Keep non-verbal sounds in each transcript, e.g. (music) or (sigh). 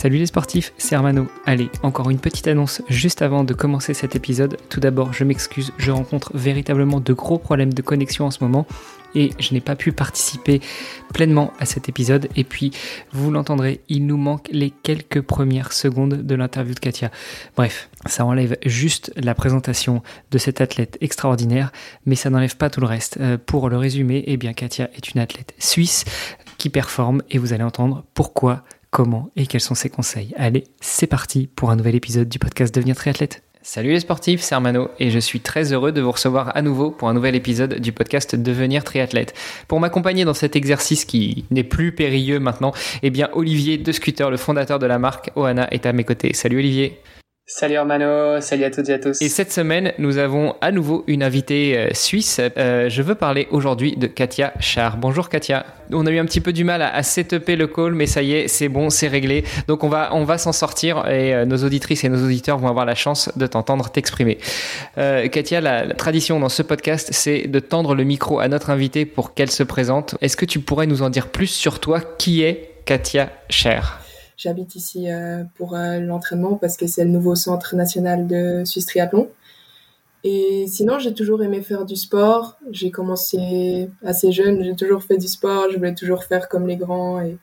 Salut les sportifs, c'est Armano. Allez, encore une petite annonce juste avant de commencer cet épisode. Tout d'abord, je m'excuse, je rencontre véritablement de gros problèmes de connexion en ce moment et je n'ai pas pu participer pleinement à cet épisode. Et puis, vous l'entendrez, il nous manque les quelques premières secondes de l'interview de Katia. Bref, ça enlève juste la présentation de cet athlète extraordinaire, mais ça n'enlève pas tout le reste. Euh, pour le résumer, eh bien, Katia est une athlète suisse qui performe et vous allez entendre pourquoi comment et quels sont ses conseils. Allez, c'est parti pour un nouvel épisode du podcast Devenir triathlète. Salut les sportifs, c'est Armano et je suis très heureux de vous recevoir à nouveau pour un nouvel épisode du podcast Devenir triathlète. Pour m'accompagner dans cet exercice qui n'est plus périlleux maintenant, eh bien Olivier de Scooter, le fondateur de la marque Oana, est à mes côtés. Salut Olivier. Salut Armano, salut à toutes et à tous. Et cette semaine, nous avons à nouveau une invitée euh, suisse. Euh, je veux parler aujourd'hui de Katia Char. Bonjour Katia. On a eu un petit peu du mal à, à setuper le call, mais ça y est, c'est bon, c'est réglé. Donc on va, on va s'en sortir et euh, nos auditrices et nos auditeurs vont avoir la chance de t'entendre t'exprimer. Katia, la, la, tradition dans ce podcast, c'est de tendre le micro à notre invitée pour qu'elle se présente. Est-ce que tu pourrais nous en dire plus sur toi? Qui est Katia Cher J'habite ici euh, pour euh, l'entraînement parce que c'est le nouveau centre national de Suisse Triathlon. Et sinon, j'ai toujours aimé faire du sport. J'ai commencé assez jeune, j'ai toujours fait du sport. Je voulais toujours faire comme les grands. Et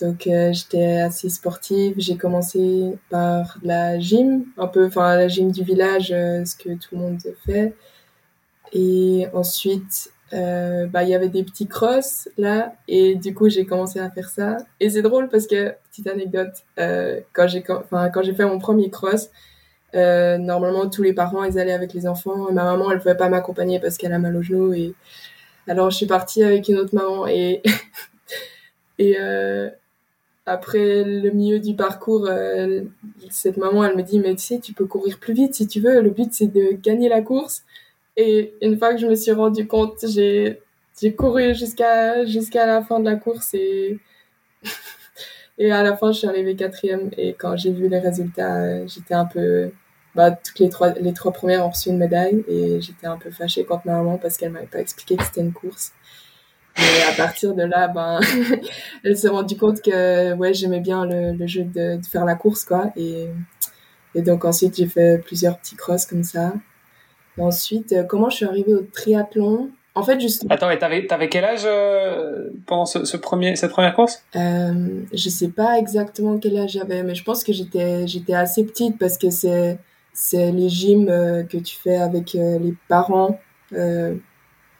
donc, euh, j'étais assez sportive. J'ai commencé par la gym, un peu, enfin, la gym du village, ce que tout le monde fait. Et ensuite, euh, bah, il y avait des petits cross là et du coup j'ai commencé à faire ça. Et c'est drôle parce que petite anecdote euh, quand j'ai quand j'ai fait mon premier cross euh, normalement tous les parents ils allaient avec les enfants et ma maman elle pouvait pas m'accompagner parce qu'elle a mal au genou et alors je suis partie avec une autre maman et (laughs) et euh, après le milieu du parcours euh, cette maman elle me dit mais tu sais tu peux courir plus vite si tu veux. Le but c'est de gagner la course et une fois que je me suis rendu compte, j'ai couru jusqu'à jusqu'à la fin de la course (laughs) et à la fin je suis arrivée quatrième et quand j'ai vu les résultats, j'étais un peu bah, toutes les trois les trois premières ont reçu une médaille et j'étais un peu fâchée contre ma maman parce qu'elle m'avait pas expliqué que c'était une course. Et à partir de là, ben, (laughs) elle s'est rendue compte que ouais, j'aimais bien le, jeu de, faire la course, quoi. Et, et donc ensuite, j'ai fait plusieurs petits crosses comme ça. Ensuite, euh, comment je suis arrivée au triathlon? En fait, juste. Attends, et t'avais, t'avais quel âge euh, pendant ce, ce, premier, cette première course? Euh, Je sais pas exactement quel âge j'avais, mais je pense que j'étais, j'étais assez petite parce que c'est, c'est les gyms euh, que tu fais avec euh, les parents.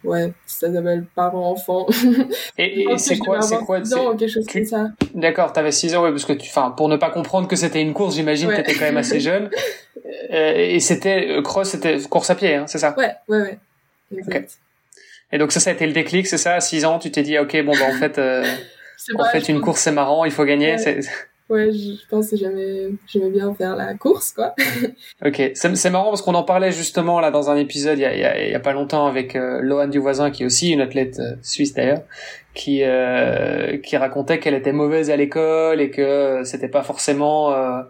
Ouais, ça s'appelle parents-enfants. (laughs) Et, et c'est quoi, c'est quoi Non, quelque chose tu... comme ça. D'accord, t'avais 6 ans, oui, parce que tu, enfin, pour ne pas comprendre que c'était une course, j'imagine Ouais. que t'étais quand même assez jeune. (laughs) Euh, et c'était euh, cross, c'était course à pied, hein, c'est ça Ouais, ouais, ouais. Exact. Et donc ça, ça a été le déclic, c'est ça À 6 ans, tu t'es dit, ok, bon, bah en fait, euh, (laughs) en pas- fait, une pense- course c'est marrant, il faut gagner. Ouais. Ouais, je pense que j'aimais, bien faire la course, quoi. (laughs) Ok, c'est marrant parce qu'on en parlait justement là dans un épisode il y a, y a, y a pas longtemps avec euh, Lohan du voisin qui est aussi une athlète euh, suisse d'ailleurs, qui euh, qui racontait qu'elle était mauvaise à l'école et que c'était pas forcément, euh,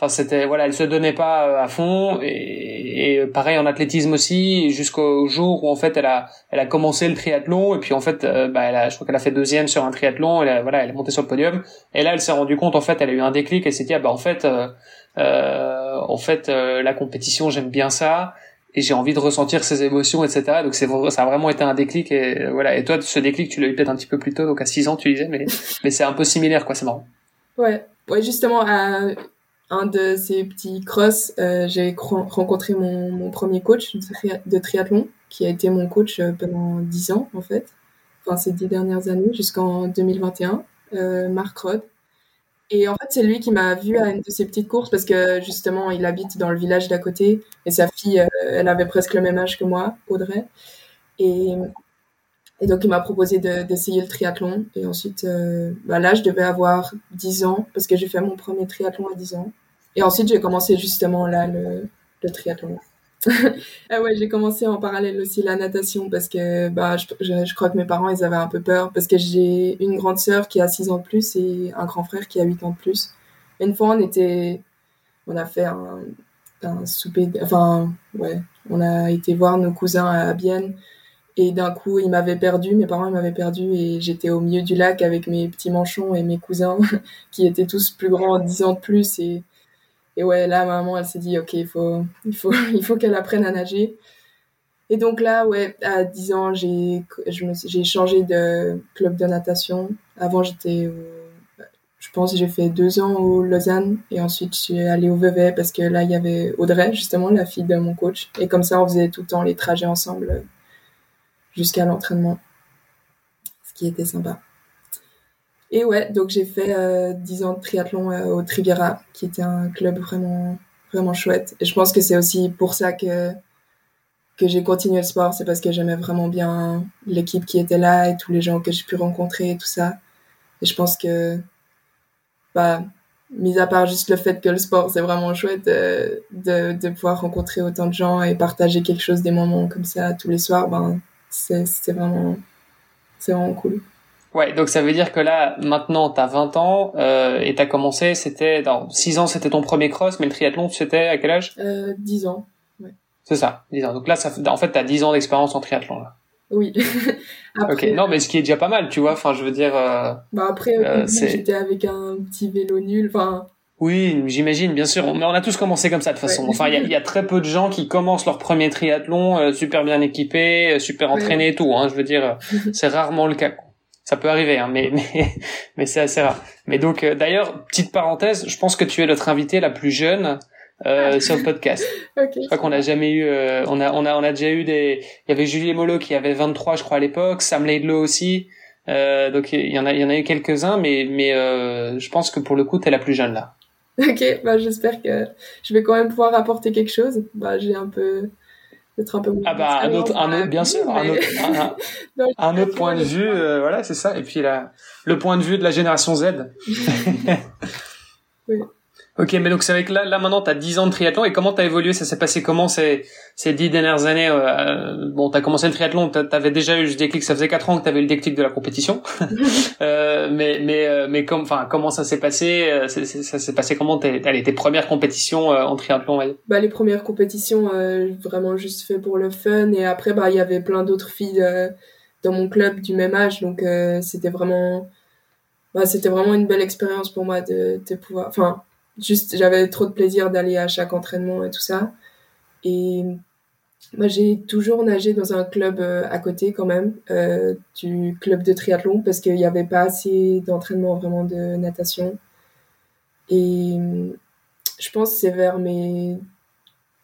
enfin c'était voilà, elle se donnait pas euh, à fond et, et pareil en athlétisme aussi jusqu'au jour où en fait elle a elle a commencé le triathlon et puis en fait euh, bah elle a, je crois qu'elle a fait deuxième sur un triathlon, elle a, voilà, elle est montée sur le podium et là elle s'est rendue compte en fait elle a eu un déclic elle s'est dit ah bah en fait euh, euh, en fait, euh, la compétition, j'aime bien ça, et j'ai envie de ressentir ces émotions, etc. Donc c'est ça a vraiment été un déclic, et euh, voilà. Et toi, ce déclic, tu l'as eu peut-être un petit peu plus tôt, donc à 6 ans, tu disais, mais mais c'est un peu similaire, quoi. C'est marrant. Ouais, ouais, justement, à un de ces petits cross, euh, j'ai rencontré mon, mon premier coach de triathlon, qui a été mon coach euh, pendant 10 ans, en fait. Enfin, ces 10 dernières années, jusqu'en 2021, euh, Marc Rod. Et en fait, c'est lui qui m'a vu à une de ces petites courses parce que justement, il habite dans le village d'à côté et sa fille, euh, elle avait presque le même âge que moi, Audrey. Et, et donc, il m'a proposé de- d'essayer le triathlon. Et ensuite, euh, bah là, je devais avoir 10 ans parce que j'ai fait mon premier triathlon à 10 ans. Et ensuite, j'ai commencé justement là le, le triathlon. (laughs) ah ouais, j'ai commencé en parallèle aussi la natation parce que bah, je, je, crois que mes parents, ils avaient un peu peur parce que j'ai une grande sœur qui a 6 ans de plus et un grand frère qui a 8 ans de plus. Une fois, on était, on a fait un, un souper, enfin, ouais, on a été voir nos cousins à Bienne et d'un coup, ils m'avaient perdu, mes parents m'avaient perdu et j'étais au milieu du lac avec mes petits manchons et mes cousins (laughs) qui étaient tous plus grands, 10 ans de plus et et ouais, là, maman, elle s'est dit, OK, il faut, il faut, (laughs) il faut qu'elle apprenne à nager. Et donc là, ouais, à 10 ans, j'ai changé de club de natation. Avant, j'étais, je pense, j'ai fait deux ans au Lausanne et ensuite je suis allée au Vevey parce que là, il y avait Audrey, justement, la fille de mon coach. Et comme ça, on faisait tout le temps les trajets ensemble jusqu'à l'entraînement, ce qui était sympa. Et ouais, donc j'ai fait euh, 10 ans de triathlon euh, au Triviera, qui était un club vraiment, vraiment chouette. Et je pense que c'est aussi pour ça que, que j'ai continué le sport. C'est parce que j'aimais vraiment bien l'équipe qui était là et tous les gens que j'ai pu rencontrer et tout ça. Et je pense que, bah, mis à part juste le fait que le sport, c'est vraiment chouette euh, de, de pouvoir rencontrer autant de gens et partager quelque chose, des moments comme ça tous les soirs, ben, c'est vraiment, c'est vraiment cool. Ouais, donc ça veut dire que là, maintenant, t'as 20 ans euh, et t'as commencé, c'était dans 6 ans, c'était ton premier cross, mais le triathlon, c'était à quel âge? Euh, 10 ans. Ouais. C'est ça, 10 ans. Donc là, ça, en fait, t'as 10 ans d'expérience en triathlon. Là. Oui. (laughs) après, ok, non, mais ce qui est déjà pas mal, tu vois. Enfin, je veux dire. Euh, bah après, euh, j'étais avec un petit vélo nul. Enfin. Oui, j'imagine, bien sûr. Mais on a tous commencé comme ça de toute façon. Enfin, il y a, y a, très peu de gens qui commencent leur premier triathlon euh, super bien équipés, euh, super entraînés et tout. Hein, je veux dire, (laughs) c'est rarement le cas. Ça peut arriver, hein, mais (laughs) mais mais c'est assez rare. Mais donc, euh, d'ailleurs, petite parenthèse, je pense que tu es notre invitée la plus jeune euh, ah. (laughs) sur le podcast. okay. Je crois qu'on a jamais eu, euh, on a on a on a déjà eu des. Il y avait Julie Molo qui avait 23, je crois à l'époque, Sam Laidlow aussi. Euh, donc il y en a il y en a eu quelques uns, mais mais euh, je pense que pour le coup, t'es la plus jeune là. Ok, bah j'espère que je vais quand même pouvoir apporter quelque chose. Bah j'ai un peu un peu ah bah un autre, un autre bien sûr un autre, (laughs) un, autre point de vue euh, voilà c'est ça et puis là le point de vue de la génération Z (laughs) oui. Ok, mais donc c'est avec là, là maintenant, tu as 10 ans de triathlon. Et comment tu as évolué? Ça s'est passé comment ces, ces 10 dernières années euh, euh Bon, tu as commencé le triathlon, tu avais déjà eu le déclic, ça faisait 4 ans que tu avais eu le déclic de la compétition. (laughs) euh, mais mais euh, mais comme, enfin, comment ça s'est passé? Euh, Ça s'est passé comment? Tes, allez, tes premières compétitions en triathlon ouais. Bah les premières compétitions, vraiment juste fait pour le fun. Et après bah il y avait plein d'autres filles dans mon club du même âge, donc c'était vraiment bah, c'était vraiment une belle expérience pour moi de, de pouvoir, enfin juste j'avais trop de plaisir d'aller à chaque entraînement et tout ça. Et moi j'ai toujours nagé dans un club euh, à côté quand même euh, du club de triathlon parce qu'il n'y avait pas assez d'entraînement vraiment de natation. Et je pense que c'est vers mes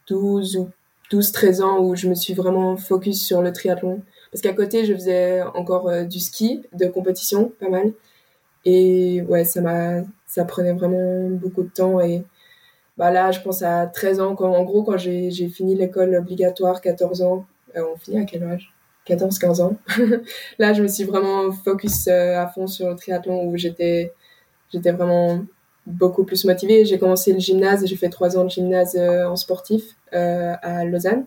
12 ou 12 13 ans où je me suis vraiment focus sur le triathlon. Parce qu'à côté je faisais encore euh, du ski de compétition pas mal. Et ouais ça m'a ça prenait vraiment beaucoup de temps. Et bah là, je pense à 13 ans, quand, en gros, quand j'ai fini l'école obligatoire, 14 ans, euh, on finit à quel âge? 14, 15 ans. (laughs) là, je me suis vraiment focus euh, à fond sur le triathlon où j'étais, j'étais vraiment beaucoup plus motivée. J'ai commencé le gymnase j'ai fait trois ans de gymnase euh, en sportif à Lausanne.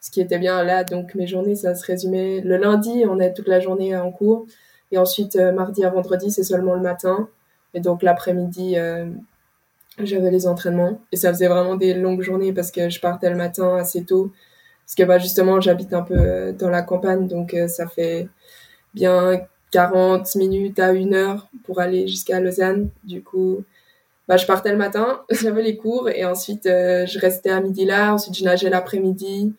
Ce qui était bien là, donc mes journées, ça se résumait. Le lundi, on est toute la journée en cours. Et ensuite, mardi à vendredi, c'est seulement le matin. Et donc l'après-midi, euh, j'avais les entraînements. Et ça faisait vraiment des longues journées parce que je partais le matin assez tôt. Parce que bah, justement, j'habite un peu euh, dans la campagne, donc euh, ça fait bien 40 minutes à une heure pour aller jusqu'à Lausanne. Du coup, bah, je partais le matin, (laughs) j'avais les cours et ensuite je restais à midi là, ensuite je nageais l'après-midi.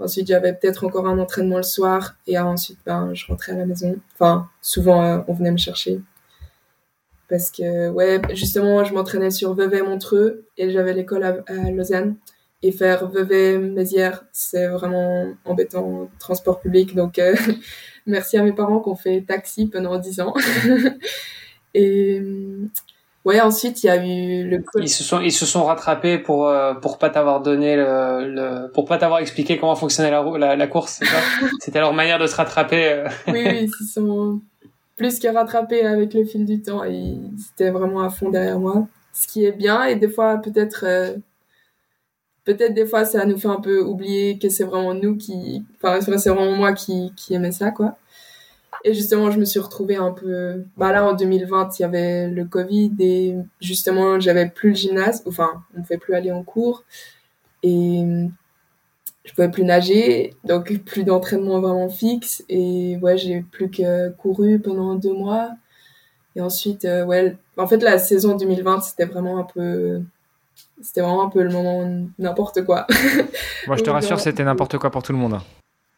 Ensuite, j'avais peut-être encore un entraînement le soir et ensuite, ben, je rentrais à la maison. Enfin, souvent, on venait me chercher parce que ouais justement je m'entraînais sur Vevey Montreux et j'avais l'école à, Lausanne. Et faire Vevey Mézières c'est vraiment embêtant transport public. Donc euh, (laughs) merci à mes parents qui ont fait taxi pendant 10 ans. (laughs) Et ouais ensuite il y a eu le ils se sont ils se sont rattrapés pour euh, pour pas t'avoir donné le, le, pour pas t'avoir expliqué comment fonctionnait la la, la course (laughs) c'était leur manière de se rattraper euh. oui oui ils sont plus que rattrapé avec le fil du temps. Et c'était vraiment à fond derrière moi. Ce qui est bien et des fois peut-être euh, peut-être des fois ça nous fait un peu oublier que c'est vraiment nous qui, enfin c'est vraiment moi qui qui aimais ça quoi. Et justement, je me suis retrouvée un peu. Bah là, en 2020, il y avait le Covid et justement, j'avais plus le gymnase. Enfin, on ne pouvait plus aller en cours et je pouvais plus nager, donc plus d'entraînement vraiment fixe. Et ouais, j'ai plus que couru pendant deux mois. Et ensuite, euh, ouais, en fait, la saison 2020, c'était vraiment un peu c'était vraiment un peu le moment n'importe quoi. (laughs) Moi, je te rassure, c'était n'importe quoi pour tout le monde.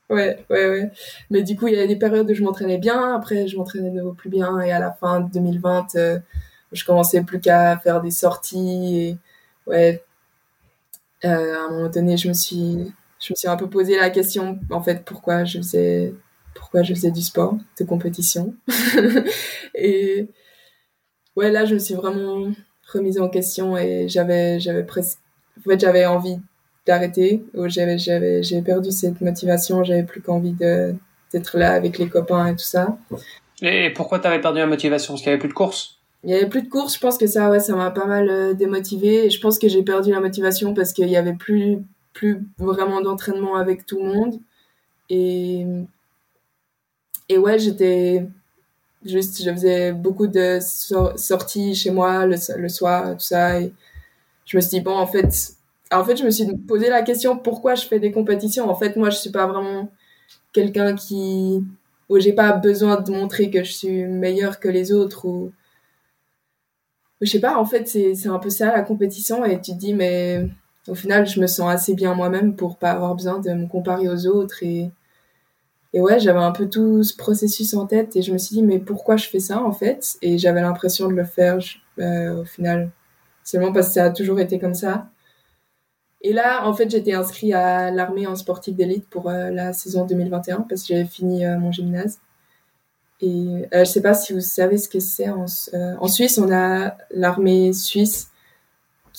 Ouais, ouais, ouais. Mais du coup, il y a des périodes où je m'entraînais bien, après, je m'entraînais de nouveau plus bien, et à la fin de 2020, euh, je commençais plus qu'à faire des sorties, et ouais, euh, à un moment donné, je me suis, je me suis un peu posé la question, en fait, pourquoi je faisais, pourquoi je faisais du sport, de compétition. (laughs) et ouais, là, je me suis vraiment remise en question et j'avais, j'avais presque, en fait, j'avais envie d'arrêter, où j'avais, j'avais, j'ai perdu cette motivation, j'avais plus qu'envie de, d'être là avec les copains et tout ça. Et pourquoi t'avais perdu la motivation? Parce qu'il y avait plus de courses? Il y avait plus de courses, je pense que ça, ouais, ça m'a pas mal euh, démotivé. Et je pense que j'ai perdu la motivation parce qu'il y avait plus, plus vraiment d'entraînement avec tout le monde. Et, et ouais, j'étais, juste, je faisais beaucoup de sorties chez moi le, le soir, tout ça. Et je me suis dit, bon, en fait, en fait, je me suis posé la question pourquoi je fais des compétitions? En fait, moi, je suis pas vraiment quelqu'un qui où j'ai pas besoin de montrer que je suis meilleure que les autres ou je sais pas. En fait, c'est un peu ça la compétition et tu te dis mais au final, je me sens assez bien moi-même pour pas avoir besoin de me comparer aux autres et et ouais, j'avais un peu tout ce processus en tête et je me suis dit mais pourquoi je fais ça en fait? Et j'avais l'impression de le faire euh, au final seulement parce que ça a toujours été comme ça. Et là, en fait, j'étais inscrit à l'armée en sportif d'élite pour euh, la saison 2021 parce que j'avais fini euh, mon gymnase. Et euh, je sais pas si vous savez ce que c'est. En, Suisse, on a l'armée suisse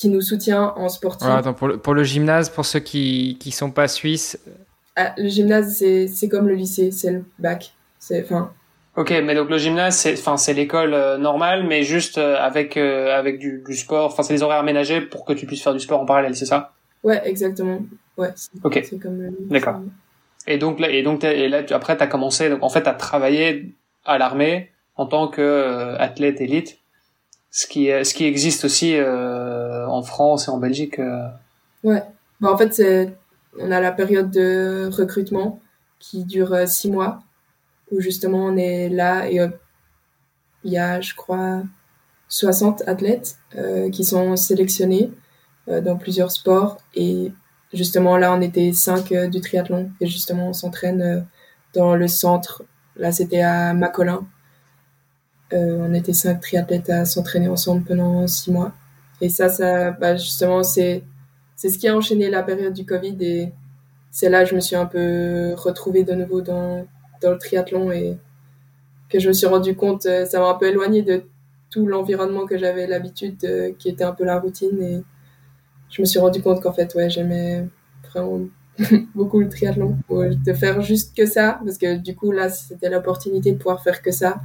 qui nous soutient en sportif. Ah, attends, pour le, pour le, gymnase, pour ceux qui qui sont pas suisses. Ah, le gymnase, c'est c'est comme le lycée, c'est le bac. C'est enfin. Ok, mais donc le gymnase, c'est enfin c'est l'école normale, mais juste avec avec du, du sport. Enfin, c'est des horaires aménagés pour que tu puisses faire du sport en parallèle, c'est ça? Ouais, exactement. Ouais. Ok. D'accord. Et donc là, et donc et là, tu, après, t'as commencé, donc en fait, à travailler à l'armée en tant que euh, athlète élite, ce qui ce qui existe aussi euh, en France et en Belgique. Euh. Ouais. Bah, en fait, on a la période de recrutement qui dure euh, six mois où justement on est là et il y a, je crois, 60 athlètes qui sont sélectionnés euh, dans plusieurs sports. Et justement, là, on était cinq euh, du triathlon. Et justement, on s'entraîne euh, dans le centre. Là, c'était à Macolin. On était cinq triathlètes à s'entraîner ensemble pendant six mois. Et ça, ça, bah, justement, c'est, c'est ce qui a enchaîné la période du Covid et c'est là que je me suis un peu retrouvée de nouveau dans, dans le triathlon et que je me suis rendu compte, ça m'a un peu éloigné de tout l'environnement que j'avais l'habitude, qui était un peu la routine et je me suis rendu compte qu'en fait, ouais, j'aimais vraiment (laughs) beaucoup le triathlon. De faire juste que ça, parce que du coup, là, c'était l'opportunité de pouvoir faire que ça.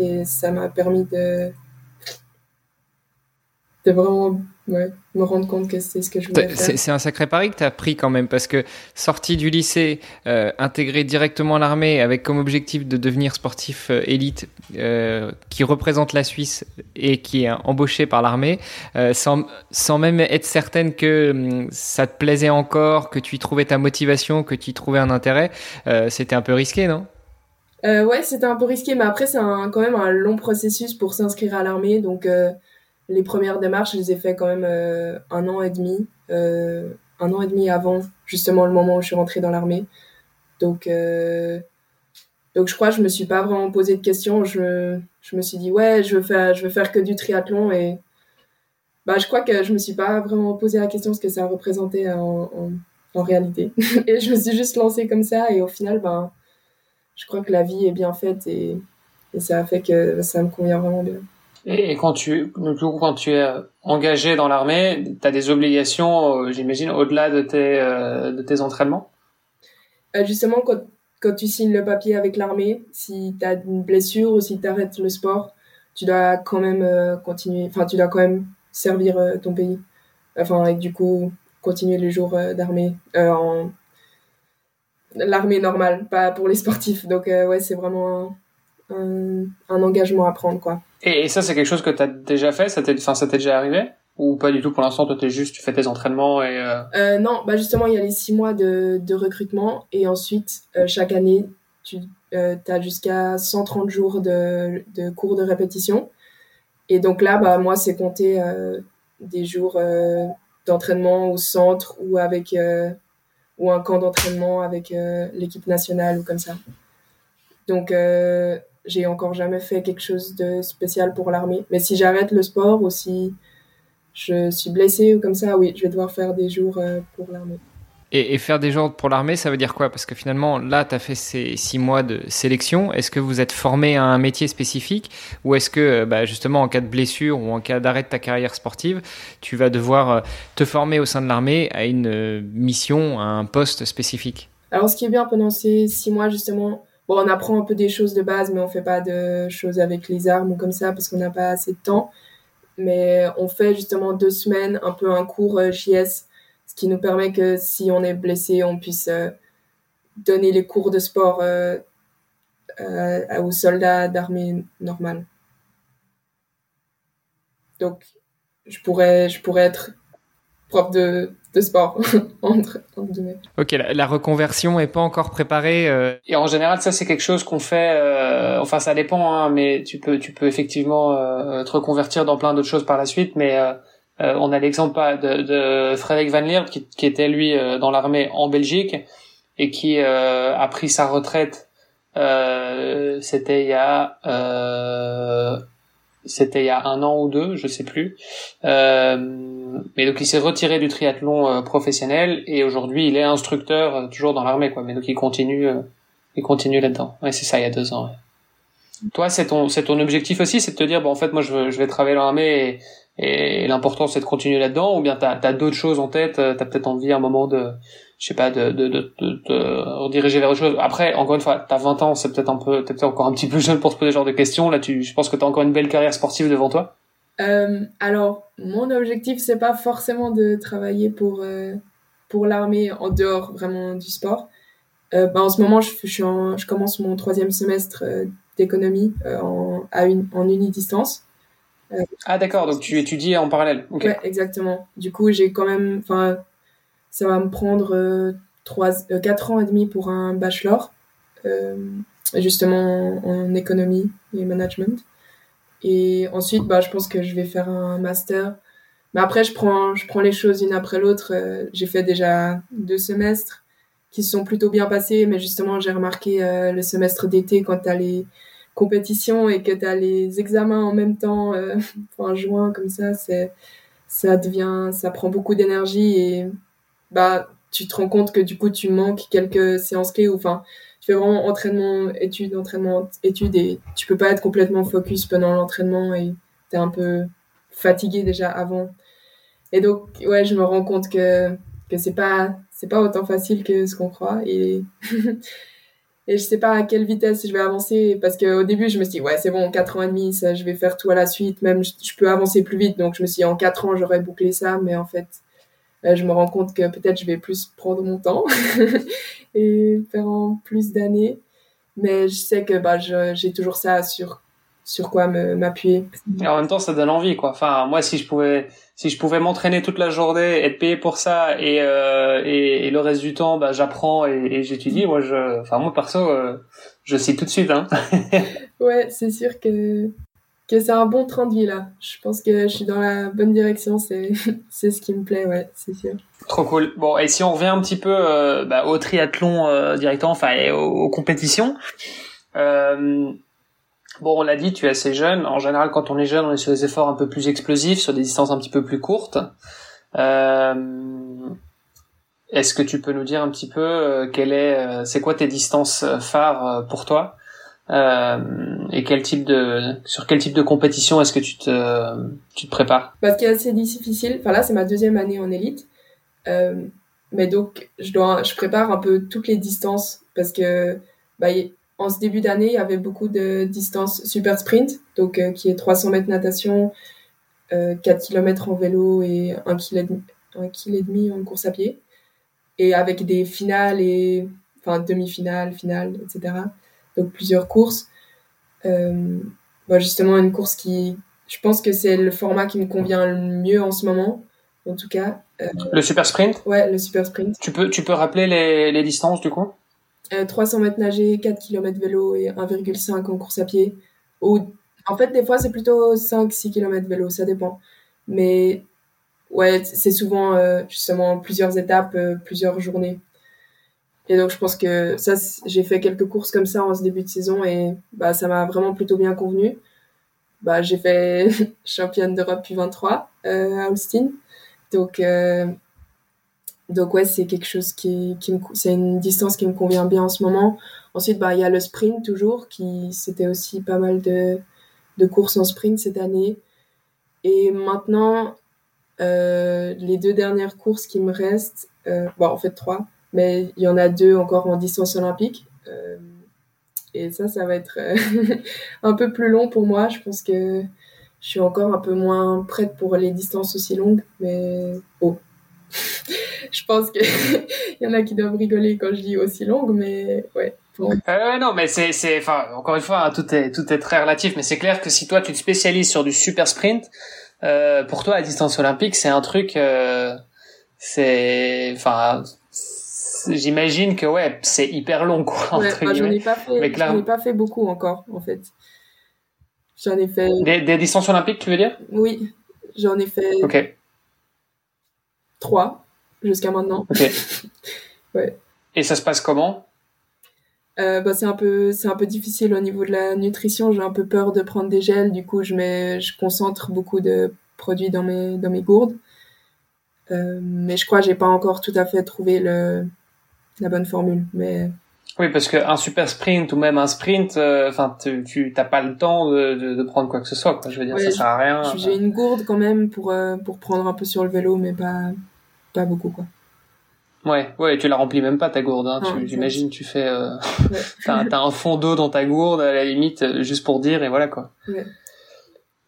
Et ça m'a permis de, de vraiment ouais, me rendre compte que c'est ce que je voulais faire. C'est un sacré pari que tu as pris quand même, parce que sorti du lycée, euh, intégré directement à l'armée avec comme objectif de devenir sportif euh, élite euh, qui représente la Suisse et qui est embauché par l'armée, euh, sans, sans même être certaine que hum, ça te plaisait encore, que tu y trouvais ta motivation, que tu y trouvais un intérêt, c'était un peu risqué, non? Euh, ouais, c'était un peu risqué, mais après, c'est quand même un long processus pour s'inscrire à l'armée. Donc, euh, les premières démarches, je les ai fait quand même euh, un an et demi, euh, un an et demi avant justement le moment où je suis rentrée dans l'armée. Donc, euh, donc je crois que je me suis pas vraiment posé de questions. Je, je me suis dit ouais, je veux faire, je veux faire que du triathlon et bah je crois que je me suis pas vraiment posé la question ce que ça représentait en, en, en réalité. (laughs) et je me suis juste lancée comme ça et au final, ben, je crois que la vie est bien faite et, et ça a fait que ça me convient vraiment bien. Et, quand tu, quand tu es engagé dans l'armée, tu as des obligations, euh, j'imagine, au-delà de tes, euh, de tes entraînements? Euh, Justement, quand, quand tu signes le papier avec l'armée, si tu as une blessure ou si tu arrêtes le sport, tu dois quand même continuer, enfin, tu dois quand même servir ton pays. Enfin, et du coup, continuer les jours d'armée en l'armée normale, pas pour les sportifs. Donc ouais, c'est vraiment un, engagement à prendre quoi. Et, ça, c'est quelque chose que tu as déjà fait? Ça t'est, enfin, ça t'est déjà arrivé? Ou pas du tout pour l'instant? Toi, t'es juste, tu fais tes entraînements et. Euh... Euh, non, bah justement, il y a les six mois de, de recrutement et ensuite euh, chaque année, tu euh, as jusqu'à 130 jours de, de cours de répétition. Et donc là, bah moi, c'est compter des jours d'entraînement au centre ou avec ou un camp d'entraînement avec l'équipe nationale ou comme ça. Donc j'ai encore jamais fait quelque chose de spécial pour l'armée. Mais si j'arrête le sport ou si je suis blessée ou comme ça, oui, je vais devoir faire des jours euh, pour l'armée. Et, faire des jours pour l'armée, ça veut dire quoi? Parce que finalement, là, tu as fait ces six mois de sélection. Est-ce que vous êtes formé à un métier spécifique? Ou est-ce que, euh, bah, justement, en cas de blessure ou en cas d'arrêt de ta carrière sportive, tu vas devoir euh, te former au sein de l'armée à une mission, à un poste spécifique? Alors, ce qui est bien pendant ces six mois, justement, bon, on apprend un peu des choses de base, mais on fait pas de choses avec les armes ou comme ça parce qu'on n'a pas assez de temps. Mais on fait justement deux semaines un peu un cours euh, JS, qui nous permet que si on est blessé, on puisse euh, donner les cours de sport euh, aux soldats d'armée normale. Donc, je pourrais, je pourrais être prof de de sport (laughs) entre, Ok, la, reconversion est pas encore préparée. Euh. Et en général, ça c'est quelque chose qu'on fait. Euh, enfin, ça dépend, hein, mais tu peux, tu peux effectivement euh, te reconvertir dans plein d'autres choses par la suite. Mais on a l'exemple de, Frédéric Van Leert qui, était lui dans l'armée en Belgique et qui a pris sa retraite. C'était il y a c'était il y a un an ou deux, je sais plus. Euh, mais donc il s'est retiré du triathlon euh, professionnel et aujourd'hui il est instructeur euh, toujours dans l'armée quoi. Mais donc il continue, euh, il continue là-dedans. Ouais, c'est ça, il y a deux ans. Toi, c'est ton, c'est ton objectif aussi, c'est de te dire bon en fait moi je vais travailler dans l'armée et, l'important c'est de continuer là-dedans ou bien t'as as, d'autres choses en tête, t'as peut-être envie à un moment de je sais pas, de, de, de, rediriger vers autre chose. Après, encore une fois, t'as 20 ans, c'est peut-être un peu, peut-être encore un petit peu (laughs) jeune pour se poser ce genre de questions. Là, tu, je pense que t'as encore une belle carrière sportive devant toi. Euh, alors, mon objectif, c'est pas forcément de travailler pour, euh, pour l'armée en dehors vraiment du sport. Euh, bah, en ce moment, je, je, je commence mon troisième semestre euh, d'économie euh, en, à une, en unidistance. Ah d'accord, donc tu étudies en parallèle. Okay. Ouais, exactement. Du coup, j'ai quand même, enfin, ça va me prendre euh, trois, euh, quatre ans et demi pour un bachelor, euh, justement en, économie et management. Et ensuite, bah, je pense que je vais faire un master. Mais après, je prends, je prends les choses une après l'autre. j'ai fait déjà deux semestres qui sont plutôt bien passés, mais justement, j'ai remarqué le semestre d'été quand tu as les compétitions et que tu as les examens en même temps, euh, (laughs) en juin, comme ça, c'est, ça devient, ça prend beaucoup d'énergie et bah tu te rends compte que du coup tu manques quelques séances clés ou enfin tu fais vraiment entraînement études entraînement études et tu peux pas être complètement focus pendant l'entraînement et tu es un peu fatigué déjà avant. Et donc ouais je me rends compte que que c'est pas c'est pas autant facile que ce qu'on croit (laughs) et je sais pas à quelle vitesse je vais avancer parce qu'au début je me suis dit ouais c'est bon quatre ans et demi ça je vais faire tout à la suite même je, peux avancer plus vite donc je me suis dit en quatre ans j'aurais bouclé ça mais en fait euh, je me rends compte que peut-être je vais plus prendre mon temps (laughs) et faire en plus d'années. Mais je sais que bah, j'ai toujours ça sur sur quoi m'appuyer. Et en même temps, ça donne envie, quoi. Enfin, moi, si je pouvais, si je pouvais m'entraîner toute la journée, être payé pour ça, et euh, et, et, le reste du temps, bah, j'apprends et, et j'étudie. Moi, je, enfin, moi perso, euh, je sais tout de suite. Hein. (laughs) ouais, c'est sûr que que c'est un bon train de vie là. Je pense que je suis dans la bonne direction, c'est (laughs) c'est ce qui me plaît, ouais, c'est sûr. Trop cool. Bon, et si on revient un petit peu euh, bah, au triathlon directement, enfin aux, compétitions. Euh, bon, on l'a dit, tu es assez jeune. En général, quand on est jeune, on est sur des efforts un peu plus explosifs, sur des distances un petit peu plus courtes. Est-ce que tu peux nous dire un petit peu quelle est, c'est quoi tes distances phares pour toi euh, et quel type de sur quel type de compétition est-ce que tu te prépares? Parce qu'il est assez difficile. Enfin là, c'est ma deuxième année en élite, euh, mais donc je dois je prépare un peu toutes les distances parce que bah, en ce début d'année, il y avait beaucoup de distances super sprint, donc euh, qui est 300 mètres natation, euh, 4 km en vélo et 1 km, un kilo et demi en course à pied. Et avec des finales et, enfin, demi-finales, finales, etc. Donc plusieurs courses. Euh, bah, justement, une course qui, je pense que c'est le format qui me convient le mieux en ce moment, en tout cas. Euh, le super sprint? Ouais, le super sprint. Tu peux, tu peux rappeler les, les distances du coup? 300 euh, mètres nagés, 4 km vélo et 1,5 en course à pied. Ou, en fait, des fois, c'est plutôt 5-6 km vélo, ça dépend. Mais ouais, c'est souvent euh, justement plusieurs étapes, plusieurs journées. Et donc, je pense que ça, j'ai fait quelques courses comme ça en ce début de saison et bah, ça m'a vraiment plutôt bien convenu. Bah, j'ai fait (laughs) championne d'Europe U23 euh, à Austin. Donc, euh, donc ouais, c'est quelque chose qui, me, c'est une distance qui me convient bien en ce moment. Ensuite, bah, il y a le sprint toujours, qui, c'était aussi pas mal de, de courses en sprint cette année. Et maintenant, euh, les deux dernières courses qui me restent, euh, bon, en fait trois, mais il y en a deux encore en distance olympique. Euh, et ça, ça va être euh, (laughs) un peu plus long pour moi. Je pense que je suis encore un peu moins prête pour les distances aussi longues, mais oh. Je pense qu'il (laughs) y en a qui doivent rigoler quand je dis aussi longue, mais ouais. Euh, non, mais c'est, c'est, enfin, encore une fois, hein, tout est, tout est très relatif, mais c'est clair que si toi tu te spécialises sur du super sprint, euh, pour toi, la distance olympique, c'est un truc, euh, c'est, enfin, j'imagine que ouais, c'est hyper long quoi. Ouais, j'en ai pas fait, j'en ai pas fait beaucoup encore en fait. J'en ai fait. Des, des, distances olympiques, tu veux dire? Oui, j'en ai fait. Ok. Trois jusqu'à maintenant. Ok. (laughs) ouais. Et ça se passe comment? Euh, bah, c'est un peu c'est un peu difficile au niveau de la nutrition. J'ai un peu peur de prendre des gels, du coup je mets je concentre beaucoup de produits dans mes dans mes gourdes. Euh, mais je crois que j'ai pas encore tout à fait trouvé le la bonne formule. Mais oui, parce qu'un super sprint ou même un sprint, euh, enfin, tu t'as pas le temps de, de, de, prendre quoi que ce soit. Quoi. Je veux dire, ça sert à rien. J'ai une gourde quand même pour pour prendre un peu sur le vélo, mais pas pas beaucoup quoi. Ouais, ouais, tu la remplis même pas ta gourde. Hein. J'imagine, tu fais, euh... (laughs) t'as un fond d'eau dans ta gourde à la limite, euh, juste pour dire et voilà quoi. Ouais.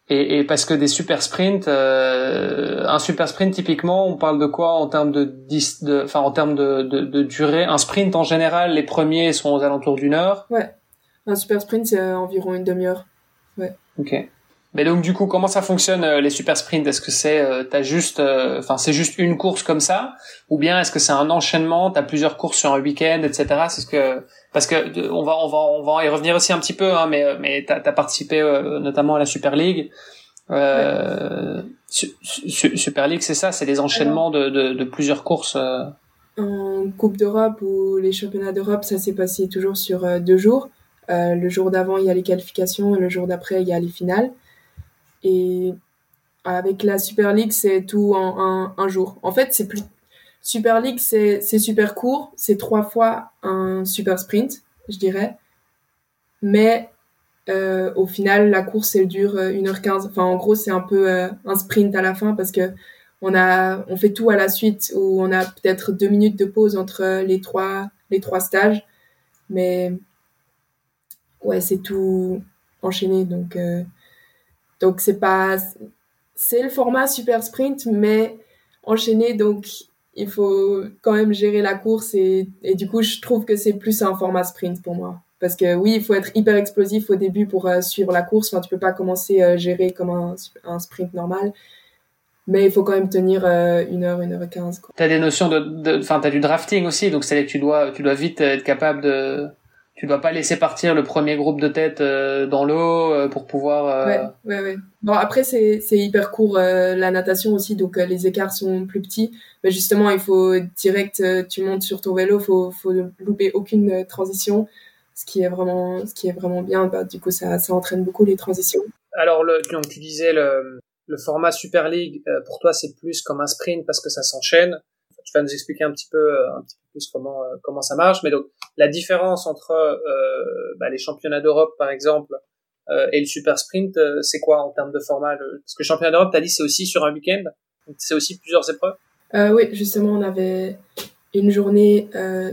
Et, et, parce que des super sprints, euh, un super sprint typiquement, on parle de quoi en termes de, de enfin en termes de, de, de, durée? Un sprint en général, les premiers sont aux alentours d'une heure. Ouais. Un super sprint c'est environ une demi-heure. Ouais. Ok. Mais donc du coup, comment ça fonctionne euh, les super sprints? Est-ce que c'est euh, t'as juste, euh, enfin c'est juste une course comme ça, ou bien est-ce que c'est un enchaînement? T'as plusieurs courses sur un week-end, etc. C'est ce que parce que on va on va on va y revenir aussi un petit peu, hein, mais mais t'as as participé notamment à la Super League. Euh, Super League, c'est ça, c'est des enchaînements de, de, de, plusieurs courses. En Coupe d'Europe ou les championnats d'Europe, ça s'est passé toujours sur deux jours. le jour d'avant, il y a les qualifications et le jour d'après, il y a les finales. Et avec la Super League, c'est tout en un, jour. En fait, c'est plus Super League, c'est super court, c'est trois fois un super sprint, je dirais. Mais euh, au final, la course, elle dure 1h15. Enfin, en gros, c'est un peu euh, un sprint à la fin parce que on a, on fait tout à la suite où on a peut-être deux minutes de pause entre les trois, les trois stages. Mais ouais, c'est tout enchaîné. Donc, euh, donc c'est pas c'est le format super sprint mais enchaîné donc il faut quand même gérer la course et, et du coup je trouve que c'est plus un format sprint pour moi. Parce que oui il faut être hyper explosif au début pour euh, suivre la course. Enfin tu peux pas commencer à gérer comme un, sprint normal. Mais il faut quand même tenir euh, une heure, une heure et quinze. Tu as des notions de, enfin, tu as du drafting aussi, donc c'est tu dois, tu dois vite être capable de, tu dois pas laisser partir le premier groupe de tête euh, dans l'eau euh, pour pouvoir. Euh, ouais, ouais, ouais. Bon après c'est c'est hyper court la natation aussi donc les écarts sont plus petits. Mais justement il faut direct tu montes sur ton vélo faut faut louper aucune transition ce qui est vraiment ce qui est vraiment bien bah, du coup ça ça entraîne beaucoup les transitions. Alors le donc tu disais le le format Super League pour toi c'est plus comme un sprint parce que ça s'enchaîne tu vas nous expliquer un petit peu un petit peu plus comment comment ça marche. Mais donc la différence entre euh, bah, les championnats d'Europe, par exemple, euh, et le super sprint, euh, c'est quoi en termes de format Parce que championnat d'Europe, tu as dit, c'est aussi sur un week-end, c'est aussi plusieurs épreuves. Oui, justement, on avait une journée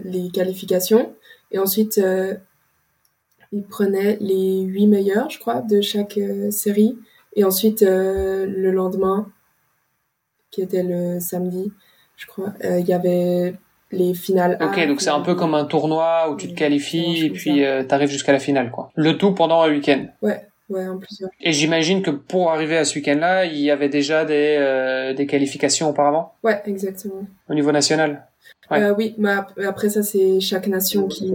les qualifications, et ensuite, ils prenaient les huit meilleurs, je crois, de chaque série, et ensuite, le lendemain, qui était le samedi, je crois. Il y avait les finales. Ok, donc c'est un peu comme un tournoi où tu te qualifies et puis euh, tu arrives jusqu'à la finale, quoi. Le tout pendant un week-end. Ouais, ouais, en plusieurs. Et j'imagine que pour arriver à ce week-end-là, il y avait déjà des, euh, des qualifications auparavant? Ouais, exactement. Au niveau national? Ouais. euh, Oui, mais après ça, c'est chaque nation qui,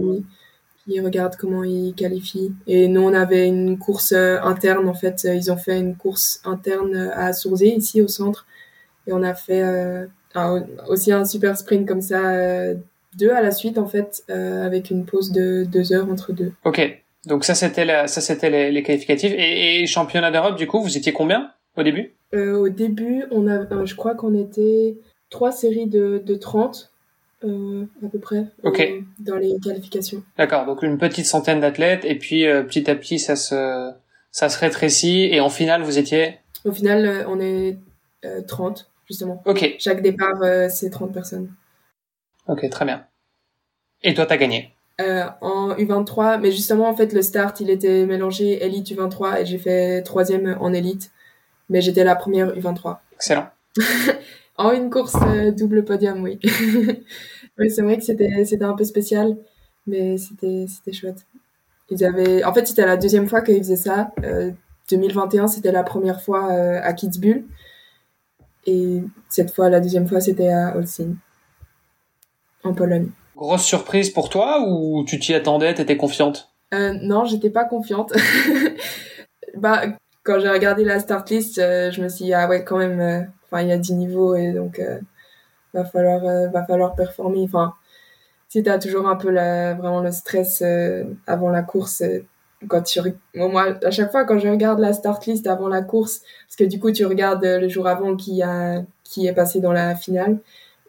qui regarde comment ils qualifient. Et nous, on avait une course euh, interne, en fait. Ils ont fait une course interne à Sourzé, ici au centre. Et on a fait aussi un super sprint comme ça, euh, deux à la suite en fait, euh, avec une pause de deux heures entre deux. Ok, donc ça c'était ça c'était les, les, qualificatifs. Et, championnat d'Europe du coup vous étiez combien au début? Euh, Au début on a, je crois qu'on était trois séries de, de 30 à peu près dans les qualifications. D'accord, donc une petite centaine d'athlètes et puis petit à petit ça se ça se rétrécit. Et en finale vous étiez? Au final on est 30 justement. Ok. Chaque départ, euh, c'est 30 personnes. Ok, très bien. Et toi, t'as gagné euh, En U23, mais justement, en fait, le start, il était mélangé élite U23 et j'ai fait troisième en élite, mais j'étais la première U23. Excellent. (laughs) en une course euh, double podium, oui. (laughs) oui, c'est vrai que c'était c'était un peu spécial, mais c'était c'était chouette. Ils avaient, en fait, c'était la deuxième fois qu'ils faisaient ça. 2021, c'était la première fois à Kitzbühel. Et cette fois, la deuxième fois, c'était à Olsztyn, en Pologne. Grosse surprise pour toi ou tu t'y attendais, t'étais confiante? Euh, Non, j'étais pas confiante. (laughs) bah, quand j'ai regardé la start list, euh, je me suis dit, ah ouais, quand même, euh, il y a 10 niveaux et donc, va falloir, va falloir performer. Enfin, si t'as toujours un peu la, vraiment le stress avant la course, quand tu moi à chaque fois quand je regarde la start list avant la course parce que du coup tu regardes le jour avant qui a qui est passé dans la finale.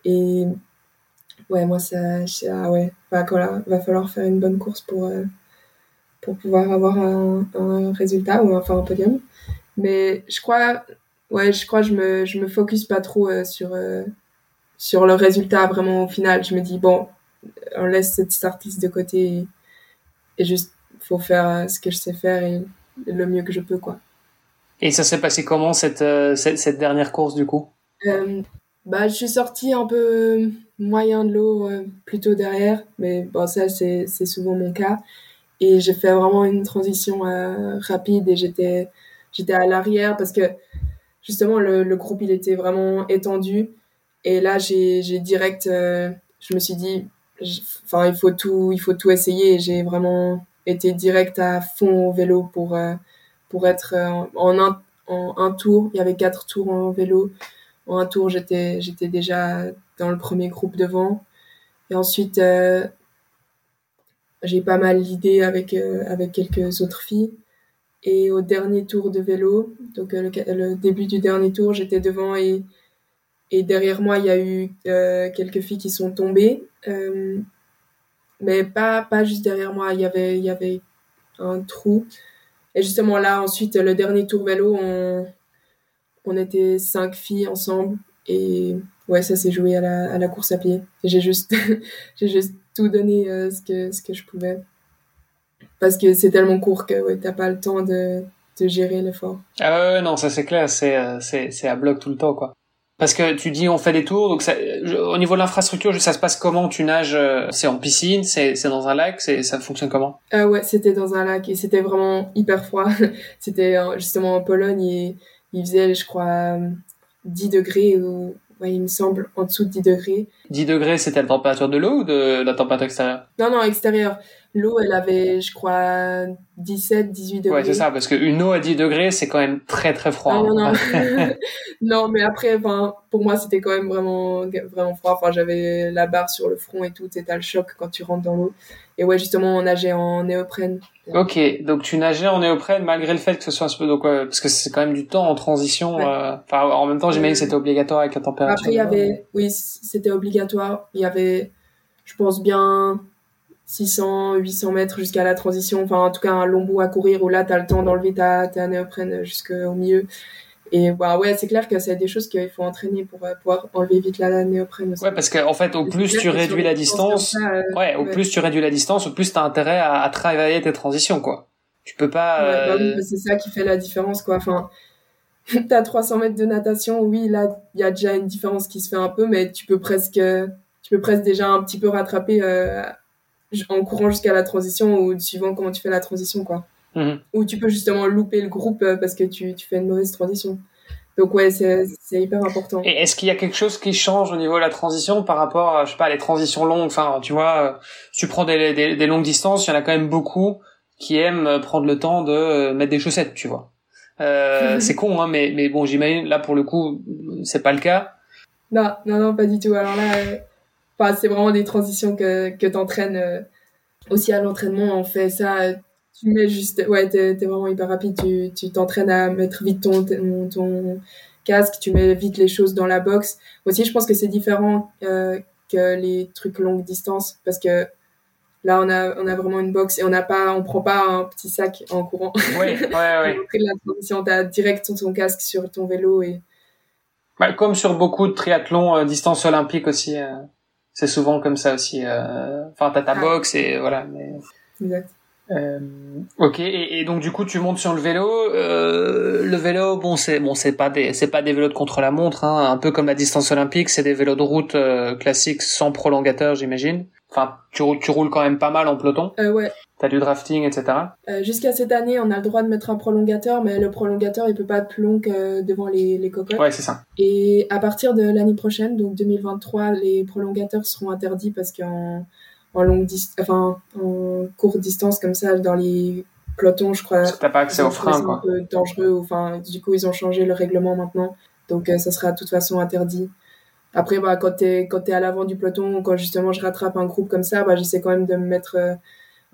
Et ouais moi ça ouais. Va va falloir faire une bonne course pour euh, pour pouvoir avoir un, résultat ou enfin un podium. Mais je crois ouais je crois je me je me focus pas trop euh, sur euh, sur le résultat vraiment au final. Je me dis bon on laisse cette start list de côté et juste faut faire euh, ce que je sais faire et le mieux que je peux, quoi. Et ça s'est passé comment cette, euh, cette, dernière course du coup? Euh, Bah, je suis sortie un peu moyen de l'eau plutôt derrière, mais bon, ça c'est souvent mon cas. Et j'ai fait vraiment une transition rapide et j'étais à l'arrière parce que justement le, groupe il était vraiment étendu. Et là j'ai direct, je me suis dit, enfin il faut tout il faut tout essayer. J'ai vraiment était direct à fond au vélo pour, euh, pour être euh, en un, en un tour. Il y avait quatre tours en vélo. En un tour, j'étais, j'étais déjà dans le premier groupe devant. Et ensuite, euh, j'ai pas mal l'idée avec, avec quelques autres filles. Et au dernier tour de vélo, donc le, début du dernier tour, j'étais devant et, et derrière moi, il y a eu quelques filles qui sont tombées mais pas, pas juste derrière moi. Il y avait, il y avait un trou. Et justement là, ensuite, le dernier tour vélo, on, on était cinq filles ensemble. Et ouais, ça s'est joué à la, à la course à pied. J'ai juste, (laughs) j'ai juste tout donné euh, ce, que, ce que je pouvais. Parce que c'est tellement court que ouais, t'as pas le temps de, de gérer l'effort. Ah ouais, non, ça c'est clair, c'est, euh, c'est, c'est à bloc tout le temps, quoi. Parce que tu dis on fait des tours, donc ça, au niveau de l'infrastructure, ça se passe comment? Tu nages euh, C'est en piscine C'est dans un lac ça fonctionne comment? Euh, Ouais, c'était dans un lac et c'était vraiment hyper froid. (laughs) c'était justement en Pologne et il faisait, je crois, 10 degrés ou ouais, il me semble en dessous de 10 degrés. 10 degrés, c'était la température de l'eau ou de la température extérieure? Non, non, extérieure. L'eau, elle avait, je crois, 17, 18 degrés. Ouais, c'est ça, parce qu'une eau à 10 degrés, c'est quand même très, très froid. Non, non, non. (laughs) (laughs) non, mais après, enfin, pour moi, c'était quand même vraiment, vraiment froid. Enfin, j'avais la barre sur le front et tout. C'était le choc quand tu rentres dans l'eau. Et ouais, justement, on nageait en néoprène. Ok, donc tu nageais en néoprène malgré le fait que ce soit un peu donc parce que c'est quand même du temps en transition. Euh, enfin, en même temps, j'imagine que c'était obligatoire avec la température. Après, il y avait, oui, c'était obligatoire. Il y avait, je pense bien 600, 800 mètres jusqu'à la transition. Enfin, en tout cas, un long bout à courir où là, tu as le temps d'enlever ta, ta néoprène jusqu'au milieu. Et bah, ouais, c'est clair que c'est des choses qu'il faut entraîner pour euh, pouvoir enlever vite la, néoprène. Ouais, parce qu'en en fait, au plus tu réduis la distance, euh, ouais, au plus tu réduis la distance, au plus tu as intérêt à, à, travailler tes transitions, quoi. Tu peux pas. Ouais, bah euh, c'est ça qui fait la différence, quoi. Enfin, (laughs) t'as 300 mètres de natation, oui, là, il y a déjà une différence qui se fait un peu, mais tu peux presque, tu peux presque déjà un petit peu rattraper euh, en courant jusqu'à la transition ou suivant comment tu fais la transition, quoi. Mhm. Ou tu peux justement louper le groupe euh, parce que tu, tu fais une mauvaise transition. Donc ouais, c'est c'est hyper important. Et est-ce qu'il y a quelque chose qui change au niveau de la transition par rapport à, je sais pas, les transitions longues? Enfin, tu vois, euh, si tu prends des, des, des longues distances, il y en a quand même beaucoup qui aiment euh, prendre le temps de mettre des chaussettes, tu vois. Euh, (laughs) c'est con, hein, mais, mais bon, j'imagine, là, pour le coup, c'est pas le cas. Non, non, non, pas du tout. Alors là, enfin, c'est vraiment des transitions que, que t'entraînes euh, aussi à l'entraînement. On fait ça, tu mets juste, ouais, t'es, t'es vraiment hyper rapide. Tu, tu t'entraînes à mettre vite ton, ton, ton casque, tu mets vite les choses dans la box. Aussi, je pense que c'est différent euh, que les trucs longue distance parce que là, on a, on a vraiment une box et on n'a pas, on prend pas un petit sac en courant. Ouais, ouais, (laughs) ouais. La transition, t'as direct ton, ton casque sur ton vélo et Bah, comme sur beaucoup de triathlons euh, distance olympique aussi, euh, c'est souvent comme ça aussi. euh, Enfin, t'as ta Ah. box et voilà. Mais... exact. Euh, ok, et, et donc du coup tu montes sur le vélo. Euh, le vélo, bon c'est bon c'est pas des c'est pas des vélos de contre la montre, hein, un peu comme la distance olympique, c'est des vélos de route euh, classiques sans prolongateur, j'imagine. Enfin, tu roules tu roules quand même pas mal en peloton. Euh, ouais. T'as du drafting, etc. Euh, Jusqu'à cette année, on a le droit de mettre un prolongateur, mais le prolongateur, il peut pas être plus long que devant les, les cocottes. Ouais, c'est ça. Et à partir de l'année prochaine, donc 2023, les prolongateurs seront interdits parce qu'en en longue dis- enfin en courte distance comme ça, dans les pelotons, je crois, Parce que t'as pas accès aux freins, ça un quoi. peu dangereux. Enfin, du coup, ils ont changé le règlement maintenant, donc euh, ça sera de toute façon interdit. Après, bah, quand t'es quand t'es à l'avant du peloton, quand justement je rattrape un groupe comme ça, bah, j'essaie quand même de me mettre euh,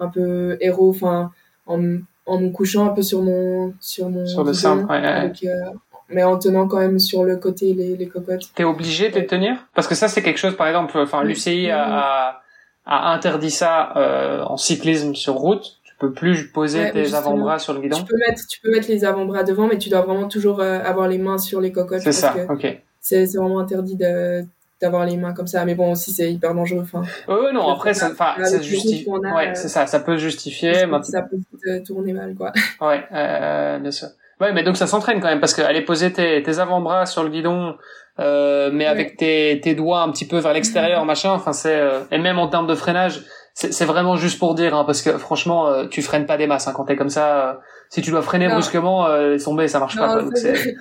un peu héros, enfin, en, en me couchant un peu sur mon sur mon Sur le sein, ouais, ouais. avec, euh, mais en tenant quand même sur le côté les, les cocottes. T'es obligé de les tenir? Parce que ça c'est quelque chose, par exemple, enfin Oui. l'UCI a, a, a interdit ça euh, en cyclisme sur route. Tu peux plus poser Ouais, tes avant-bras sur le guidon. Tu peux mettre tu peux mettre les avant-bras devant, mais tu dois vraiment toujours euh, avoir les mains sur les cocottes. C'est ça, que ok. C'est c'est vraiment interdit de d'avoir les mains comme ça. Mais bon, aussi c'est hyper dangereux. Enfin, ouais, non, après, ça, enfin, ça justifie. a, Ouais, euh, c'est ça, ça peut justifier. ça peut euh, tourner mal, quoi. Ouais, euh, bien sûr. Ouais, mais donc ça s'entraîne quand même parce que aller poser tes, tes avant-bras sur le guidon, euh, mais Ouais. avec tes, tes doigts un petit peu vers l'extérieur, machin. Enfin, c'est euh, et même en termes de freinage, c'est vraiment juste pour dire, hein, parce que franchement, euh, tu freines pas des masses hein, quand t'es comme ça. euh, si tu dois freiner Non. brusquement, euh, tomber, ça marche pas. Quoi, donc (laughs) je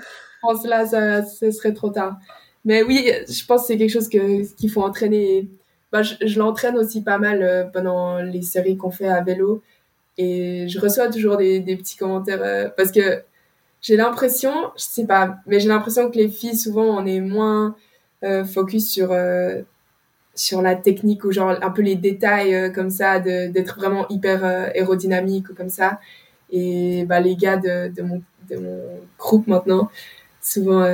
pense là, ça, ce serait trop tard. Mais oui, je pense que c'est quelque chose que qu'il faut entraîner. Bah, je, je l'entraîne aussi pas mal euh, pendant les séries qu'on fait à vélo. Et je reçois toujours des, des petits commentaires euh, parce que j'ai l'impression, je sais pas, mais j'ai l'impression que les filles, souvent, on est moins euh, focus sur, euh, sur la technique ou genre un peu les détails euh, comme ça, d'être vraiment hyper euh, aérodynamique ou comme ça. Et bah, les gars de, de, mon, de mon groupe maintenant, souvent,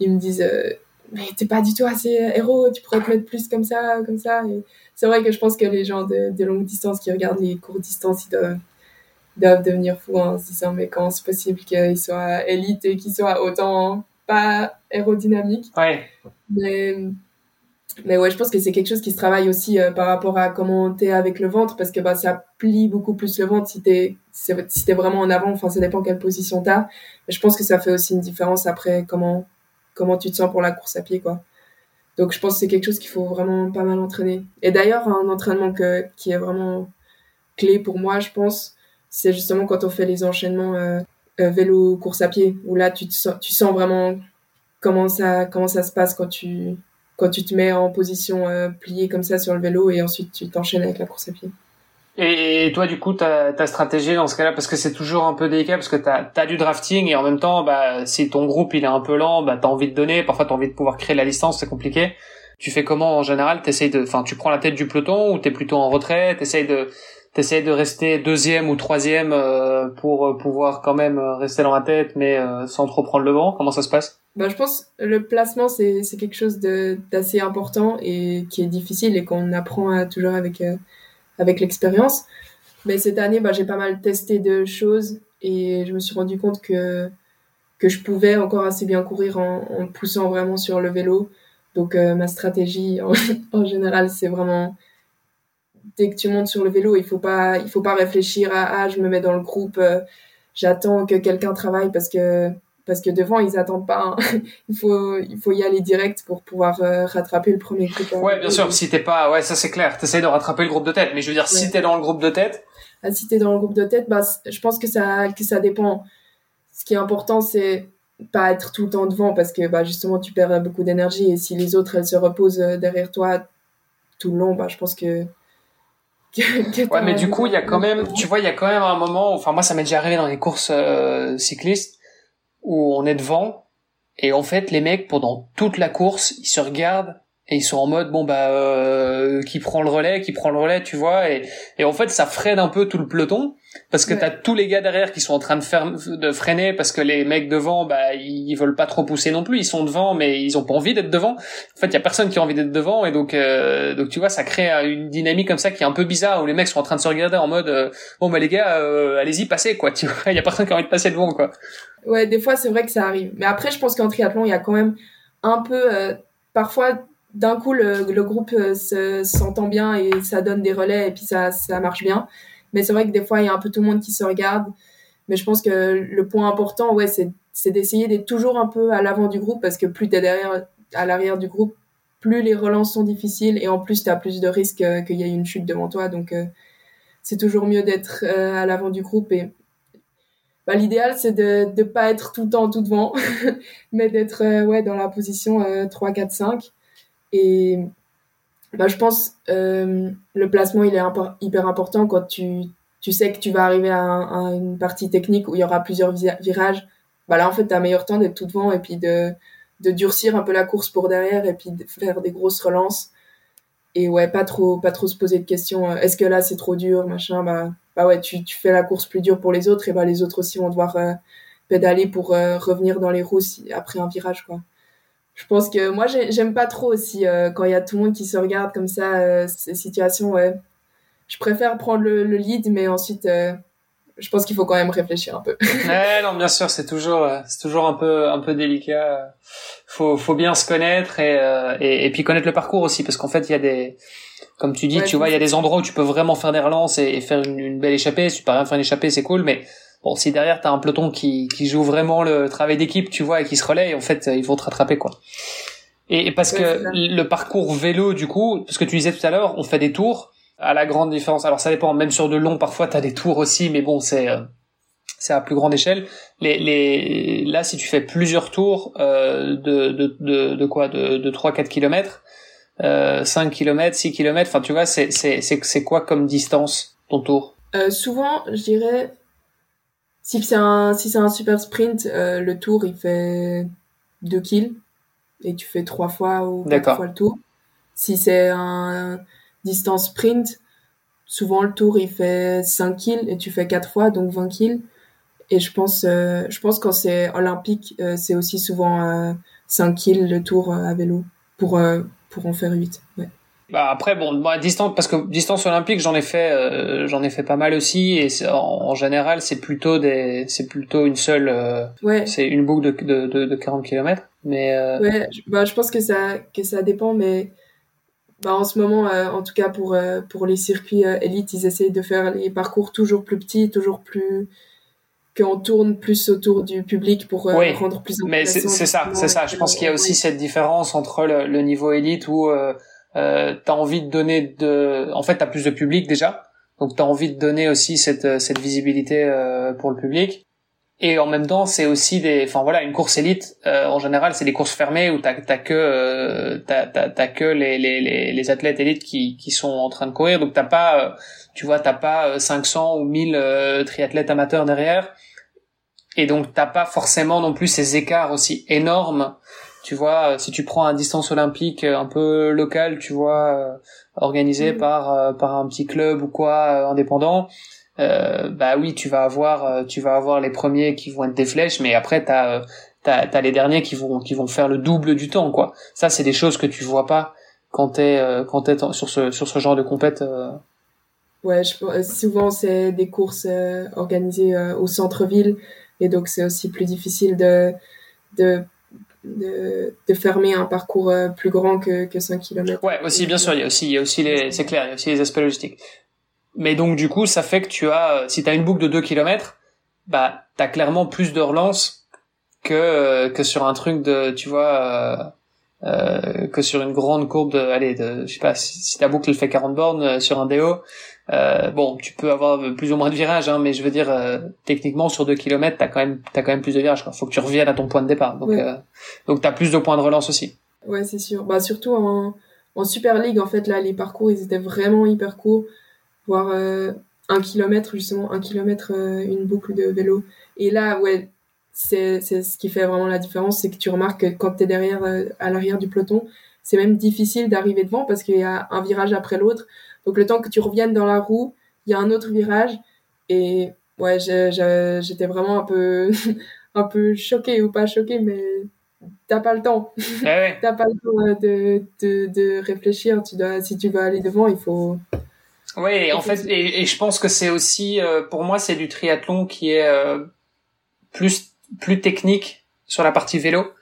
ils me disent euh, Mais t'es pas du tout assez héros, tu pourrais te mettre plus comme ça, comme ça. C'est vrai que je pense que les gens de, de longue distance qui regardent les courtes distances, ils doivent, devenir fous hein, en se disant Mais comment c'est possible qu'ils soient élites et qu'ils soient autant pas aérodynamiques Ouais, mais, mais ouais, je pense que c'est quelque chose qui se travaille aussi euh, par rapport à comment t'es avec le ventre, parce que bah, ça plie beaucoup plus le ventre si t'es si si t'es vraiment en avant. Enfin, ça dépend quelle position t'as. Mais je pense que ça fait aussi une différence après comment comment tu te sens pour la course à pied, quoi. Donc, je pense que c'est quelque chose qu'il faut vraiment pas mal entraîner. Et d'ailleurs, un entraînement que, qui est vraiment clé pour moi, je pense, c'est justement quand on fait les enchaînements euh, euh, vélo course à pied, où là, tu te sens, tu sens vraiment comment ça comment ça se passe quand tu quand tu te mets en position euh, pliée comme ça sur le vélo et ensuite tu t'enchaînes avec la course à pied. Et, toi, du coup, ta, stratégie dans ce cas-là, parce que c'est toujours un peu délicat, parce que t'as as du drafting et en même temps, bah, si ton groupe il est un peu lent, bah, t'as envie de donner. Parfois, t'as envie de pouvoir créer la distance, c'est compliqué. Tu fais comment en général? T'essayes de, enfin, tu prends la tête du peloton ou t'es plutôt en retrait? T'essayes de, t'essayes de rester deuxième ou troisième euh, pour euh, pouvoir quand même euh, rester dans la tête, mais euh, sans trop prendre le vent? Comment ça se passe? Bah, je pense le placement c'est c'est quelque chose d'assez important et qui est difficile et qu'on apprend à, toujours avec euh, avec l'expérience. Mais cette année, bah, j'ai pas mal testé de choses et je me suis rendu compte que que je pouvais encore assez bien courir en, en poussant vraiment sur le vélo. Donc euh, ma stratégie (laughs) en, général, c'est vraiment dès que tu montes sur le vélo, il faut pas il faut pas réfléchir à ah je me mets dans le groupe, euh, j'attends que quelqu'un travaille parce que parce que devant ils attendent pas. Hein. (laughs) il faut il faut y aller direct pour pouvoir euh, rattraper le premier groupe. Ouais, bien sûr. Si t'es pas, ouais, ça c'est clair. T'essayes de rattraper le groupe de tête, mais je veux dire, si t'es dans le groupe de tête. Ah, si t'es dans le groupe de tête, bah, je pense que ça que ça dépend. Ce qui est important, c'est pas être tout le temps devant parce que bah justement tu perds beaucoup d'énergie et si les autres elles se reposent euh, derrière toi tout le long, bah je pense que (laughs) ouais, mais du coup, il y a quand même, tu vois, il y a quand même un moment, enfin moi, ça m'est déjà arrivé dans les courses euh, cyclistes où on est devant. Et en fait, les mecs pendant toute la course, ils se regardent et ils sont en mode bon bah euh, qui prend le relais, qui prend le relais, tu vois, et, et en fait, ça freine un peu tout le peloton parce que t'as tous les gars derrière qui sont en train de, faire, de freiner parce que les mecs devant bah ils veulent pas trop pousser non plus. Ils sont devant mais ils ont pas envie d'être devant. En fait il y a personne qui a envie d'être devant. Et donc euh, donc tu vois ça crée une dynamique comme ça qui est un peu bizarre où les mecs sont en train de se regarder en mode euh, bon bah les gars euh, allez-y passez quoi tu vois. (laughs) Il y a personne qui a envie de passer devant quoi. Ouais des fois c'est vrai que ça arrive. Mais après je pense qu'en triathlon il y a quand même un peu parfois d'un coup le, le groupe s'entend bien et ça donne des relais et puis ça ça marche bien mais c'est vrai que des fois, il y a un peu tout le monde qui se regarde. Mais je pense que le point important, ouais, c'est d'essayer d'être toujours un peu à l'avant du groupe parce que plus tu es derrière, à l'arrière du groupe, plus les relances sont difficiles et en plus, tu as plus de risques euh, qu'il y ait une chute devant toi. Donc, euh, c'est toujours mieux d'être euh, à l'avant du groupe. Et bah, l'idéal, c'est de ne pas être tout le temps tout devant, (laughs) mais d'être ouais, dans la position 3, 4, 5. Et bah, je pense euh, le placement il est hyper important quand tu, tu sais que tu vas arriver à, une partie technique où il y aura plusieurs virages. Bah là en fait tu as meilleur temps d'être tout devant et puis de, de durcir un peu la course pour derrière et puis de faire des grosses relances. Et ouais, pas trop pas trop se poser de questions. Euh, est-ce que là c'est trop dur, machin. Bah bah ouais, tu, tu fais la course plus dure pour les autres et bah les autres aussi vont devoir euh, pédaler pour euh, revenir dans les roues après un virage quoi je pense que moi j'aime pas trop aussi euh, quand il y a tout le monde qui se regarde comme ça euh, ces situations ouais. Je préfère prendre le, lead mais ensuite euh, je pense qu'il faut quand même réfléchir un peu. (laughs) Ouais non bien sûr c'est toujours c'est toujours un peu un peu délicat. Faut faut bien se connaître et et, et puis connaître le parcours aussi parce qu'en fait il y a des comme tu dis tu vois il y a des endroits où tu peux vraiment faire des relances et, faire une, une, belle échappée. Si tu peux rien faire une échappée c'est cool mais Bon, si derrière t'as un peloton qui, qui joue vraiment le travail d'équipe, tu vois, et qui se relaye, en fait, ils vont te rattraper, quoi. Et, parce que le parcours vélo, du coup, parce que tu disais tout à l'heure, on fait des tours à la grande différence. Alors ça dépend, même sur de long, parfois t'as des tours aussi, mais bon, c'est euh, c'est à plus grande échelle. Les, les là, si tu fais plusieurs tours euh, de, de, de, de quoi, de, de 3-4 kilomètres, euh, 5 km, 6 km, enfin tu vois, c'est c'est c'est quoi comme distance ton tour? Euh, Souvent, je dirais si c'est un, si c'est un super sprint, euh, le tour, il fait 2 kills et tu fais trois fois ou quatre fois le tour. Si c'est un, distance sprint, souvent le tour, il fait 5 kills et tu fais quatre fois, donc 20 kills. Et je pense, euh, je pense quand c'est olympique, euh, c'est aussi souvent 5 kills le tour à vélo pour, pour en faire 8. Ouais. Bah après bon, moi distance parce que distance olympique j'en ai fait euh, j'en ai fait pas mal aussi et en, en, général c'est plutôt des c'est plutôt une seule euh, ouais. c'est une boucle de, de, de, de 40 km mais euh... ouais bah je pense que ça que ça dépend mais bah en ce moment euh, en tout cas pour pour les circuits élites ils essayent de faire les parcours toujours plus petits toujours plus qu'on tourne plus autour du public pour rendre plus mais c'est ça c'est ça je pense qu'il y a aussi cette différence entre le, le niveau élite où euh, t'as envie de donner de, en fait, t'as plus de public déjà, donc t'as envie de donner aussi cette cette visibilité euh, pour le public. Et en même temps, c'est aussi des, enfin voilà, une course élite. Euh, en général, c'est des courses fermées où t'as t'as que euh, t'as t'as que les, les les les athlètes élites qui qui sont en train de courir. Donc t'as pas, euh, tu vois, t'as pas 500 ou 1000 triathlètes amateurs derrière. Et donc t'as pas forcément non plus ces écarts aussi énormes tu vois, euh, si tu prends un distance olympique euh, un peu local, tu vois, euh, organisé mm. par par un petit club ou quoi indépendant, euh, bah oui, tu vas avoir tu vas avoir les premiers qui vont être des flèches, mais après t'as t'as as les derniers qui vont qui vont faire le double du temps quoi. Ça c'est des choses que tu vois pas quand t'es quand t'es sur ce sur ce genre de compète. Ouais, je, souvent c'est des courses organisées au centre-ville et donc c'est aussi plus difficile de de de, fermer un parcours euh, plus grand que, que 5 km. Ouais, aussi, bien sûr, il y a aussi, les, c'est clair, il y a aussi les aspects logistiques. Mais donc, du coup, ça fait que tu as, si tu as une boucle de 2 km, bah, tu as clairement plus de relance que que sur un truc de tu vois euh, que sur une grande courbe de allez de, je sais pas si, ta boucle fait 40 bornes sur un DO euh, bon, tu peux avoir plus ou moins de virages, hein, mais je veux dire, euh, techniquement, sur 2 km, t'as quand même, t'as quand même plus de virages. Quoi. Faut que tu reviennes à ton point de départ. Donc, euh, donc t'as plus de points de relance aussi. Ouais, c'est sûr. Bah surtout en, en Super League, en fait, là, les parcours, ils étaient vraiment hyper courts, voire euh, un kilomètre justement, un kilomètre une boucle de vélo. Et là, ouais, c'est c'est ce qui fait vraiment la différence, c'est que tu remarques que quand t'es derrière, à l'arrière du peloton, c'est même difficile d'arriver devant parce qu'il y a un virage après l'autre. Donc le temps que tu reviennes dans la roue, il y a un autre virage. Et ouais, j'étais vraiment un peu, (laughs) un peu choquée ou pas choquée, mais t'as pas le temps. Ah (laughs) t'as pas le temps euh, de, de, de, réfléchir. Tu dois, si tu veux aller devant, il faut. Oui, en fait, et, et, je pense que c'est aussi, euh, pour moi, c'est du triathlon qui est euh, plus plus technique sur la partie vélo,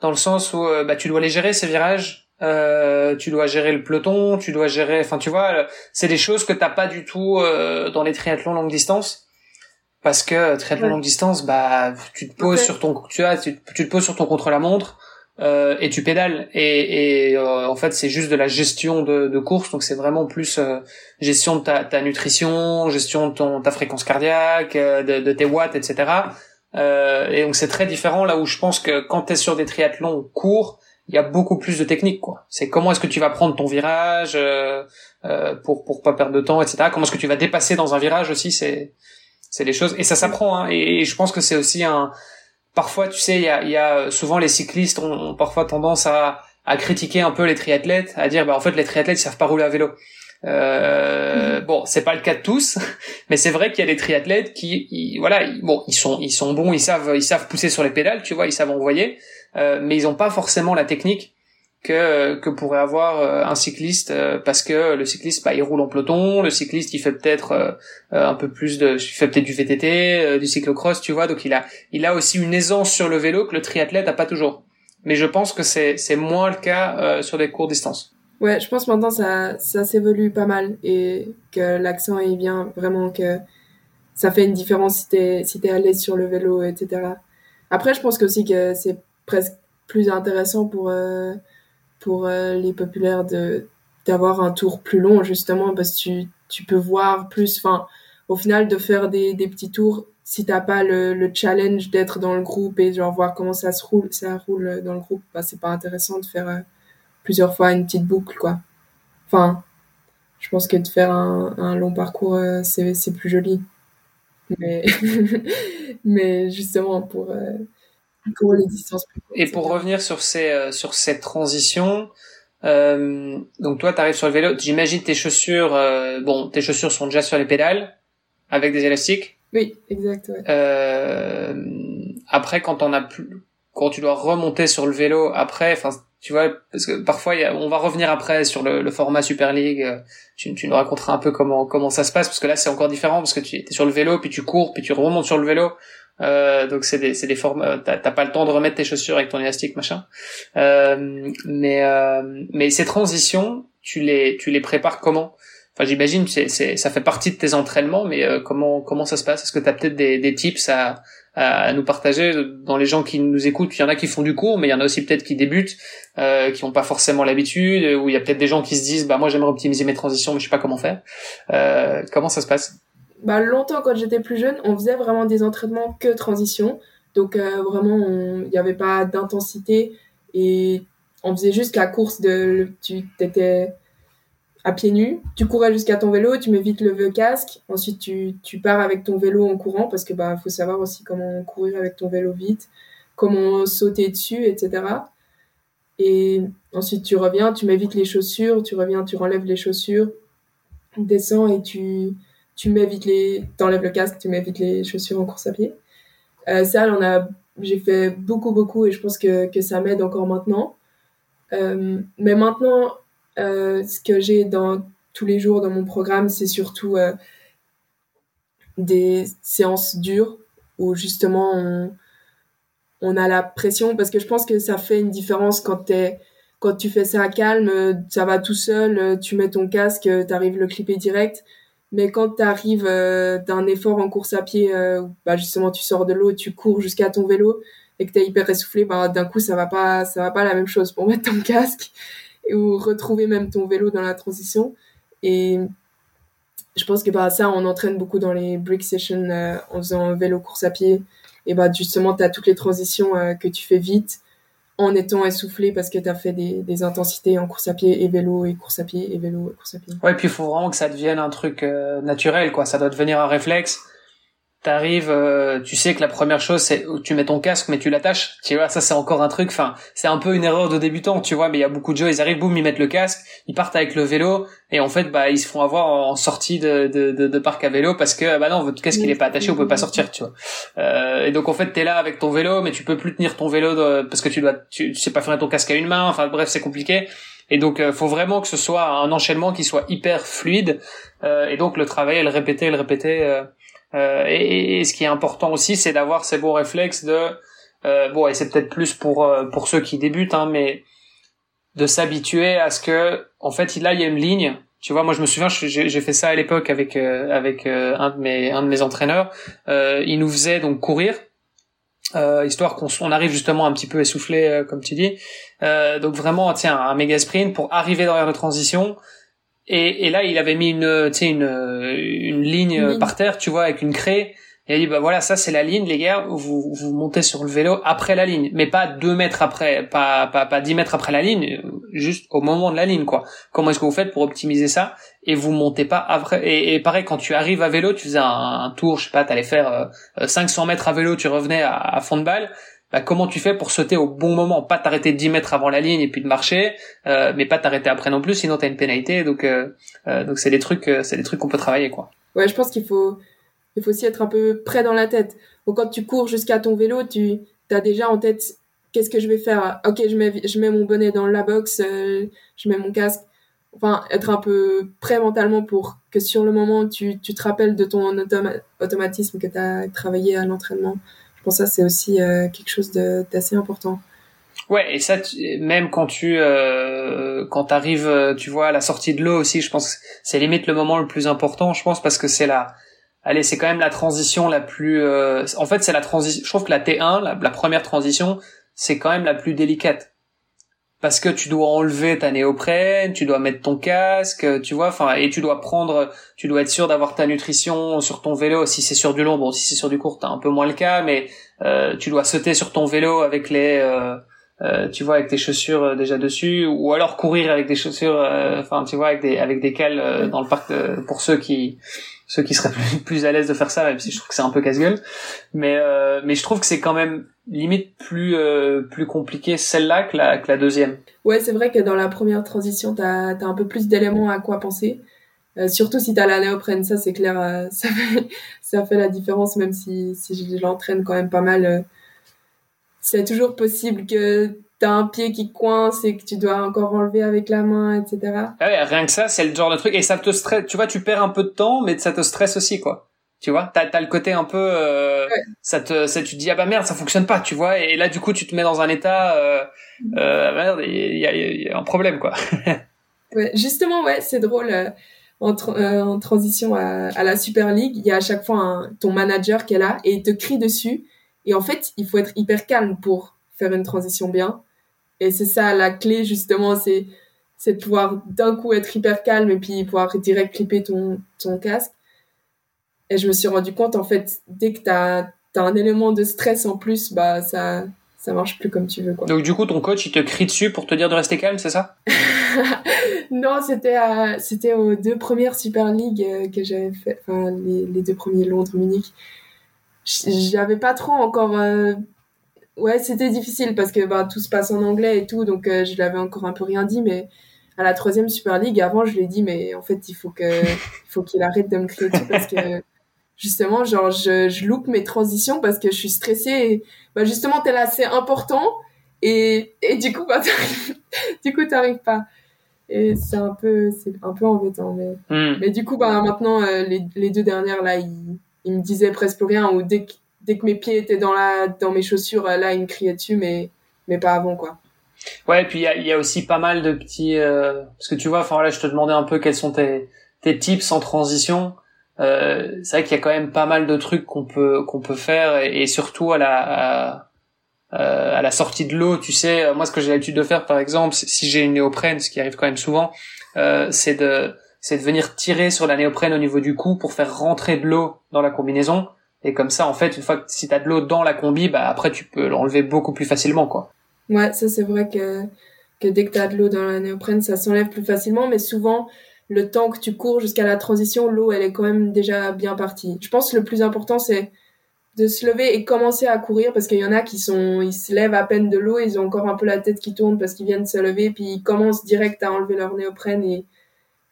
dans le sens où bah, tu dois les gérer ces virages euh, tu dois gérer le peloton, tu dois gérer, enfin tu vois, c'est des choses que t'as pas du tout euh, dans les triathlons longue distance, parce que triathlon longue distance, bah tu te poses sur ton, tu vois, tu, te poses sur ton contre-la-montre euh, et tu pédales, et, et euh, en fait c'est juste de la gestion de, de course, donc c'est vraiment plus euh, gestion de ta, ta, nutrition, gestion de ton, ta fréquence cardiaque, de, de tes watts, etc. et donc c'est très différent. Là où je pense que quand t'es sur des triathlons courts il y a beaucoup plus de technique quoi. C'est comment est-ce que tu vas prendre ton virage euh, euh, pour pour pas perdre de temps, etc. Comment est-ce que tu vas dépasser dans un virage aussi, c'est c'est des choses et ça s'apprend. Hein, et, je pense que c'est aussi un parfois tu sais il y a, y a souvent les cyclistes ont, parfois tendance à à critiquer un peu les triathlètes, à dire bah en fait les triathlètes ils savent pas rouler à vélo. Euh, bon, c'est pas le cas de tous, (laughs) mais c'est vrai qu'il y a des triathlètes qui, voilà, bon, ils sont, ils sont bons, ils savent, ils savent pousser sur les pédales, tu vois, ils savent envoyer, euh, mais ils ont pas forcément la technique que que pourrait avoir euh, un cycliste euh, parce que le cycliste bah il roule en peloton le cycliste il fait peut-être un peu plus de il fait peut-être du VTT du cyclocross tu vois donc il a il a aussi une aisance sur le vélo que le triathlète a pas toujours. Mais je pense que c'est c'est moins le cas sur des courtes distances. Ouais je pense maintenant ça ça s'évolue pas mal et que l'accent est bien vraiment que ça fait une différence si t'es si t'es à l'aise sur le vélo etc après je pense que aussi que c'est presque plus intéressant pour euh, pour euh, les populaires de d'avoir un tour plus long justement parce que tu, tu peux voir plus enfin au final de faire des, des petits tours si t'as pas le, le challenge d'être dans le groupe et genre voir comment ça se roule ça roule dans le groupe bah c'est pas intéressant de faire euh, plusieurs fois une petite boucle quoi. Enfin je pense que de faire un, un long parcours c'est c'est plus joli. Mais (laughs) mais justement pour pour les distances Et pour revenir sur ces euh, sur cette transition, euh, donc toi, tu arrives sur le vélo. J'imagine tes chaussures. Euh, bon, tes chaussures sont déjà sur les pédales avec des élastiques. Oui, exact. Ouais. Euh, après, quand on a plus, quand tu dois remonter sur le vélo après, enfin, tu vois, parce que parfois, y a, on va revenir après sur le, le format Super League. Tu, tu nous raconteras un peu comment comment ça se passe, parce que là, c'est encore différent, parce que tu es sur le vélo, puis tu cours, puis tu remontes sur le vélo. Euh, donc c'est des des formes euh, t'as pas le temps de remettre tes chaussures avec ton élastique machin. Euh, mais euh, mais ces transitions tu les tu les prépares comment? Enfin j'imagine c'est ça fait partie de tes entraînements mais euh, comment comment ça se passe? Est-ce que t'as peut-être des des tips à, à nous partager? Dans les gens qui nous écoutent il y en a qui font du cours mais il y en a aussi peut-être qui débutent qui ont pas forcément l'habitude ou il y a peut-être des gens qui se disent bah moi j'aimerais optimiser mes transitions mais je sais pas comment faire. Comment ça se passe? Bah, longtemps quand j'étais plus jeune, on faisait vraiment des entraînements que transition. Donc euh, vraiment, il n'y avait pas d'intensité et on faisait juste la course de tu étais à pieds nus, tu courais jusqu'à ton vélo, tu mets vite le casque, ensuite tu, tu pars avec ton vélo en courant parce que bah faut savoir aussi comment courir avec ton vélo vite, comment sauter dessus, etc. Et ensuite tu reviens, tu mets vite les chaussures, tu reviens, tu renlèves les chaussures, descends et tu tu mets vite les, t'enlèves le casque, tu mets vite les chaussures en course à pied. Euh, ça, on a, j'ai fait beaucoup, beaucoup et je pense que, que ça m'aide encore maintenant. Euh, mais maintenant, euh, ce que j'ai dans tous les jours dans mon programme, c'est surtout des séances dures où justement on, on a la pression parce que je pense que ça fait une différence quand t'es quand tu fais ça à calme, ça va tout seul, tu mets ton casque, t'arrives le clipper direct. Mais quand tu arrives euh, d'un effort en course à pied, euh, bah justement tu sors de l'eau, tu cours jusqu'à ton vélo, et que t'es hyper essoufflé, bah, d'un coup, ça va pas, ça va pas la même chose pour mettre ton (laughs) casque ou retrouver même ton vélo dans la transition. Et je pense que bah, ça, on entraîne beaucoup dans les break sessions euh, en faisant vélo course à pied. Et bah, justement, tu as toutes les transitions que tu fais vite en étant essoufflé parce que tu as fait des, intensités en course à pied et vélo et course à pied et vélo et course à pied. Ouais, puis il faut vraiment que ça devienne un truc euh, naturel, quoi. Ça doit devenir un réflexe t'arrives, euh, tu sais que la première chose c'est tu mets ton casque mais tu l'attaches. Tu vois, ça c'est encore un truc. Enfin, c'est un peu une erreur de débutant, tu vois. Mais il y a beaucoup de gens, ils arrivent, boum, ils mettent le casque, ils partent avec le vélo et en fait, bah, ils se font avoir en sortie de, de, de, de parc à vélo parce que bah non, votre casque il est pas attaché, vous pouvez pas sortir, tu vois. Euh, et donc en fait, t'es là avec ton vélo, mais tu peux plus tenir ton vélo parce que tu dois, tu, tu sais pas faire ton casque à une main. Enfin bref, c'est compliqué. Et donc, euh, faut vraiment que ce soit un enchaînement qui soit hyper fluide. Euh, et donc, le travail, le répéter, le répéter. Euh, euh, et, ce qui est important aussi, c'est d'avoir ces bons réflexes de euh, bon, et c'est peut-être plus pour euh, pour ceux qui débutent, hein, mais de s'habituer à ce que, en fait, là, il y a une ligne. Tu vois, moi, je me souviens, j'ai fait ça à l'époque avec avec un de mes un de mes entraîneurs. il nous faisait donc courir, histoire qu'on on arrive justement un petit peu essoufflé, comme tu dis. donc vraiment, tiens, un méga sprint pour arriver dans l'air de transition et, et là, il avait mis une, tu sais, une, une ligne par terre, tu vois, avec une craie. Et il a dit, bah voilà, ça c'est la ligne, les gars, vous, vous montez sur le vélo après la ligne, mais pas deux mètres après, pas, pas, pas dix mètres après la ligne, juste au moment de la ligne, quoi. Comment est-ce que vous faites pour optimiser ça et vous montez pas après? Et, et pareil, quand tu arrives à vélo, tu faisais un, tour, je sais pas, t'allais faire 500 euh, mètres à vélo, tu revenais à, à fond de balle, bah, comment tu fais pour sauter au bon moment, pas t'arrêter 10 mètres avant la ligne et puis de marcher, euh, mais pas t'arrêter après non plus, sinon t'as une pénalité. Donc, euh, euh, donc c'est des trucs, c'est des trucs qu'on peut travailler, quoi. Ouais, je pense qu'il faut, il faut aussi être un peu près dans la tête. Donc quand tu cours jusqu'à ton vélo, tu as déjà en tête qu'est-ce que je vais faire. Ok, je mets, je mets mon bonnet dans la box, je mets mon casque. Enfin, être un peu prêt mentalement pour que sur le moment tu, tu te rappelles de ton automatisme que tu as travaillé à l'entraînement. Que ça, c'est aussi euh, quelque chose d'assez important. Ouais, et ça, même quand tu euh, quand t'arrives, euh, tu vois, à la sortie de l'eau aussi, je pense c'est limite le moment le plus important, je pense, parce que c'est la, allez, c'est quand même la transition la plus, en fait, c'est la transition. Je trouve que la T1, la, la première transition, c'est quand même la plus délicate parce que tu dois enlever ta néoprène, tu dois mettre ton casque, tu vois, enfin, et tu dois prendre, tu dois être sûr d'avoir ta nutrition sur ton vélo. Si c'est sur du long, bon, si c'est sur du court, t'as un peu moins le cas, mais euh, tu dois sauter sur ton vélo avec les, euh, euh, tu vois, avec tes chaussures déjà dessus, ou alors courir avec des chaussures, enfin, tu vois, avec des avec des cales dans le parc pour ceux qui ceux qui seraient (laughs) plus, à l'aise de faire ça, même si je trouve que c'est un peu casse-gueule. Mais euh, mais je trouve que c'est quand même limite plus euh, plus compliqué celle-là que la que la deuxième. Ouais, c'est vrai que dans la première transition, t'as as un peu plus d'éléments à quoi penser. Euh, surtout si t'as la néoprène, ça c'est clair, (laughs) ça fait ça fait la différence même si si je l'entraîne quand même pas mal. C'est toujours possible que t'as un pied qui coince et que tu dois encore enlever avec la main, etc. Ah ouais, rien que ça, c'est le genre de truc et ça te stresse. Tu vois, tu perds un peu de temps, mais ça te stresse aussi, quoi. Tu vois, t'as as le côté un peu, euh, ça te, ça tu te dis ah bah merde, ça fonctionne pas, tu vois, et là du coup tu te mets dans un état, euh, euh merde, il y a, y a, un problème, quoi. (laughs) ouais, justement, ouais, c'est drôle. Euh, en, euh, en, transition à, à, la Super League, il y a à chaque fois un, ton manager qui est là et il te crie dessus. Et en fait, il faut être hyper calme pour faire une transition bien. Et c'est ça la clé justement, c'est c'est de pouvoir d'un coup être hyper calme et puis pouvoir direct clipper ton, ton casque. Et je me suis rendu compte en fait, dès que tu as, un élément de stress en plus, bah ça ça marche plus comme tu veux quoi. Donc du coup ton coach il te crie dessus pour te dire de rester calme, c'est ça? (laughs) Non, c'était c'était aux deux premières Super League euh, que j'avais fait, enfin les, les deux premiers Londres Munich. J'avais pas trop encore euh, ouais, c'était difficile parce que bah, tout se passe en anglais et tout, donc euh, je l'avais encore un peu rien dit, mais à la troisième Super League, avant, je lui ai dit, mais en fait, il faut que, il faut qu'il arrête de me crier dessus parce que justement, genre, je, je loupe mes transitions parce que je suis stressée. Et, bah, justement, t'es là, c'est important. Et, et du coup, bah, du coup, t'arrives pas. Et c'est un peu, c'est un peu embêtant. Mais, hmm. mais du coup, bah, maintenant, euh, les, les deux dernières, là, ils, ils me disaient presque plus rien ou dès que dès que mes pieds étaient dans la dans mes chaussures, là, il me criait dessus, mais mais pas avant quoi. Ouais, et puis il y a, y a, aussi pas mal de petits euh, parce que tu vois, enfin là, je te demandais un peu quels sont tes tes tips en transition. Euh, c'est vrai qu'il y a quand même pas mal de trucs qu'on peut qu'on peut faire et, surtout à la à la sortie de l'eau, tu sais, moi ce que j'ai l'habitude de faire par exemple, si j'ai une néoprène, ce qui arrive quand même souvent, c'est de c'est de venir tirer sur la néoprène au niveau du cou pour faire rentrer de l'eau dans la combinaison. Et comme ça, en fait, une fois que si t'as de l'eau dans la combi, bah après tu peux l'enlever beaucoup plus facilement, quoi. Ouais, ça c'est vrai que que dès que t'as de l'eau dans la néoprène, ça s'enlève plus facilement, mais souvent le temps que tu cours jusqu'à la transition, l'eau elle est quand même déjà bien partie. Je pense que le plus important c'est de se lever et commencer à courir parce qu'il y en a qui sont ils se lèvent à peine de l'eau, ils ont encore un peu la tête qui tourne parce qu'ils viennent se lever puis ils commencent direct à enlever leur néoprène et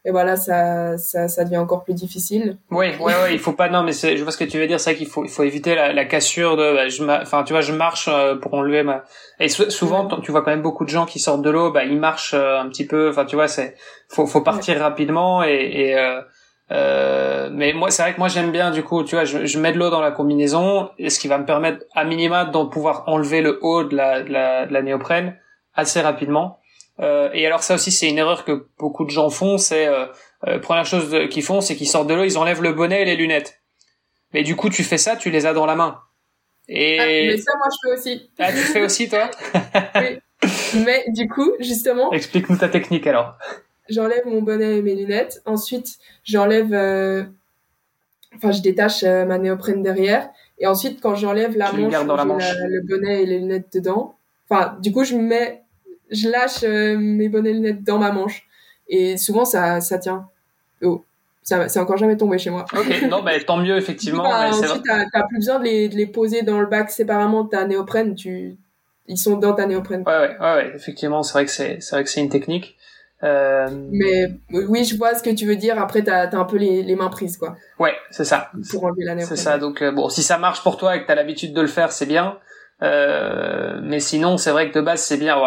et voilà ça, ça ça devient encore plus difficile. Oui oui oui il faut pas non mais c'est je vois ce que tu veux dire c'est qu'il faut il faut éviter la, la cassure de bah, je enfin tu vois je marche euh, pour enlever ma et souvent tu vois quand même beaucoup de gens qui sortent de l'eau bah ils marchent euh, un petit peu enfin tu vois c'est faut faut partir rapidement et, et euh, euh, mais moi c'est vrai que moi j'aime bien du coup tu vois je, je mets de l'eau dans la combinaison ce qui va me permettre à minima de pouvoir enlever le haut de la, de la, de la néoprène assez rapidement et alors ça aussi c'est une erreur que beaucoup de gens font, c'est euh, euh première chose qu'ils font, c'est qu'ils sortent de l'eau, ils enlèvent le bonnet et les lunettes. Mais du coup tu fais ça, tu les as dans la main. Et ah, mais ça moi je fais aussi. Ah tu fais aussi toi (laughs) Oui. Mais du coup justement. Explique-nous ta technique alors. J'enlève mon bonnet et mes lunettes. Ensuite j'enlève, euh... enfin je détache euh, ma néoprène derrière. Et ensuite quand j'enlève la manche, dans la manche. le bonnet et les lunettes dedans. Enfin du coup je mets je lâche euh, mes bonnets lunettes dans ma manche. Et souvent, ça, ça tient. Oh, ça, c'est encore jamais tombé chez moi. Ok, non, bah, tant mieux, (laughs) effectivement. Bah, ensuite, t'as, plus besoin de les, de les poser dans le bac séparément de ta néoprène. Tu, ils sont dans ta néoprène. Ouais, ouais, ouais, effectivement, c'est vrai que c'est, c'est vrai que c'est une technique. Euh... Mais oui, je vois ce que tu veux dire. Après, t'as as un peu les, les mains prises, quoi. Ouais, c'est ça. Pour enlever la néoprène. C'est ça. Donc euh, bon, si ça marche pour toi et que t'as l'habitude de le faire, c'est bien. Euh, mais sinon, c'est vrai que de base, c'est bien.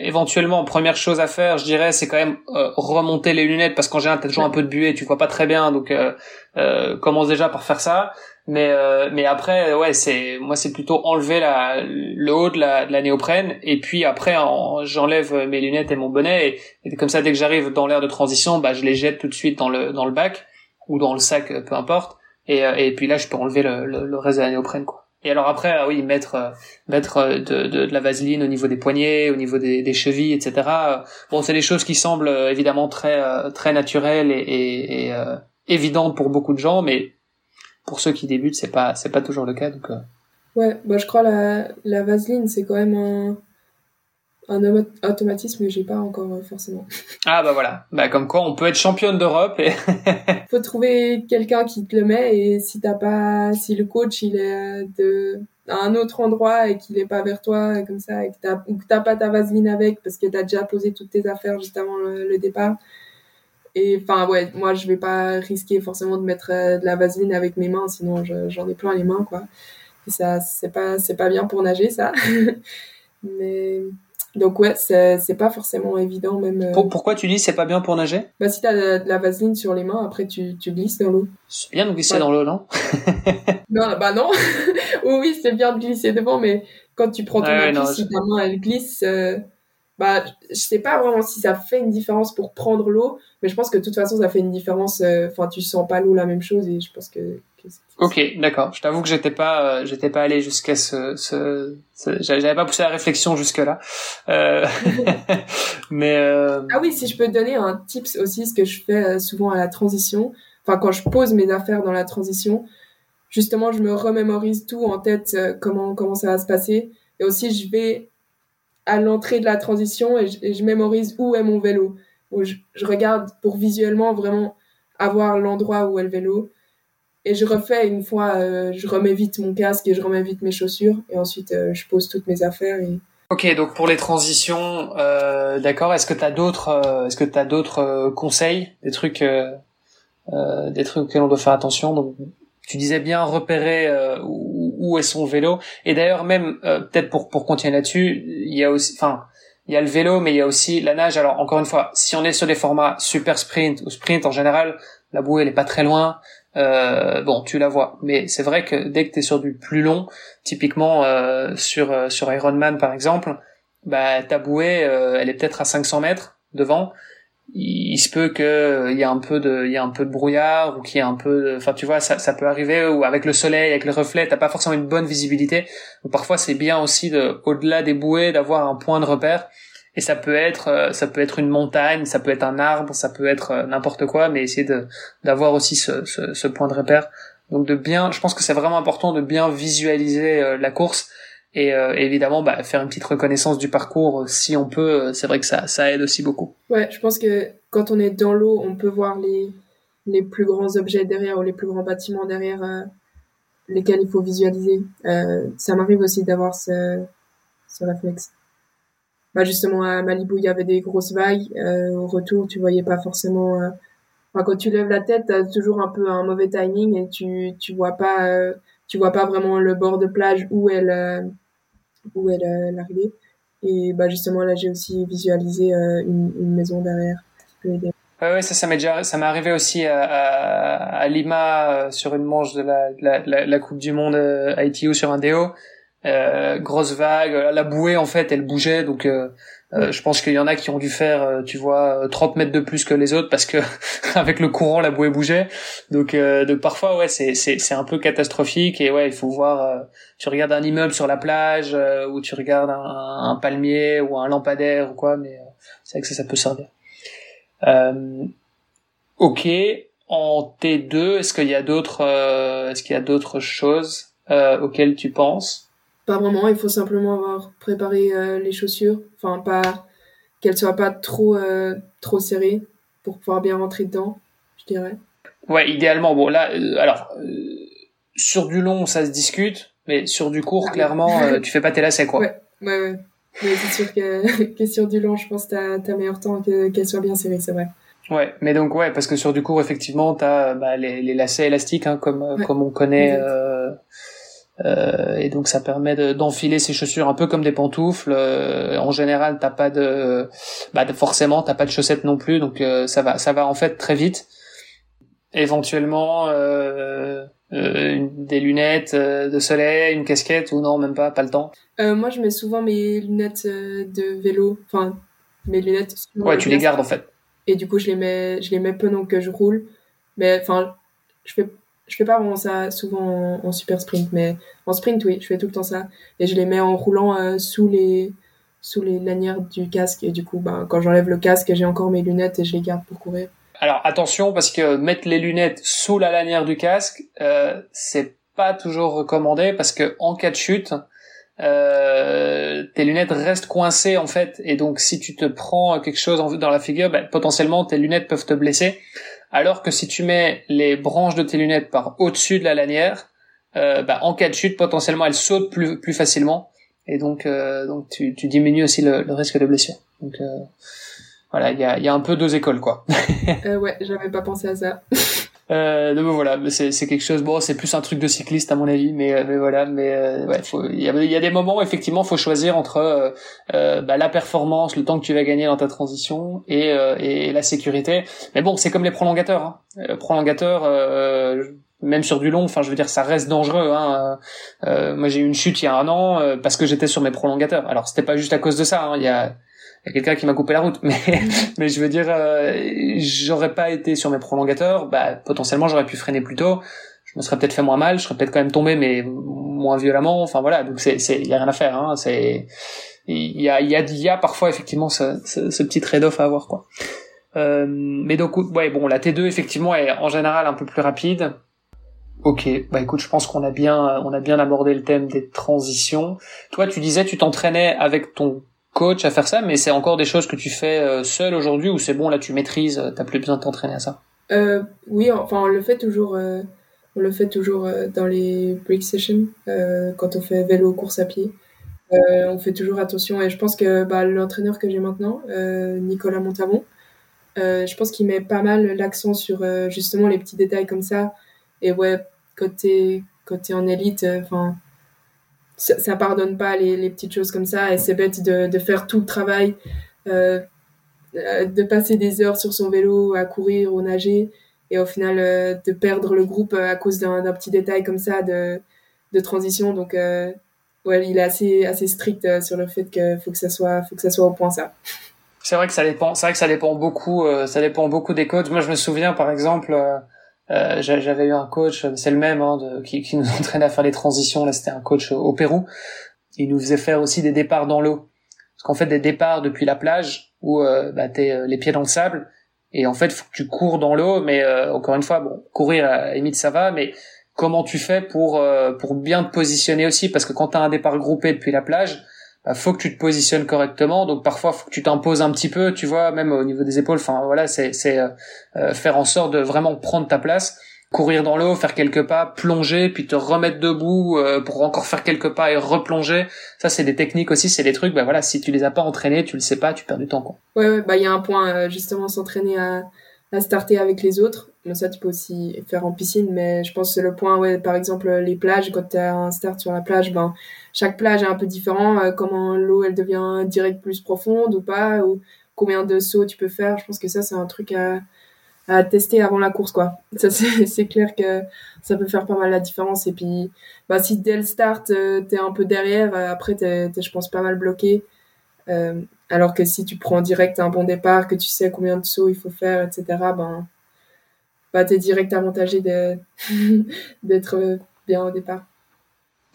éventuellement, première chose à faire, je dirais, c'est quand même euh, remonter les lunettes parce qu'en général, t'as toujours un peu de buée, tu vois pas très bien, donc euh, euh commence déjà par faire ça. Mais mais après, ouais, c'est moi, c'est plutôt enlever la, le haut de la, de la néoprène et puis après, j'enlève mes lunettes et mon bonnet et, comme ça, dès que j'arrive dans l'air de transition, bah, je les jette tout de suite dans le dans le bac ou dans le sac, peu importe. Et, et puis là, je peux enlever le, le, le reste de la néoprène, quoi. Et alors après, ah oui, mettre euh, mettre euh, de, de, de, la vaseline au niveau des poignets, au niveau des, des chevilles, etc. Bon, c'est des choses qui semblent euh, évidemment très très naturelles et, et, et évidentes pour beaucoup de gens, mais pour ceux qui débutent, c'est pas c'est pas toujours le cas. Donc. Ouais, bah je crois la la vaseline, c'est quand même un un automatisme que j'ai pas encore euh, forcément. Ah bah voilà, bah comme quoi on peut être championne d'Europe et (laughs) faut trouver quelqu'un qui te le met et si t'as pas si le coach il est euh, de à un autre endroit et qu'il est pas vers toi comme ça et que t'as ou que t'as pas ta vaseline avec parce que t'as déjà posé toutes tes affaires juste avant le, départ. Et enfin ouais, moi je vais pas risquer forcément de mettre euh, de la vaseline avec mes mains sinon j'en ai plein les mains quoi. Et ça c'est pas c'est pas bien pour nager ça. (laughs) Mais donc ouais, c'est pas forcément évident même. Euh... Pourquoi tu dis c'est pas bien pour nager? Bah si t'as de, de la vaseline sur les mains, après tu, tu glisses dans l'eau. C'est bien de glisser dans l'eau, non? (laughs) Non, bah non. (laughs) oui, c'est bien de glisser devant, mais quand tu prends ton ouais, si ta main elle glisse, euh, bah je sais pas vraiment si ça fait une différence pour prendre l'eau, mais je pense que de toute façon ça fait une différence. Euh, enfin, tu sens pas l'eau la même chose et je pense que Ok, d'accord. Je t'avoue que j'étais pas, euh, j'étais pas allé jusqu'à ce, ce, j'avais pas poussé la réflexion jusque là. Euh... (laughs) mais euh... ah oui, si je peux te donner un tips aussi, ce que je fais souvent à la transition, enfin quand je pose mes affaires dans la transition, justement, je me remémorise tout en tête comment comment ça va se passer, et aussi je vais à l'entrée de la transition et je, et je, mémorise où est mon vélo. Où je, je regarde pour visuellement vraiment avoir l'endroit où est le vélo et je refais une fois, euh, je remets vite mon casque et je remets vite mes chaussures et ensuite euh, je pose toutes mes affaires. Et... Ok, donc pour les transitions, euh, d'accord. Est-ce que tu as d'autres, euh, est-ce que tu d'autres euh, conseils, des trucs, des trucs auxquels on doit faire attention? Donc, tu disais bien repérer où, où, est son vélo. Et d'ailleurs même peut-être pour pour continuer là-dessus, il y a aussi, enfin. Il y a le vélo, mais il y a aussi la nage. Alors encore une fois, si on est sur des formats super sprint ou sprint en général, la bouée elle est pas très loin euh, bon, tu la vois. Mais c'est vrai que dès que tu es sur du plus long, typiquement euh, sur euh, sur Ironman par exemple, bah ta bouée, euh, elle est peut-être à 500 mètres devant. il, se peut que il y a un peu de il y a un peu de brouillard ou qu'il y a un peu enfin tu vois ça ça peut arriver ou avec le soleil avec le reflet t'as pas forcément une bonne visibilité donc parfois c'est bien aussi de au-delà des bouées d'avoir un point de repère et ça peut être euh, ça peut être une montagne ça peut être un arbre ça peut être euh, n'importe quoi mais essayer de d'avoir aussi ce, ce, ce, point de repère. Donc de bien je pense que c'est vraiment important de bien visualiser euh, la course et évidemment bah, faire une petite reconnaissance du parcours si on peut c'est vrai que ça ça aide aussi beaucoup. Ouais je pense que quand on est dans l'eau on peut voir les les plus grands objets derrière ou les plus grands bâtiments derrière lesquels il faut visualiser. Ça m'arrive aussi d'avoir ce ce réflexe bah justement à Malibu il y avait des grosses vagues euh, au retour tu voyais pas forcément euh, quand tu lèves la tête t'as toujours un peu un mauvais timing et tu tu vois pas euh, tu vois pas vraiment le bord de plage où elle euh, où elle euh, l'arrivée. Et bah justement là j'ai aussi visualisé une, une, maison derrière. Ouais ça ça m'est déjà ça m'est arrivé aussi à, à, à Lima sur une manche de la, la, la, Coupe du Monde ITU sur un déo euh, grosse vague, la bouée en fait elle bougeait donc euh, euh je pense qu'il y en a qui ont dû faire euh, tu vois 30 mètres de plus que les autres parce que (laughs) avec le courant la bouée bougeait. Donc donc parfois ouais c'est c'est c'est un peu catastrophique et ouais il faut voir tu regardes un immeuble sur la plage ou tu regardes un, un, palmier ou un lampadaire ou quoi mais c'est vrai que ça ça peut servir. Ok en T2 est-ce qu'il y a d'autres est-ce qu'il y a d'autres choses auxquelles tu penses? Pas vraiment, il faut simplement avoir préparé euh, les chaussures, enfin pas qu'elles soient pas trop euh, trop serrées pour pouvoir bien rentrer dedans, je dirais. Ouais, idéalement. Bon là, euh, alors sur du long ça se discute, mais sur du court ah clairement tu fais pas tes lacets quoi. Ouais, ouais, ouais. Mais c'est sûr que, (laughs) que, sur du long, je pense que t'as as meilleur temps que qu'elle soit bien serrée, c'est vrai. Ouais, mais donc ouais, parce que sur du court, effectivement, t'as bah, les, les lacets élastiques, hein, comme comme on connaît. Euh, et donc ça permet d'enfiler ses chaussures un peu comme des pantoufles. Euh, en général, t'as pas de, bah forcément t'as pas de chaussettes non plus, donc euh, ça va, ça va en fait très vite. Éventuellement des lunettes de soleil, une casquette ou non même pas, pas le temps. moi, je mets souvent mes lunettes de vélo, enfin mes lunettes. Ouais, tu les gardes en fait. Et du coup, je les mets, je les mets pendant que je roule. Mais enfin, je fais je fais pas vraiment ça souvent en, super sprint, mais en sprint, oui, je fais tout le temps ça. Et je les mets en roulant euh, sous les sous les lanières du casque. Et du coup, ben, quand j'enlève le casque, j'ai encore mes lunettes et je les garde pour courir. Alors attention, parce que mettre les lunettes sous la lanière du casque, euh, c'est pas toujours recommandé, parce que en cas de chute, euh, tes lunettes restent coincées en fait, et donc si tu te prends quelque chose dans la figure, ben, potentiellement tes lunettes peuvent te blesser. Alors que si tu mets les branches de tes lunettes par au-dessus de la lanière, euh, bah, en cas de chute, potentiellement, elles sautent plus, plus facilement. Et donc, euh, donc tu, tu, diminues aussi le, le, risque de blessure. Donc euh, voilà, il y a, y a un peu deux écoles, quoi. (laughs) euh, ouais, j'avais pas pensé à ça. (laughs) Euh, donc voilà, c'est quelque chose. Bon, c'est plus un truc de cycliste à mon avis, mais, euh, mais voilà, mais euh, ouais, il y a, y a, des moments où effectivement, faut choisir entre euh, euh, bah, la performance, le temps que tu vas gagner dans ta transition et, et la sécurité. Mais bon, c'est comme les prolongateurs. Hein. Même sur du long, enfin, je veux dire, ça reste dangereux. Hein. moi, j'ai eu une chute il y a un an parce que j'étais sur mes prolongateurs. Alors, c'était pas juste à cause de ça. Hein. Y a il y a quelqu'un qui m'a coupé la route. (laughs) Mais mais je veux dire euh, j'aurais pas été sur mes prolongateurs. Bah potentiellement j'aurais pu freiner plus tôt. Je me serais peut-être fait moins mal. Je serais peut-être quand même tombé mais moins violemment. Enfin voilà. Donc c'est c'est y a rien à faire hein. C'est y a y a y a parfois effectivement ce, ce, ce petit trade-off à avoir quoi. Euh, mais donc ouais bon la T2 effectivement est en général un peu plus rapide. Ok, bah écoute, je pense qu'on a bien, on a bien abordé le thème des transitions. Toi, tu disais, tu t'entraînais avec ton coach à faire ça, mais c'est encore des choses que tu fais euh, seul aujourd'hui ou c'est bon là tu maîtrises, euh, t'as plus besoin de t'entraîner à ça? Euh, Oui, enfin on le fait toujours, on le fait toujours dans les break sessions quand on fait vélo, course à pied. on fait toujours attention et je pense que bah, l'entraîneur que j'ai maintenant, Nicolas Montavon, je pense qu'il met pas mal l'accent sur justement les petits détails comme ça. Et ouais, côté côté en élite, enfin ça, pardonne pas les, les, petites choses comme ça et c'est bête de, de, faire tout le travail euh, euh, de passer des heures sur son vélo à courir ou nager et au final euh, de perdre le groupe à cause d'un petit détail comme ça de, de transition donc ouais il est assez assez strict sur le fait que faut que ça soit faut que ça soit au point ça C'est vrai que ça dépend. C'est vrai que ça dépend beaucoup. Ça dépend beaucoup des coachs. Moi, je me souviens, par exemple, euh, euh j'avais eu un coach, c'est le même, hein, de, qui, qui, nous (laughs) entraînait à faire les transitions. Là, c'était un coach au Pérou. Il nous faisait faire aussi des départs dans l'eau. Parce qu'en fait, des départs depuis la plage où euh, bah, t'es les pieds dans le sable et en fait, faut que tu cours dans l'eau. Mais encore une fois, bon, courir à limite ça va, mais comment tu fais pour pour bien te positionner aussi? Parce que quand t'as un départ groupé depuis la plage faut que tu te positionnes correctement. Donc parfois, faut que tu t'imposes un petit peu, tu vois, même au niveau des épaules. Enfin voilà, c'est euh, euh, faire en sorte de vraiment prendre ta place, courir dans l'eau, faire quelques pas, plonger, puis te remettre debout euh, pour encore faire quelques pas et replonger. Ça, c'est des techniques aussi, c'est des trucs. Bah voilà, si tu les as pas entraînés, tu le sais pas, tu perds du temps quoi. Ouais, ouais bah il y a un point justement s'entraîner à à starter avec les autres. Ça, tu peux aussi faire en piscine, mais je pense que c'est le point, ouais, par exemple, les plages, quand tu as un start sur la plage, ben, chaque plage est un peu différent, euh, comment l'eau, elle devient direct plus profonde ou pas, ou combien de sauts tu peux faire. Je pense que ça, c'est un truc à, à tester avant la course, quoi. Ça, (laughs) c'est clair que ça peut faire pas mal la différence. Et puis, bah, si dès le start, euh, tu es un peu derrière, euh, après, tu es, je pense, pas mal bloqué. Alors que si tu prends direct un bon départ, que tu sais combien de sauts il faut faire, etc., ben, bah, t'es direct avantagé (laughs) d'être bien au départ.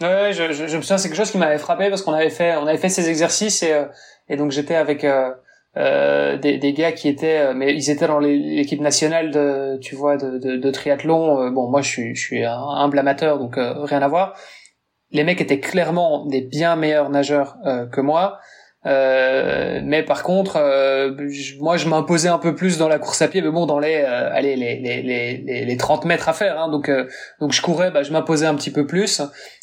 Ouais, je, me souviens, c'est quelque chose qui m'avait frappé parce qu'on avait fait, on avait fait ces exercices et, euh, donc j'étais avec euh, euh, des, gars qui étaient, mais ils étaient dans l'équipe nationale de, tu vois, de triathlon. Bon, moi, je suis, je suis un humble amateur, donc rien à voir. Les mecs étaient clairement des bien meilleurs nageurs que moi. Euh, mais par contre, euh, moi, je m'imposais un peu plus dans la course à pied, mais bon, dans les, euh, allez, les, les, les, les 30 mètres à faire. Hein, donc, donc je courais, bah, je m'imposais un petit peu plus.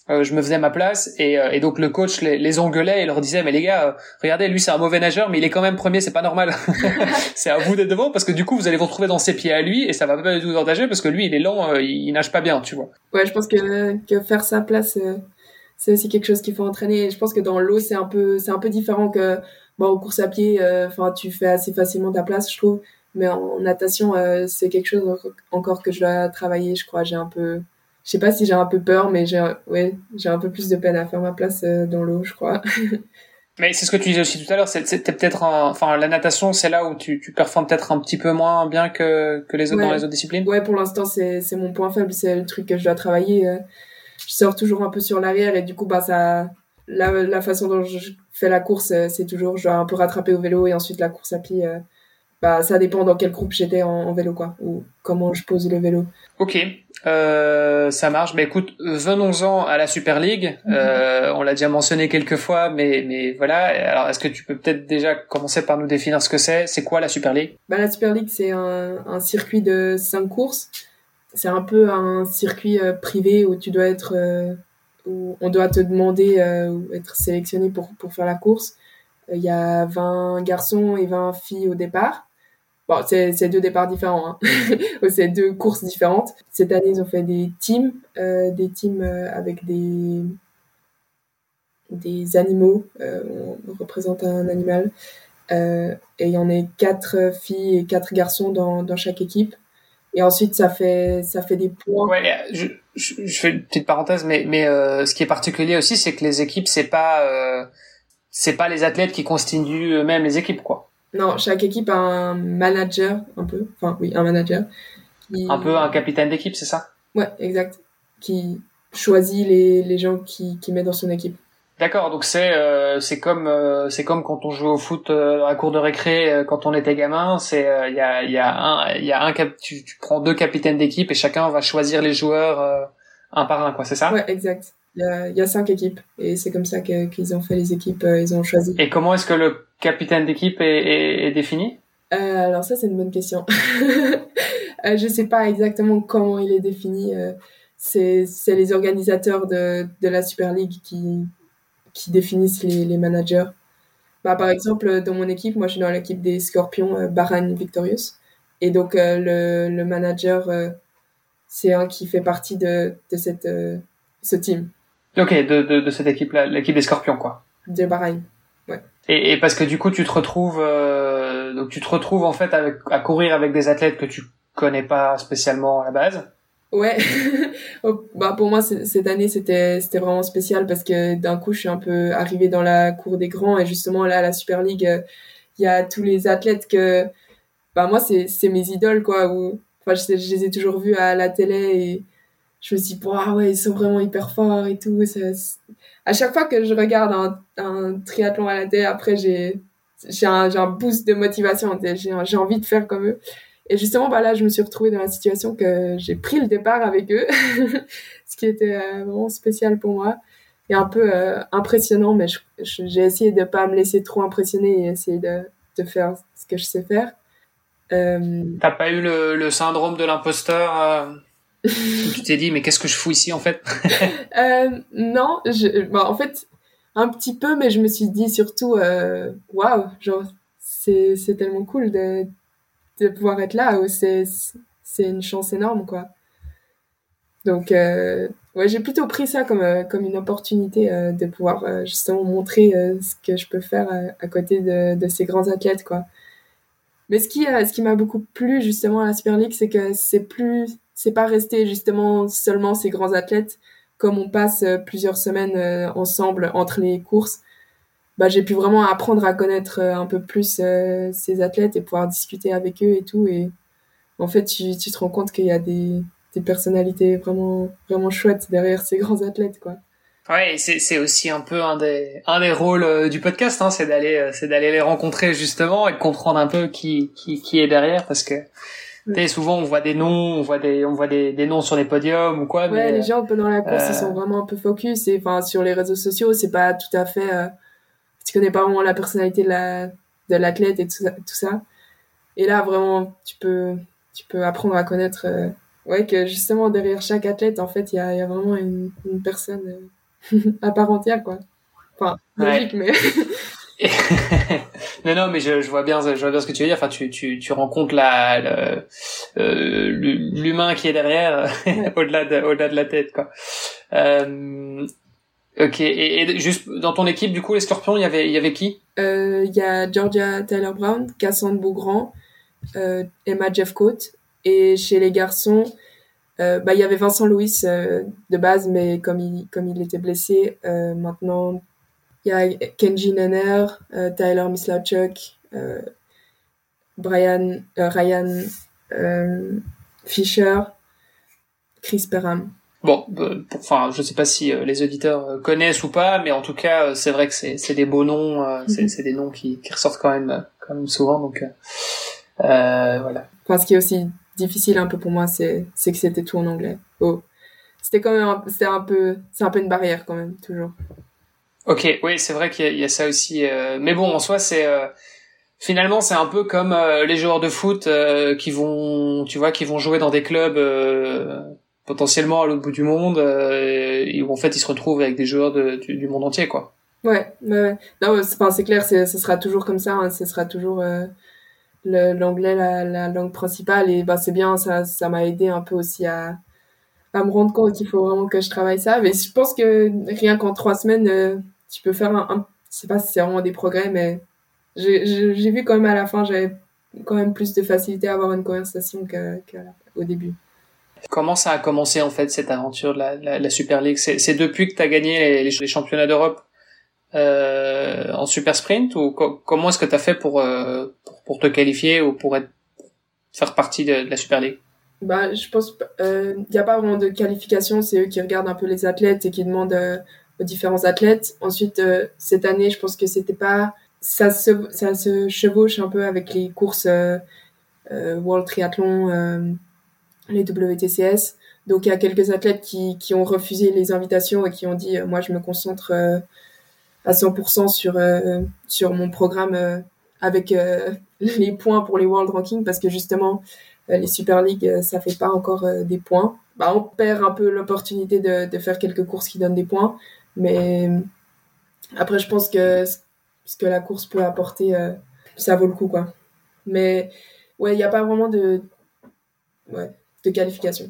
je me faisais ma place et, et donc le coach les, les engueulait et leur disait mais les gars regardez lui c'est un mauvais nageur mais il est quand même premier c'est pas normal (laughs) c'est à vous d'être devant parce que du coup vous allez vous retrouver dans ses pieds à lui et ça va pas du tout parce que lui il est lent il, nage pas bien tu vois ouais je pense que, que faire sa place c'est aussi quelque chose qu'il faut entraîner. je pense que dans l'eau, c'est un peu, c'est un peu différent que, bon, aux courses à pied, euh, enfin, tu fais assez facilement ta place, je trouve. Mais en natation, euh, c'est quelque chose encore que je dois travailler, je crois. J'ai un peu, je sais pas si j'ai un peu peur, mais j'ai, ouais, j'ai un peu plus de peine à faire ma place euh, dans l'eau, je crois. (laughs) mais c'est ce que tu disais aussi tout à l'heure, c'était peut-être, enfin, la natation, c'est là où tu, tu performes peut-être un petit peu moins bien que, que les autres dans les autres disciplines? Ouais, pour l'instant, c'est, c'est mon point faible, c'est le truc que je dois travailler je sors toujours un peu sur l'arrière et du coup bah ça la, la façon dont je fais la course euh, c'est toujours je dois un peu rattraper au vélo et ensuite la course à pied euh, bah ça dépend dans quel groupe j'étais en, vélo quoi ou comment je pose le vélo. Ok euh, ça marche. Mais écoute venons-en à la Super League. Mhm. euh, on l'a déjà mentionné quelques fois mais mais voilà. Alors est-ce que tu peux peut-être déjà commencer par nous définir ce que c'est? C'est quoi la Super League? Bah la Super League c'est un, un circuit de cinq courses c'est un peu un circuit euh, privé où tu dois être euh, où on doit te demander euh, ou être sélectionné pour, pour faire la course. Il y a 20 garçons et 20 filles au départ. Bon, c'est deux départs différents, hein. (laughs) c'est deux courses différentes. Cette année, ils ont fait des teams, des teams avec des des animaux. on représente un animal. et il y en a quatre filles et quatre garçons dans, dans chaque équipe. Et ensuite, ça fait, ça fait des points. Ouais, je, je, je fais une petite parenthèse, mais, mais euh, ce qui est particulier aussi, c'est que les équipes, c'est pas, euh, c'est pas les athlètes qui constituent eux-mêmes les équipes, quoi. Non, chaque équipe a un manager, un peu. Enfin, oui, un manager. Qui... Un peu un capitaine d'équipe, c'est ça? Ouais, exact. Qui choisit les, les gens qui, qui met dans son équipe. D'accord, donc c'est euh, c'est comme euh, c'est comme quand on joue au foot euh, à cour de récré euh, quand on était gamin, c'est il y a il y a un il y a un cap tu, tu prends deux capitaines d'équipe et chacun va choisir les joueurs un par un quoi, c'est ça? Ouais, exact. Il y a il y a cinq équipes et c'est comme ça qu'ils ont fait les équipes, ils ont choisi. Et comment est-ce que le capitaine d'équipe est, est, est, défini? Alors ça c'est une bonne question. (laughs) je sais pas exactement comment il est défini. c'est c'est les organisateurs de de la Super League qui qui définissent les, les managers. Bah, par exemple, dans mon équipe, moi je suis dans l'équipe des Scorpions euh, Bahrain Victorious. Et donc euh, le, le, manager, euh, c'est un qui fait partie de, de cette, ce team. Ok, de, de, de cette équipe-là, l'équipe des Scorpions, quoi. De Bahreïn, ouais. Et, et, parce que du coup, tu te retrouves, donc tu te retrouves en fait avec, à courir avec des athlètes que tu connais pas spécialement à la base. Ouais, (laughs) bah pour moi cette année c'était c'était vraiment spécial parce que d'un coup je suis un peu arrivée dans la cour des grands et justement là la Super League euh, il y a tous les athlètes que, bah moi c'est c'est mes idoles quoi. Ou enfin je, je, les ai toujours vus à la télé et je me suis dit ah ouais ils sont vraiment hyper forts et tout. Ça, à chaque fois que je regarde un, un triathlon à la télé, après j'ai j'ai un, j'ai un boost de motivation. J'ai j'ai envie de faire comme eux. Et justement, bah là, je me suis retrouvée dans la situation que j'ai pris le départ avec eux, (laughs) ce qui était euh, vraiment spécial pour moi et un peu euh, impressionnant, mais j'ai essayé de pas me laisser trop impressionner et essayer de, de faire ce que je sais faire. Euh... T'as pas eu le, le syndrome de l'imposteur euh... Tu t'es dit, mais qu'est-ce que je fous ici en fait? (laughs) Non, je, bah, en fait, un petit peu, mais je me suis dit surtout, waouh, genre, c'est tellement cool de, de pouvoir être là, c'est une chance énorme, quoi. Donc, euh, ouais, j'ai plutôt pris ça comme, euh, comme une opportunité euh, de pouvoir euh, justement montrer ce que je peux faire à côté de, de, ces grands athlètes, quoi. Mais ce qui, ce qui m'a beaucoup plu justement à la Super League, c'est que c'est plus, c'est pas resté justement seulement ces grands athlètes. Comme on passe plusieurs semaines ensemble entre les courses, bah, j'ai pu vraiment apprendre à connaître un peu plus ces athlètes et pouvoir discuter avec eux et tout. Et en fait, tu, tu te rends compte qu'il y a des, des personnalités vraiment vraiment chouettes derrière ces grands athlètes quoi. Ouais, c'est aussi un peu un des un des rôles euh, du podcast, hein, c'est d'aller euh, c'est d'aller les rencontrer justement et de comprendre un peu qui qui qui est derrière parce que souvent on voit des noms, on voit des on voit des, des noms sur les podiums ou quoi. Ouais, mais, les gens pendant la course ils sont euh, vraiment un peu focus et enfin sur les réseaux sociaux c'est pas tout à fait euh, tu connais pas vraiment la personnalité de la de l'athlète et tout ça, tout ça. Et là vraiment tu peux tu peux apprendre à connaître ouais, que justement derrière chaque athlète, en fait, il y a, y a, vraiment une, une personne euh, (laughs) à part entière, quoi. Enfin, logique, mais. (laughs) (laughs) non, non, mais je, je, vois bien, je vois bien ce que tu veux dire. Enfin, tu, tu, tu rencontres la, euh, l'humain qui est derrière, au-delà de, au-delà de la tête, quoi. Euh, ok. Et, juste dans ton équipe, du coup, les Scorpions, il y avait, y avait qui? Euh, Il y a Georgia Taylor Brown, Cassandre Beaugrand, euh, Emma Jeffcoat et chez les garçons, euh, bah, il y avait Vincent Louis euh, de base, mais comme il, comme il était blessé, maintenant, il y a Kenji Nenner, Tyler Mislachuk, euh, Brian, Ryan Fisher, Chris Perham. Bon, enfin, je sais pas si les auditeurs connaissent ou pas, mais en tout cas, c'est vrai que c'est des beaux noms, -hmm. c'est des noms qui, qui ressortent quand même, quand même souvent, donc voilà. Enfin, ce qui est aussi difficile un peu pour moi, c'est que c'était tout en anglais. Oh. C'était quand même c'était un peu c'est un peu une barrière quand même toujours. Ok, oui, c'est vrai qu'il y, y, a ça aussi. Euh... Mais bon, en soi, c'est euh... finalement c'est un peu comme euh, les joueurs de foot euh, qui vont, tu vois, qui vont jouer dans des clubs euh, potentiellement à l'autre bout du monde, et où en fait ils se retrouvent avec des joueurs du, monde entier, quoi. Ouais, ouais. Non, c'est clair, ce sera toujours comme ça. Hein, ce sera toujours l'anglais la, la, langue principale et bah c'est bien ça ça m'a aidé un peu aussi à à me rendre compte qu'il faut vraiment que je travaille ça mais je pense que rien qu'en trois semaines euh, tu peux faire un, un je sais pas si c'est vraiment des progrès mais j'ai vu quand même à la fin j'avais quand même plus de facilité à avoir une conversation qu'au début Comment ça a commencé en fait cette aventure de la, Super League? C'est depuis que tu as gagné les, championnats d'Europe euh, en super sprint ou co comment est-ce que tu as fait pour, euh, pour, pour te qualifier ou pour être faire partie de, la Super League? Bah, je pense il euh, n'y a pas vraiment de qualification, c'est eux qui regardent un peu les athlètes et qui demandent aux différents athlètes. Ensuite, cette année, je pense que c'était pas ça se ça se chevauche un peu avec les courses World Triathlon, les WTCS. Donc il y a quelques athlètes qui qui ont refusé les invitations et qui ont dit moi je me concentre à 100% sur euh, sur mon programme euh, avec euh, (laughs) les points pour les World Ranking parce que justement les Super League ça fait pas encore des points. Bah on perd un peu l'opportunité de, de faire quelques courses qui donnent des points, mais après je pense que ce que la course peut apporter ça vaut le coup quoi. Mais ouais, il n'y a pas vraiment de ouais, qualification.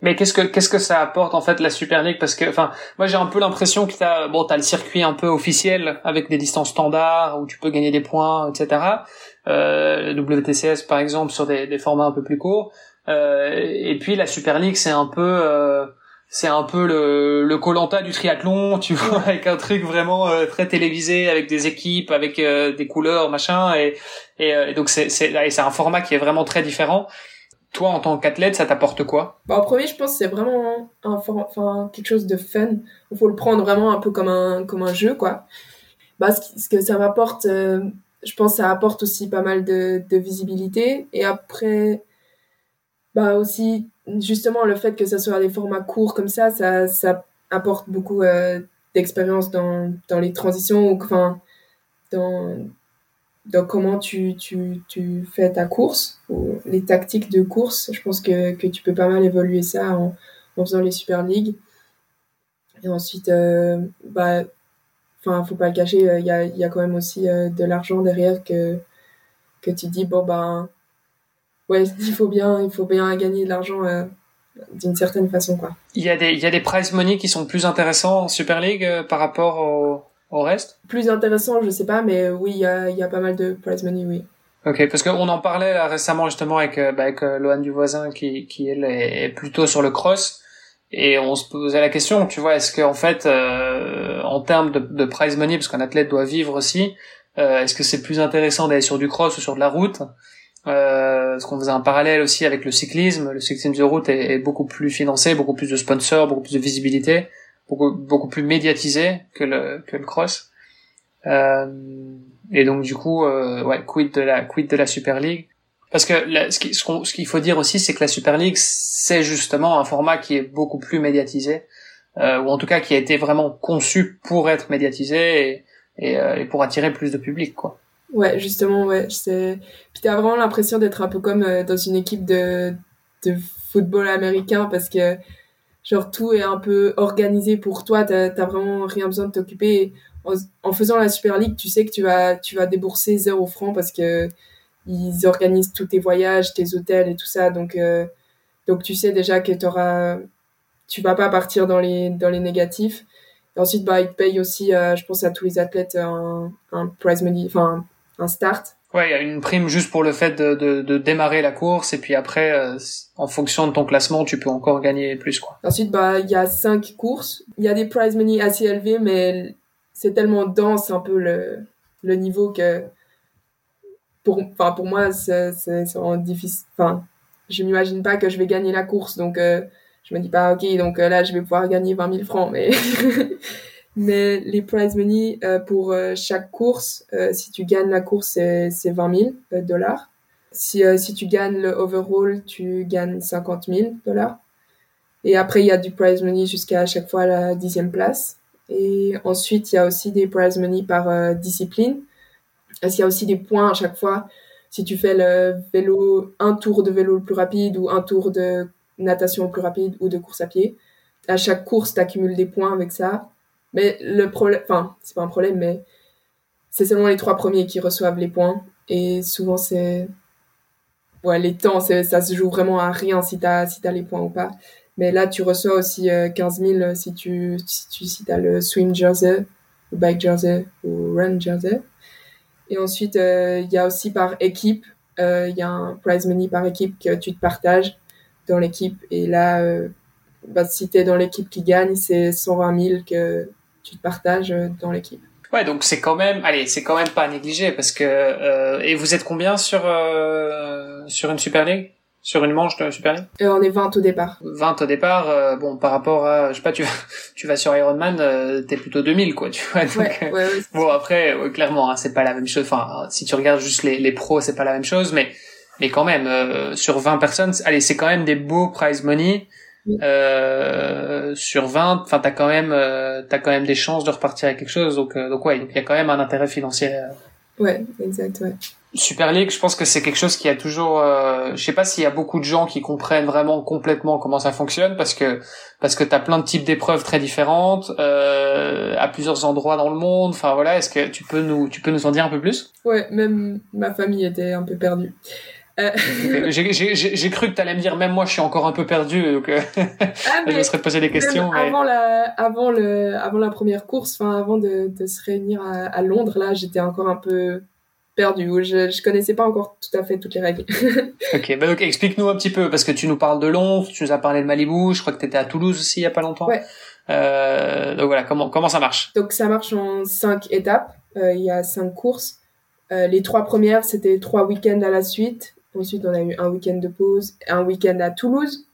Mais qu'est-ce que qu'est-ce que ça apporte en fait la Super League? Parce que enfin moi j'ai un peu l'impression que t'as bon t'as le circuit un peu officiel avec des distances standards où tu peux gagner des points etc. Euh, WTCS par exemple sur des, des formats un peu plus courts euh, et puis la Super League c'est un peu euh, c'est un peu le le Colanta du triathlon, tu vois, (laughs) avec un truc vraiment euh, très télévisé, avec des équipes, avec des couleurs, machin, et et, donc c'est c'est c'est un format qui est vraiment très différent. Toi, en tant qu'athlète, ça t'apporte quoi? Bah, En premier, je pense que c'est vraiment un, enfin, quelque chose de fun. Il faut le prendre vraiment un peu comme un, comme un jeu, quoi. Bah, ce, que ça m'apporte, euh, je pense que ça apporte aussi pas mal de, de visibilité. Et après, bah aussi, justement, le fait que ça soit des formats courts comme ça, ça, ça apporte beaucoup euh, d'expérience dans, dans les transitions, ou enfin, dans, donc comment tu, tu, tu fais ta course, ou les tactiques de course? Je pense que, que tu peux pas mal évoluer ça en, en faisant les Super League. Et ensuite, euh, bah, enfin, faut pas le cacher, il y a, y a quand même aussi euh, de l'argent derrière que, que tu dis, bon, ben, ouais, (laughs) il faut bien, il faut bien gagner de l'argent euh, d'une certaine façon, quoi. Il y a des, il y a des prize money qui sont plus intéressants en Super League par rapport au, au reste Plus intéressant, je sais pas, mais oui, il y a, y a pas mal de prize money, oui. Ok, parce qu'on en parlait là, récemment justement avec, euh, bah, avec euh, Lohan du voisin qui, qui elle est plutôt sur le cross. Et on se posait la question, tu vois, est-ce qu'en fait, euh, en termes de, de prize money, parce qu'un athlète doit vivre aussi, euh, est-ce que c'est plus intéressant d'aller sur du cross ou sur de la route? Euh, Parce qu'on faisait un parallèle aussi avec le cyclisme, le cyclisme de route est, est, beaucoup plus financé, beaucoup plus de sponsors, beaucoup plus de visibilité beaucoup beaucoup plus médiatisé que le que le cross. Euh, et donc du coup, euh, ouais, quid de la quid de la Super League? Parce que ce qu'il ce qu'il faut dire aussi, c'est que la Super League, c'est justement un format qui est beaucoup plus médiatisé, euh, ou en tout cas qui a été vraiment conçu pour être médiatisé et, et, euh, et pour attirer plus de public, quoi. Ouais, justement, ouais. C'est... Puis t'as vraiment l'impression d'être un peu comme euh, dans une équipe de, de football américain parce que genre tout est un peu organisé pour toi, t'as as vraiment rien besoin de t'occuper. En, faisant la Super League, tu sais que tu vas, tu vas débourser zéro franc parce que ils organisent tous tes voyages, tes hôtels et tout ça. Donc, euh, donc tu sais déjà que t'auras, tu vas pas partir dans les, dans les négatifs. Et ensuite, bah, ils payent aussi, euh, je pense à tous les athlètes, un, un prize money, enfin, un start. Ouais, il y a une prime juste pour le fait de, de, de démarrer la course et puis après, euh, en fonction de ton classement, tu peux encore gagner plus quoi. Ensuite, bah il y a cinq courses. Il y a des prize money assez élevés, mais c'est tellement dense un peu le, le niveau que pour, enfin pour moi c'est c'est difficile. Enfin, je m'imagine pas que je vais gagner la course, donc euh, je me dis pas ok donc euh, là je vais pouvoir gagner 20 000 francs, mais (laughs) Mais les prize money euh, pour euh, chaque course, euh, si tu gagnes la course, c'est 20 000 dollars. Si, si tu gagnes le overall, tu gagnes 50 000 dollars. Et après, il y a du prize money jusqu'à chaque fois la dixième place. Et ensuite, il y a aussi des prize money par discipline. Parce qu'il y a aussi des points à chaque fois. Si tu fais le vélo, un tour de vélo le plus rapide ou un tour de natation le plus rapide ou de course à pied, à chaque course, tu accumules des points avec ça. Mais le problème, enfin, c'est pas un problème, mais c'est seulement les trois premiers qui reçoivent les points. Et souvent, c'est. Ouais, les temps, ça se joue vraiment à rien si t'as si as les points ou pas. Mais là, tu reçois aussi 15 euh, 000 si tu si tu si as le swim jersey, ou bike jersey ou run jersey. Et ensuite, euh, il y a aussi par équipe, euh, il y a un prize money par équipe que tu te partages dans l'équipe. Et là, bah, si tu es dans l'équipe qui gagne, c'est 120 000 que tu te partages euh, dans l'équipe. Ouais, donc c'est quand même, allez, c'est quand même pas négligé parce que euh, et vous êtes combien sur euh, sur une Super League, sur une manche de Super League? Euh, On est 20 au départ. 20 au départ, bon par rapport à, je sais pas, tu vas (laughs) tu vas sur Ironman, t'es plutôt 2000 quoi, tu vois. Donc, ouais, ouais, bon après, clairement, hein, c'est pas la même chose. Enfin, si tu regardes juste les les pros, c'est pas la même chose, mais mais quand même, sur 20 personnes, allez, c'est quand même des beaux prize money. Euh, sur 20, enfin t'as quand même euh, t'as quand même des chances de repartir avec quelque chose. Donc euh, donc ouais, il y a quand même un intérêt financier. Euh. Ouais, exact, ouais. Super League, je pense que c'est quelque chose qui a toujours, euh, je sais pas s'il y a beaucoup de gens qui comprennent vraiment complètement comment ça fonctionne parce que parce que t'as plein de types d'épreuves très différentes euh, à plusieurs endroits dans le monde. Enfin voilà, est-ce que tu peux nous tu peux nous en dire un peu plus? Ouais, même ma famille était un peu perdue. Euh... J'ai cru que tu allais me dire, même moi, je suis encore un peu perdu, donc euh, ah, (laughs) je me serais posé des questions. Avant, la, avant, le, avant la première course, enfin avant de, de se réunir à, à Londres, là, j'étais encore un peu perdu, où je, je connaissais pas encore tout à fait toutes les règles. (laughs) ok, bah donc explique-nous un petit peu, parce que tu nous parles de Londres, tu nous as parlé de Malibu, je crois que tu étais à Toulouse aussi il y a pas longtemps. Ouais. Euh, donc voilà, comment, comment ça marche? Donc ça marche en cinq étapes, euh, il y a cinq courses. Euh, les trois premières, c'était trois week-ends à la suite. Ensuite, on a eu un week-end de pause, un week-end à Toulouse.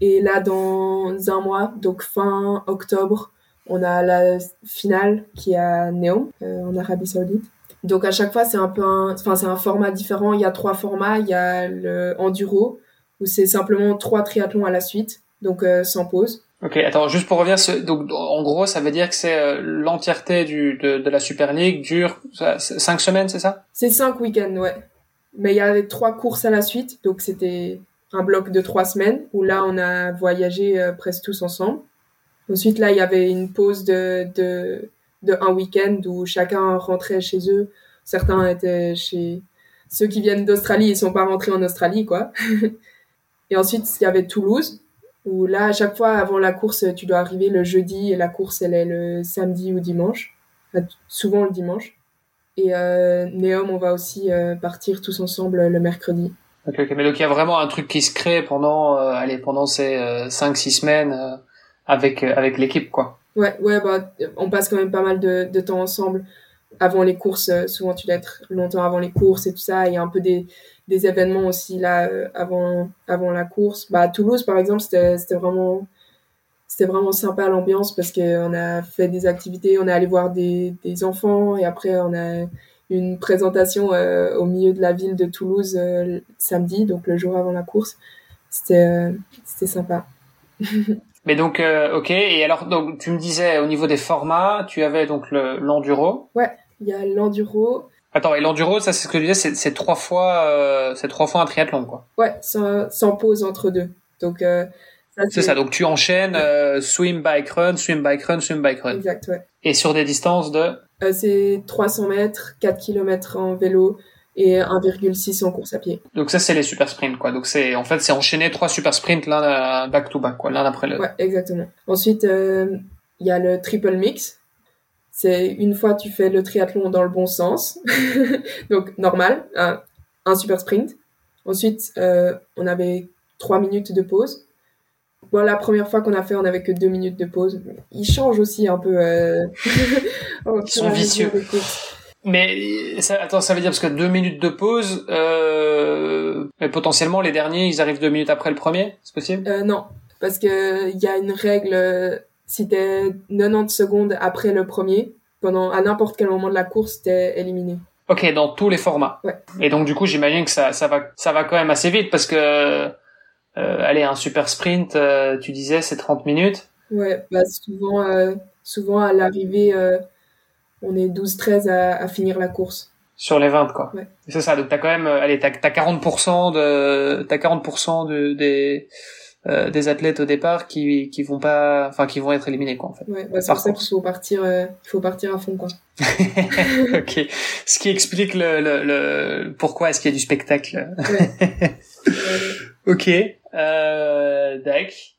Et là, dans un mois, donc fin octobre, on a la finale qui est à Neom, euh, en Arabie Saoudite. Donc à chaque fois, c'est un peu un, enfin c'est un format différent. Il y a trois formats. Il y a le enduro où c'est simplement trois triathlons à la suite, donc euh, sans pause. Ok, attends, juste pour revenir, donc en gros, ça veut dire que c'est euh, l'entièreté du de, de la Super League dure ça, cinq semaines, c'est ça? C'est cinq week-ends, ouais. Mais il y avait trois courses à la suite, donc c'était un bloc de trois semaines où là on a voyagé euh, presque tous ensemble. Ensuite là il y avait une pause de de, de un week-end où chacun rentrait chez eux. Certains étaient chez ceux qui viennent d'Australie, ils sont pas rentrés en Australie quoi. (laughs) et ensuite il y avait Toulouse où là à chaque fois avant la course tu dois arriver le jeudi et la course elle est le samedi ou dimanche, Enfin, souvent le dimanche. Et euh, Neom, on va aussi euh, partir tous ensemble le mercredi. Ok, ok, mais donc il y a vraiment un truc qui se crée pendant, euh, allez, pendant ces euh, cinq six semaines euh, avec euh, avec l'équipe, quoi. Ouais, ouais, bah, on passe quand même pas mal de, de temps ensemble avant les courses. euh, Souvent, tu dois être longtemps avant les courses et tout ça. Il y a un peu des, des événements aussi là euh, avant, avant la course. Bah, à Toulouse, par exemple, c'était vraiment, c'était vraiment sympa l'ambiance parce qu'on a fait des activités, on est allé voir des, des enfants et après on a une présentation euh, au milieu de la ville de Toulouse euh, samedi, donc le jour avant la course. C'était euh, c'était sympa. (laughs) Mais donc, ok. Et alors, donc, tu me disais au niveau des formats, tu avais donc le l'enduro. Il y a l'enduro, Attends, et l'enduro, ça, c'est ce que tu disais, c'est trois fois, c'est trois fois un triathlon, quoi. Ouais, sans, sans pause entre deux. Donc, C'est ça. Donc, tu enchaînes euh, swim, bike, run, swim, bike, run, swim, bike, run. Exact, ouais. Et sur des distances de. Euh, c'est 300 mètres, 4 km en vélo et 1,6 en course à pied. Donc ça, c'est les super sprints, quoi. Donc c'est, en fait, c'est enchaîner trois super sprints l'un back to back, quoi, l'un après l'autre. Ouais, exactement. Ensuite, euh, il y a le triple mix. C'est une fois tu fais le triathlon dans le bon sens. (laughs) Donc, normal, un, un super sprint. Ensuite, euh, on avait 3 minutes de pause. Bon, la première fois qu'on a fait, on avait que 2 minutes de pause. Ils changent aussi un peu. Euh... (laughs) Ils sont vicieux. Mais ça, attends, ça veut dire parce que deux minutes de pause, euh, mais potentiellement les derniers, ils arrivent deux minutes après le premier, c'est possible? Euh, non, parce que il y a une règle, si t'es 90 secondes après le premier, pendant à n'importe quel moment de la course, t'es éliminé. Ok, dans tous les formats. Ouais. Et donc du coup, j'imagine que ça, ça va, ça va quand même assez vite parce que, allez, un super sprint, euh, tu disais, c'est 30 minutes. Ouais, bah souvent, euh, souvent à l'arrivée, euh, on est 12-13 à, à finir la course. Sur les 20, quoi. Ouais. C'est ça. Donc t'as quand même, euh, allez, t'as, t'as 40% de, t'as 40% de, des, euh, des athlètes au départ qui, qui vont pas, enfin, qui vont être éliminés, quoi, en fait. Ouais, bah, c'est pour ça qu'il faut partir, euh, il faut partir à fond, quoi. (laughs) ok. Ce qui explique le, le, le pourquoi est-ce qu'il y a du spectacle. Ouais. (laughs) Euh, ok. Euh, Dac.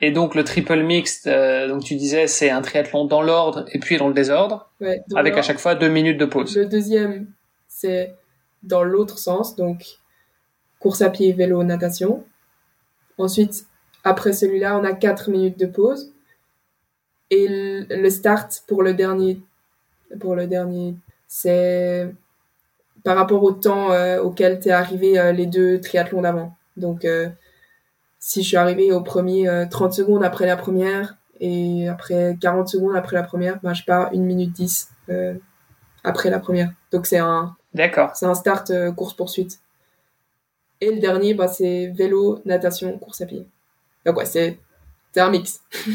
Et donc le triple mixte, euh, donc tu disais c'est un triathlon dans l'ordre et puis dans le désordre, ouais, dans avec à chaque fois deux minutes de pause. Le deuxième, c'est dans l'autre sens, donc course à pied, vélo, natation. Ensuite, après celui-là, on a 4 minutes de pause. Et le le start pour le dernier, pour le dernier, c'est par rapport au temps euh, auquel t'es arrivé euh, les deux triathlons d'avant. Donc, euh, si je suis arrivé au premier euh, 30 secondes après la première et après 40 secondes après la première, ben, je pars 1 minute 10 euh, après la première. Donc, c'est un, D'accord. c'est un start euh, course-poursuite. Et le dernier, bah, c'est vélo, natation, course à pied. Donc ouais, c'est c'est un mix. (laughs)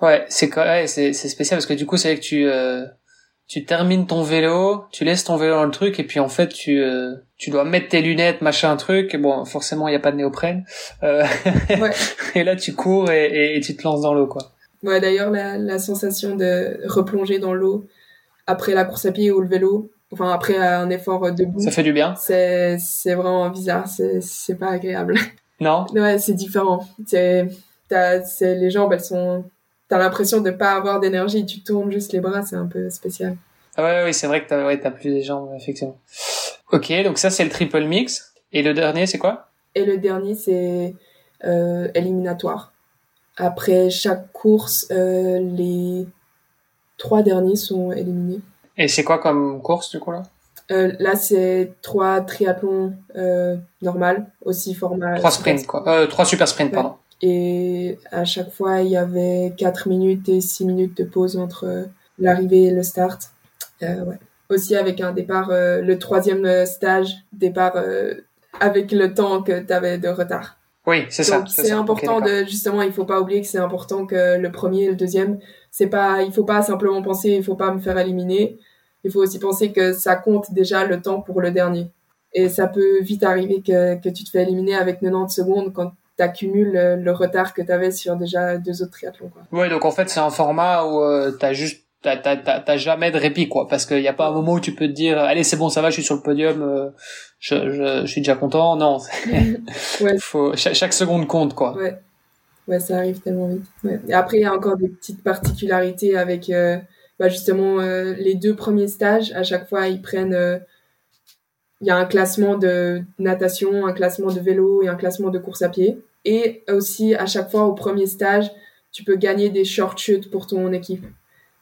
Ouais, c'est ouais, c'est c'est spécial parce que du coup c'est vrai que tu euh, tu termines ton vélo, tu laisses ton vélo dans le truc et puis en fait tu euh, tu dois mettre tes lunettes, machin truc. Et bon, forcément il y a pas de néoprène. Euh, (laughs) Ouais. et là tu cours et, et, et tu te lances dans l'eau quoi. Ouais, d'ailleurs, la, la sensation de replonger dans l'eau après la course à pied ou le vélo, enfin après un effort debout, Ça fait du bien, c'est c'est vraiment bizarre, c'est c'est pas agréable. non? Ouais, c'est différent. C'est les jambes, elles sont t'as l'impression de pas avoir d'énergie, tu tournes juste les bras, c'est un peu spécial. Ah ouais, oui, c'est vrai que t'as ouais, as plus des jambes, effectivement. Ok, donc ça c'est le triple mix. Et le dernier, c'est quoi? Et le dernier, c'est euh, éliminatoire. Après chaque course, euh, les trois derniers sont éliminés. Et c'est quoi comme course du coup là? Euh, Là, c'est trois triathlons normal, aussi format. Trois sprints quoi. Trois super sprints, pardon. Et à chaque fois, il y avait 4 minutes et 6 minutes de pause entre l'arrivée et le start. Euh, ouais. Aussi avec un départ, euh, le troisième stage, départ euh, avec le temps que tu avais de retard. Oui, c'est ça. C'est important okay, de justement, il faut pas oublier que c'est important que le premier et le deuxième, c'est pas, il faut pas simplement penser, il faut pas me faire éliminer. Il faut aussi penser que ça compte déjà le temps pour le dernier. Et ça peut vite arriver que, que tu te fais éliminer avec 90 secondes quand tu accumules le, retard que tu avais sur déjà deux autres triathlons. Quoi. Ouais, donc en fait, c'est un format où euh, tu as juste t'as jamais de répit quoi parce qu'il n'y a pas un moment où tu peux te dire allez c'est bon ça va je suis sur le podium euh, je, je, je, suis déjà content non (laughs) ouais. (laughs) faut chaque, chaque, seconde compte quoi ouais ouais ça arrive tellement vite ouais. et après il y a encore des petites particularités avec euh, bah justement euh, les deux premiers stages à chaque fois ils prennent euh, il y a un classement de natation un classement de vélo et un classement de course à pied et aussi à chaque fois au premier stage tu peux gagner des short chutes pour ton équipe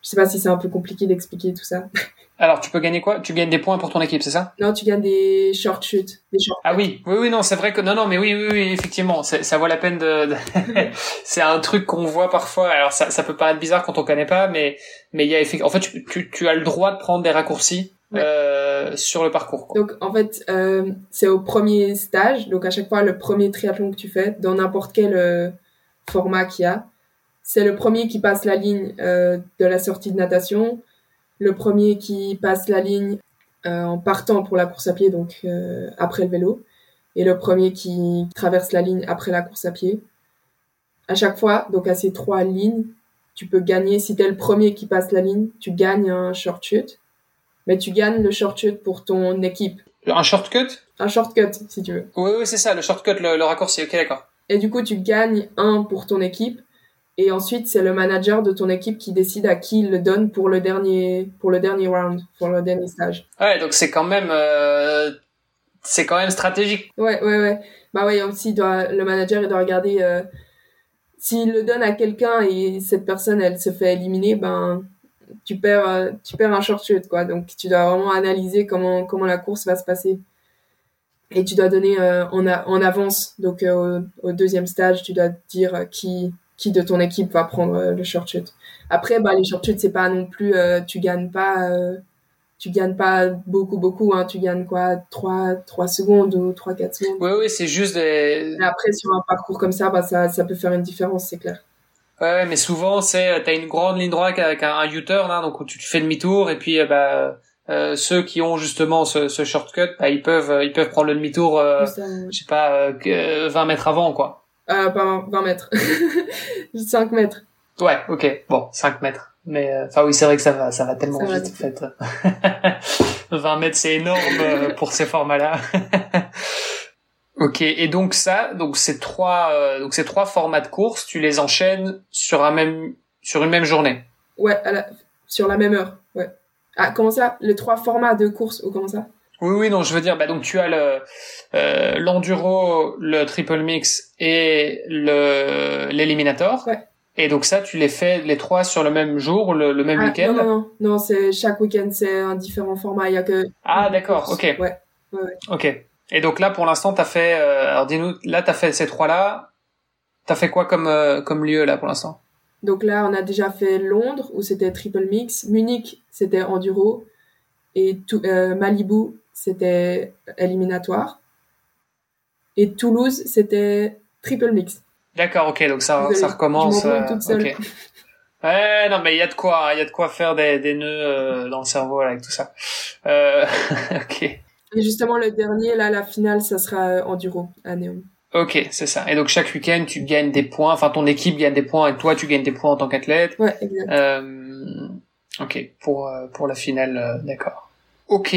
je sais pas si c'est un peu compliqué d'expliquer tout ça. (laughs) Alors, tu peux gagner quoi? Tu gagnes des points pour ton équipe, c'est ça? Non, tu gagnes des short shoots, des short Ah oui, oui, oui, non, c'est vrai que non, non, mais oui, oui, oui effectivement, ça vaut la peine de. de... (laughs) c'est un truc qu'on voit parfois. Alors, ça, ça peut paraître bizarre quand on connaît pas, mais mais il y a effectivement. En fait, tu, tu, tu, as le droit de prendre des raccourcis ouais. euh, sur le parcours. Quoi. Donc, en fait, euh, c'est au premier stage. Donc, à chaque fois, le premier triathlon que tu fais, dans n'importe quel euh, format qu'il y a, c'est le premier qui passe la ligne euh, de la sortie de natation, le premier qui passe la ligne euh, en partant pour la course à pied, donc euh, après le vélo, et le premier qui traverse la ligne après la course à pied. À chaque fois, donc à ces trois lignes, tu peux gagner, si tu es le premier qui passe la ligne, tu gagnes un short shoot, mais tu gagnes le short shoot pour ton équipe. Un shortcut? Un shortcut, si tu veux. Oui, oui, c'est ça, le shortcut, le, le raccourci, ok, d'accord. Et du coup, tu gagnes un pour ton équipe, et ensuite, c'est le manager de ton équipe qui décide à qui il le donne pour le dernier, pour le dernier round, pour le dernier stage. Ouais, donc c'est quand même, euh, c'est quand même stratégique. Ouais, ouais, ouais. Bah ouais, aussi, doit, le manager, il doit regarder, euh, s'il le donne à quelqu'un et cette personne, elle se fait éliminer, ben, tu perds, euh, tu perds un short shoot, quoi. Donc, tu dois vraiment analyser comment, comment la course va se passer. Et tu dois donner euh, en, a, en avance. Donc, euh, au, au, deuxième stage, tu dois dire qui, qui de ton équipe va prendre le short shoot. Après, bah, les short shoot, c'est pas non plus, tu gagnes pas, tu gagnes pas beaucoup, beaucoup, hein. Tu gagnes quoi, 3, 3 secondes ou 3, 4 secondes. Oui, oui, c'est juste des... Et après, sur un parcours comme ça, bah, ça, ça peut faire une différence, c'est clair. Ouais, mais souvent, c'est, t'as une grande ligne droite avec un, un U-turn, hein, donc tu fais demi-tour, et puis, bah, euh, ceux qui ont justement ce, ce shortcut, bah, ils peuvent, ils peuvent prendre le demi-tour, euh, je sais pas, 20 mètres avant, quoi. Euh, pas 20 mètres. (laughs) 5 mètres. Ouais, ok. Bon, 5 mètres. Mais enfin oui, c'est vrai que ça va, ça va tellement ça vite, va en fait. (laughs) 20 mètres, c'est énorme pour ces formats-là. (laughs) ok. Et donc ça, donc ces trois, euh, donc ces trois formats de course, tu les enchaînes sur un même, sur une même journée. Ouais, à la, sur la même heure. Ouais. Ah, comment ça? Les trois formats de course ou comment ça? Oui, oui, non, je veux dire, bah donc tu as le euh, l'enduro, le triple mix et le l'éliminator. Ouais. Et donc ça, tu les fais les trois sur le même jour, le, le même ah, week-end? Non, non, non, non, c'est chaque week-end, c'est un différent format. Il y a que. Ah, d'accord, ok. Ouais. ouais, ouais. Ok. Et donc là, pour l'instant, t'as fait. Euh, alors dis-nous, là, t'as fait ces trois-là. T'as fait quoi comme euh, comme lieu là pour l'instant? Donc là, on a déjà fait Londres où c'était triple mix, Munich c'était enduro et tout, euh, Malibu c'était éliminatoire. Et Toulouse, c'était triple mix. D'accord, ok, donc ça, ça recommence. Euh, toute seule. Okay. Ouais, non, mais il y a de quoi, il y a de quoi faire des, des nœuds euh, dans le cerveau là, avec tout ça. Euh, (laughs) ok. Et justement, le dernier, là, la finale, ça sera enduro à Néon. Ok, c'est ça. Et donc chaque week-end, tu gagnes des points. Enfin, ton équipe gagne des points et toi, tu gagnes des points en tant qu'athlète. Ouais, exact. Euh, ok, pour pour la finale, d'accord. Ok,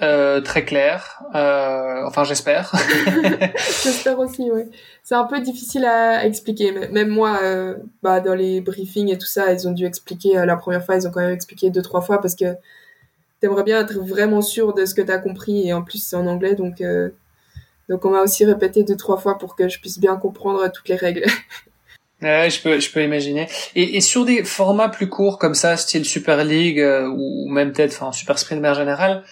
euh, très clair. Euh, enfin, j'espère. (laughs) j'espère aussi, oui. C'est un peu difficile à expliquer. Même moi, euh, bah, dans les briefings et tout ça, ils ont dû expliquer euh, la première fois. Ils ont quand même expliqué deux trois fois parce que t'aimerais bien être vraiment sûr de ce que t'as compris et en plus c'est en anglais donc donc on m'a aussi répété deux trois fois pour que je puisse bien comprendre toutes les règles. (laughs) Ouais, je peux, je peux imaginer. Et, et sur des formats plus courts comme ça, style Super League ou même peut-être, enfin Super Sprint de général,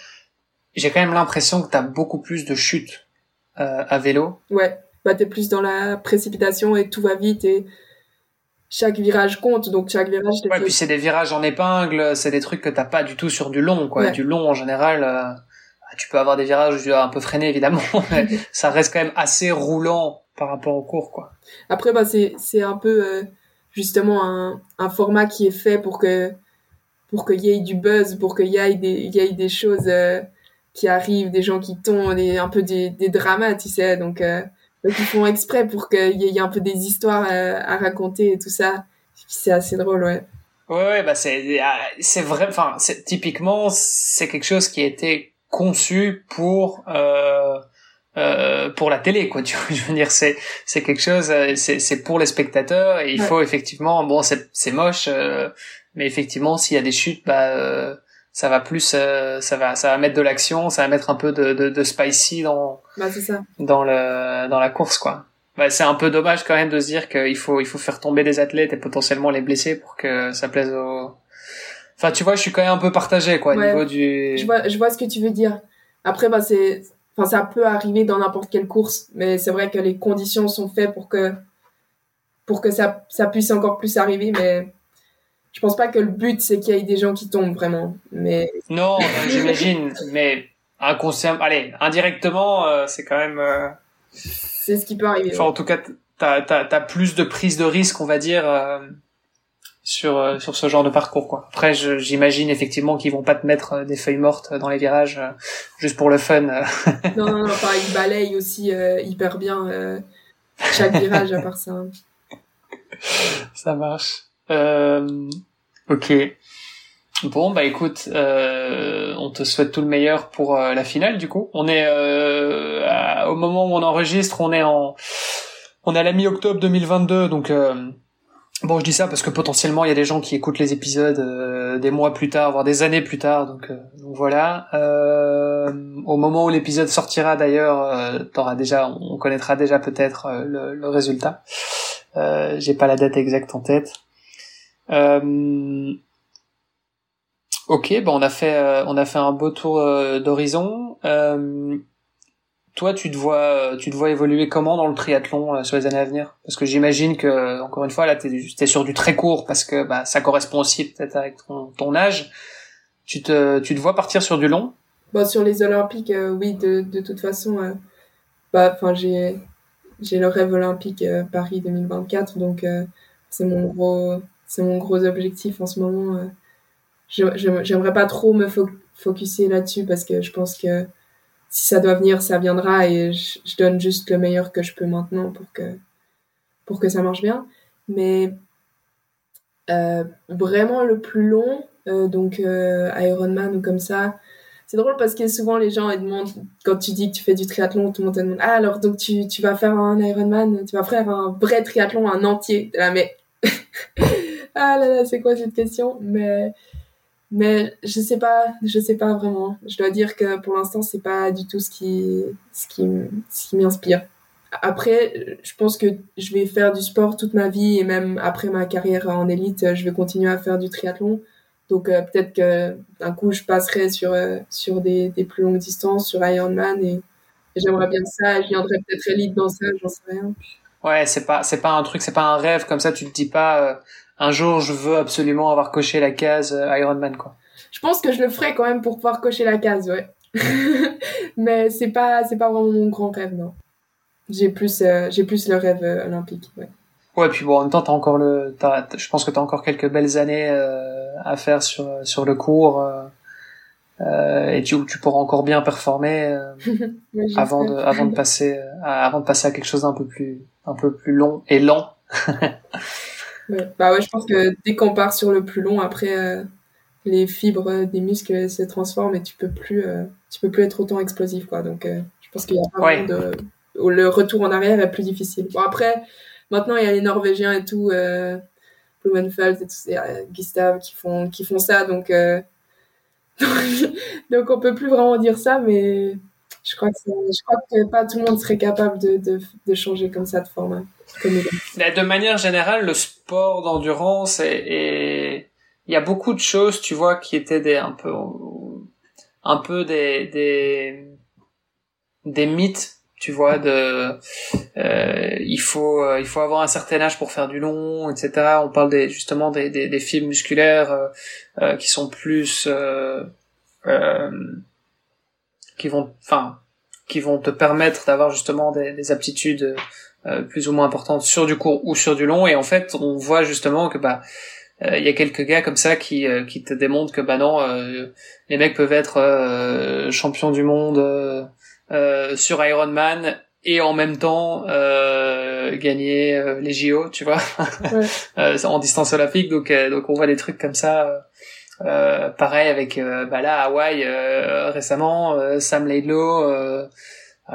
j'ai quand même l'impression que t'as beaucoup plus de chutes euh, à vélo. Ouais, bah t'es plus dans la précipitation et tout va vite et chaque virage compte, donc chaque virage. Ouais, puis c'est des virages en épingle, c'est des trucs que t'as pas du tout sur du long, quoi. Du long en général, euh, tu peux avoir des virages un peu freinés évidemment, (laughs) mais (laughs) ça reste quand même assez roulant par rapport au cours, quoi. Après, bah c'est c'est un peu euh, justement un, un format qui est fait pour que pour qu'il y ait du buzz, pour qu'il y ait des y ait des choses euh, qui arrivent, des gens qui tombent, des, un peu des, des dramas, tu sais. Donc, euh, donc ils font exprès pour qu'il y, ait un peu des histoires euh, à, raconter et tout ça. C'est assez drôle, ouais. Ouais, ouais bah c'est ah, c'est vrai. Enfin, typiquement c'est quelque chose qui a été conçu pour euh, euh, pour la télé, quoi. (laughs) Tu je veux dire, c'est c'est quelque chose, euh, c'est c'est pour les spectateurs et il faut effectivement, bon, c'est c'est moche, mais effectivement, s'il y a des chutes, bah ça va plus euh, ça va ça va mettre de l'action ça va mettre un peu de, de, de spicy dans bah, ça. dans le dans la course quoi. Bah, c'est un peu dommage quand même de se dire qu'il faut il faut faire tomber des athlètes et potentiellement les blesser pour que ça plaise au enfin tu vois je suis quand même un peu partagé quoi au niveau du je vois je vois ce que tu veux dire. Après bah c'est enfin ça peut arriver dans n'importe quelle course mais c'est vrai que les conditions sont faites pour que pour que ça ça puisse encore plus arriver mais je pense pas que le but c'est qu'il y ait des gens qui tombent vraiment, mais non, (laughs) j'imagine, mais inconscient, allez, indirectement, euh, c'est quand même. Euh, c'est ce qui peut arriver. Enfin, en tout cas, t'as as, as plus de prise de risque, on va dire, euh, sur sur ce genre de parcours, quoi. Après, j'imagine effectivement qu'ils vont pas te mettre des feuilles mortes dans les virages juste pour le fun. (laughs) non, non, non, pareil, ils balayent aussi hyper bien chaque virage à part ça. Ça marche. Euh, Ok. Bon bah écoute, euh, on te souhaite tout le meilleur pour euh, la finale du coup. On est euh, au moment où on enregistre, on est en on est à la mi-octobre 2022 donc euh, bon je dis ça parce que potentiellement il y a des gens qui écoutent les épisodes euh, des mois plus tard voire des années plus tard donc, voilà. au moment où l'épisode sortira d'ailleurs, déjà on connaîtra déjà peut-être le, le, résultat. J'ai pas la date exacte en tête. Euh, ok, bon, on a fait, euh, on a fait un beau tour euh, d'horizon. toi, tu te vois, tu te vois évoluer comment dans le triathlon sur les années à venir? Parce que j'imagine que, encore une fois, là, t'es, es sur du très court parce que bah, ça correspond aussi peut-être avec ton, âge. Tu te, tu te vois partir sur du long? Bon, sur les Olympiques, oui, de, de toute façon, bah, j'ai, j'ai le rêve olympique Paris 2024, donc c'est mon gros, c'est mon gros objectif en ce moment. Euh. J'aimerais pas trop me fo focuser là-dessus parce que je pense que si ça doit venir, ça viendra et je, donne juste le meilleur que je peux maintenant pour que, pour que ça marche bien. Mais euh, vraiment le plus long, euh, donc euh, Ironman ou comme ça, c'est drôle parce que souvent les gens demandent, quand tu dis que tu fais du triathlon, tout le monde te demande Ah, alors donc tu, tu vas faire un Ironman, tu vas faire un vrai triathlon, un entier. Là, mais (laughs) ah là là, c'est quoi cette question? Mais mais je sais pas, je sais pas vraiment. Je dois dire que pour l'instant, c'est pas du tout ce qui ce qui ce qui m'inspire. Après, je pense que je vais faire du sport toute ma vie et même après ma carrière en élite, je vais continuer à faire du triathlon. Donc euh, peut-être que d'un coup, je passerai sur euh, sur des, plus longues distances, sur Ironman et, et j'aimerais bien ça. Je viendrai peut-être élite dans ça, j'en sais rien. Ouais, c'est pas c'est pas un truc, c'est pas un rêve comme ça. Tu te dis pas euh, un jour je veux absolument avoir coché la case euh, Iron Man quoi. Je pense que je le ferai quand même pour pouvoir cocher la case, ouais. (laughs) Mais c'est pas c'est pas vraiment mon grand rêve non. J'ai plus euh, j'ai plus le rêve olympique, ouais. Ouais, puis bon, en même temps, t'as encore le, je pense que t'as encore quelques belles années à faire sur sur le cours. Euh, et tu, tu pourras encore bien performer euh, (laughs) avant de avant de passer à, avant de passer à quelque chose d'un peu plus un peu plus long et lent. (laughs) ouais. Bah ouais, je pense que dès qu'on part sur le plus long, après euh, les fibres des muscles se transforment et tu peux plus tu peux plus être autant explosif quoi. Donc je pense qu'il y a pas ouais. de le retour en arrière est plus difficile. Bon après maintenant il y a les Norvégiens et tout Blumenfeld et tout, Gustav qui font qui font ça donc (laughs) Donc on peut plus vraiment dire ça, mais je crois que, je crois que pas tout le monde serait capable de, de, de changer comme ça de format. De manière générale, le sport d'endurance et il y a beaucoup de choses, tu vois, qui étaient des un peu un peu des des des mythes tu vois de euh, il faut euh, il faut avoir un certain âge pour faire du long etc on parle des justement des des, des films musculaires euh, euh qui sont plus euh, qui vont enfin qui vont te permettre d'avoir justement des, des aptitudes plus ou moins importantes sur du court ou sur du long et en fait on voit justement que bah il y a quelques gars comme ça qui qui te démontrent que bah non les mecs peuvent être champions du monde euh, sur Iron Man et en même temps euh, gagner euh, les JO, tu vois, ouais. (laughs) en distance olympique. Donc, donc on voit des trucs comme ça. Euh, pareil avec bah là Hawaï récemment Sam Laidlow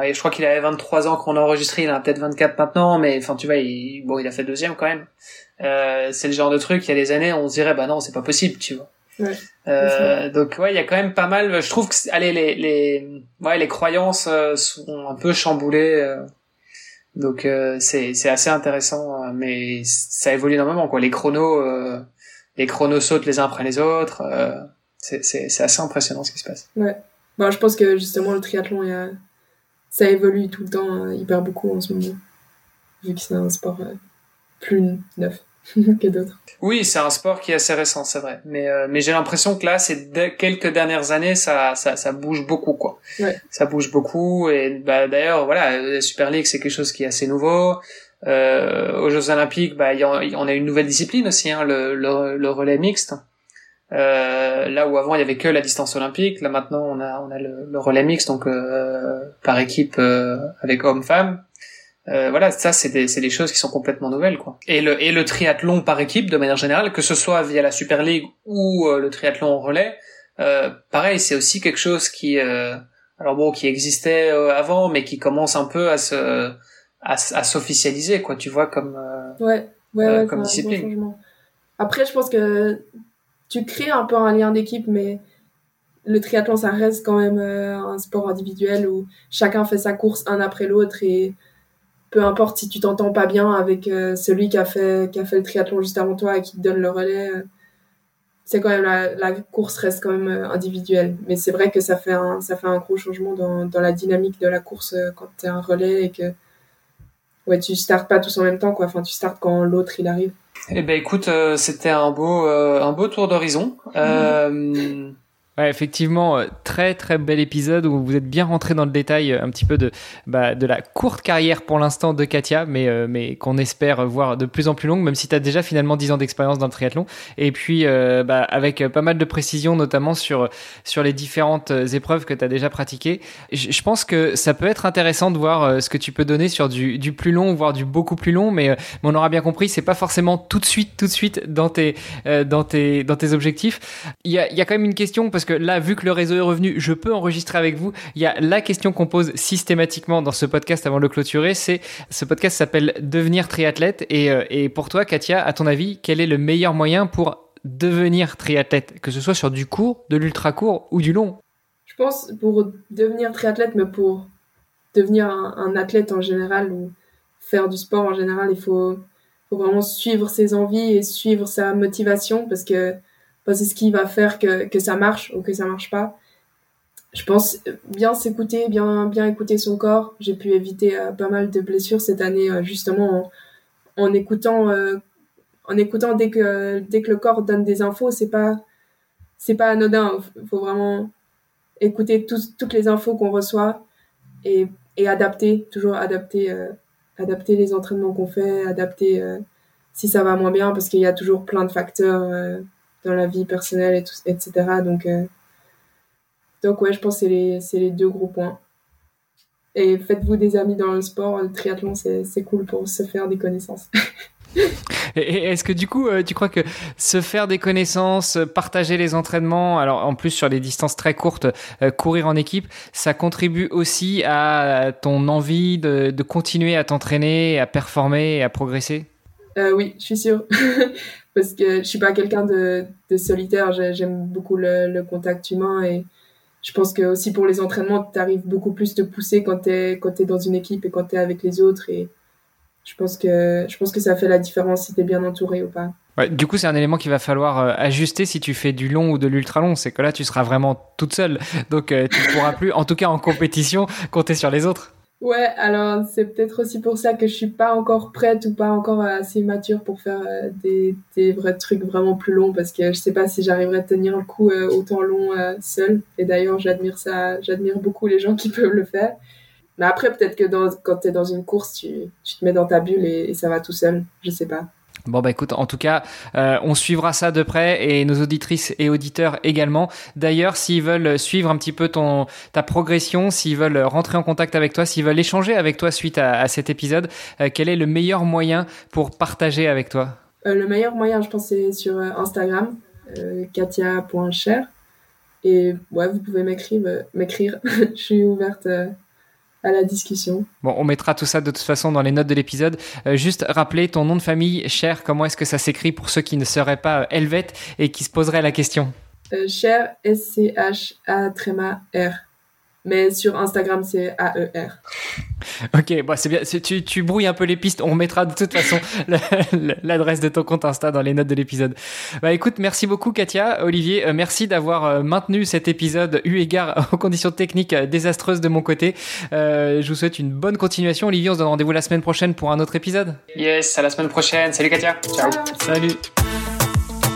je crois qu'il avait 23 ans quand on a enregistré il en a peut-être 24 maintenant mais enfin tu vois il, bon il a fait deuxième quand même c'est le genre de truc il y a des années on se dirait bah non c'est pas possible tu vois Ouais, euh, donc ouais, il y a quand même pas mal. Je trouve que allez les les ouais les croyances euh, sont un peu chamboulées. Euh. donc euh, c'est c'est assez intéressant, mais ça évolue énormément quoi. Les chronos les chronos sautent les uns après les autres. c'est c'est c'est assez impressionnant ce qui se passe. Ouais. Bon, je pense que justement le triathlon, y a... ça évolue tout le temps, hyper beaucoup en ce moment, vu que c'est un sport plus neuf (laughs) que d'autres. Oui, c'est un sport qui est assez récent, c'est vrai. Mais euh, mais j'ai l'impression que là, ces quelques dernières années, ça ça ça bouge beaucoup quoi. Ouais. Ça bouge beaucoup et bah d'ailleurs voilà, la Super League c'est quelque chose qui est assez nouveau. Euh, aux Jeux Olympiques, bah y a, on a une nouvelle discipline aussi, hein, le, le, le relais mixte. Euh, là où avant il y avait que la distance olympique, là maintenant on a on a le, le relais mixte donc euh, par équipe euh, avec hommes-femmes. Euh, voilà, ça c'est des, des choses qui sont complètement nouvelles quoi. Et le et le triathlon par équipe de manière générale, que ce soit via la Super League ou euh, le triathlon en relais, euh, pareil c'est aussi quelque chose qui euh, alors bon qui existait avant mais qui commence un peu à se à, à s'officialiser quoi. Tu vois comme ouais, ouais, ouais comme discipline. Après je pense que tu crées un peu un lien d'équipe mais le triathlon ça reste quand même un sport individuel où chacun fait sa course un après l'autre et peu importe si tu t'entends pas bien avec euh, celui qui a fait le triathlon juste avant toi et qui te donne le relais euh, c'est quand la, course reste quand même euh, individuelle. Mais c'est vrai que ça fait un gros changement dans, la dynamique de la course quand tu un relais et que ouais tu startes pas tous en même temps quoi. Enfin tu startes quand l'autre il arrive eh ben écoute c'était un beau un beau tour d'horizon Ouais, effectivement, euh, très très bel épisode où vous êtes bien rentré dans le détail euh, un petit peu de bah, de la courte carrière pour l'instant de Katia, mais euh, mais qu'on espère voir de plus en plus longue, même si tu as déjà finalement 10 ans d'expérience dans le triathlon. Et puis bah, avec pas mal de précisions, notamment sur sur les différentes épreuves que tu as déjà pratiquées. Je, pense que ça peut être intéressant de voir ce que tu peux donner sur du, du plus long, voire du beaucoup plus long, mais, mais on aura bien compris, c'est pas forcément tout de suite tout de suite dans tes dans tes dans tes objectifs. Il y a y a quand même une question parce que là, vu que le réseau est revenu, je peux enregistrer avec vous. Il y a la question qu'on pose systématiquement dans ce podcast avant de le clôturer, c'est ce podcast s'appelle Devenir triathlète. Et, euh, pour toi, Katia, à ton avis, quel est le meilleur moyen pour devenir triathlète, que ce soit sur du court, de l'ultra court ou du long? Je pense pour devenir triathlète, mais pour devenir un, athlète en général ou faire du sport en général, il faut, faut vraiment suivre ses envies et suivre sa motivation parce que c'est ce qui va faire que, que ça marche ou que ça marche pas. Je pense bien s'écouter, bien, bien écouter son corps. J'ai pu éviter euh, pas mal de blessures cette année, euh, justement, en, en écoutant, euh, en écoutant dès que, dès que le corps donne des infos, c'est pas, c'est pas anodin. Il faut vraiment écouter toutes les infos qu'on reçoit et, et adapter, toujours adapter, adapter les entraînements qu'on fait, adapter si ça va moins bien, parce qu'il y a toujours plein de facteurs dans la vie personnelle et tout, etc. Donc, euh, donc ouais, je pense que c'est les, les deux gros points. Et faites-vous des amis dans le sport, le triathlon, c'est cool pour se faire des connaissances. (laughs) Est-ce que du coup, euh, tu crois que se faire des connaissances, partager les entraînements, alors en plus sur les distances très courtes, euh, courir en équipe, ça contribue aussi à ton envie de, de continuer à t'entraîner, à performer à progresser? Euh, oui, je suis sûre. (laughs) Parce que je suis pas quelqu'un de, solitaire. J'aime beaucoup le, contact humain et je pense que aussi pour les entraînements, tu arrives beaucoup plus te pousser quand tu es, es dans une équipe et quand tu es avec les autres. Et je pense que, je pense que ça fait la différence si tu es bien entouré ou pas. Ouais, du coup, c'est un élément qu'il va falloir euh, ajuster si tu fais du long ou de l'ultra long. C'est que là, tu seras vraiment toute seule. Donc, euh, tu ne pourras plus, en tout cas en compétition, compter sur les autres. Ouais, alors c'est peut-être aussi pour ça que je suis pas encore prête ou pas encore assez mature pour faire euh, des, des vrais trucs vraiment plus longs parce que je sais pas si j'arriverai à tenir le coup autant long seul. Et d'ailleurs, j'admire ça, j'admire beaucoup les gens qui (laughs) peuvent le faire. Mais après, peut-être que dans, quand tu es dans une course, tu, tu, te mets dans ta bulle et, et ça va tout seul. Je sais pas. Bon bah écoute, en tout cas, euh, on suivra ça de près et nos auditrices et auditeurs également. D'ailleurs, s'ils veulent suivre un petit peu ton ta progression, s'ils veulent rentrer en contact avec toi, s'ils veulent échanger avec toi suite à, cet épisode, euh, quel est le meilleur moyen pour partager avec toi? Euh, Le meilleur moyen, je pense, c'est sur Instagram, katia.cher. Et ouais, vous pouvez m'écrire, m'écrire. (laughs) je suis ouverte à la discussion. Bon, on mettra tout ça de toute façon dans les notes de l'épisode. Euh, juste rappeler ton nom de famille, Cher, comment est-ce que ça s'écrit pour ceux qui ne seraient pas euh, helvètes et qui se poseraient la question? Euh, Cher, S-C-H-A-R. Mais sur Instagram, c'est AER. Ok, bon, c'est bien. Tu, tu brouilles un peu les pistes. On mettra de toute façon (laughs) l'adresse de ton compte Insta dans les notes de l'épisode. Bah écoute, merci beaucoup Katia, Olivier. Euh, merci d'avoir euh, maintenu cet épisode eu égard (laughs) aux conditions techniques euh, désastreuses de mon côté. Euh, je vous souhaite une bonne continuation. Olivier, on se donne rendez-vous la semaine prochaine pour un autre épisode. Yes, à la semaine prochaine. Salut Katia. Ciao. Salut.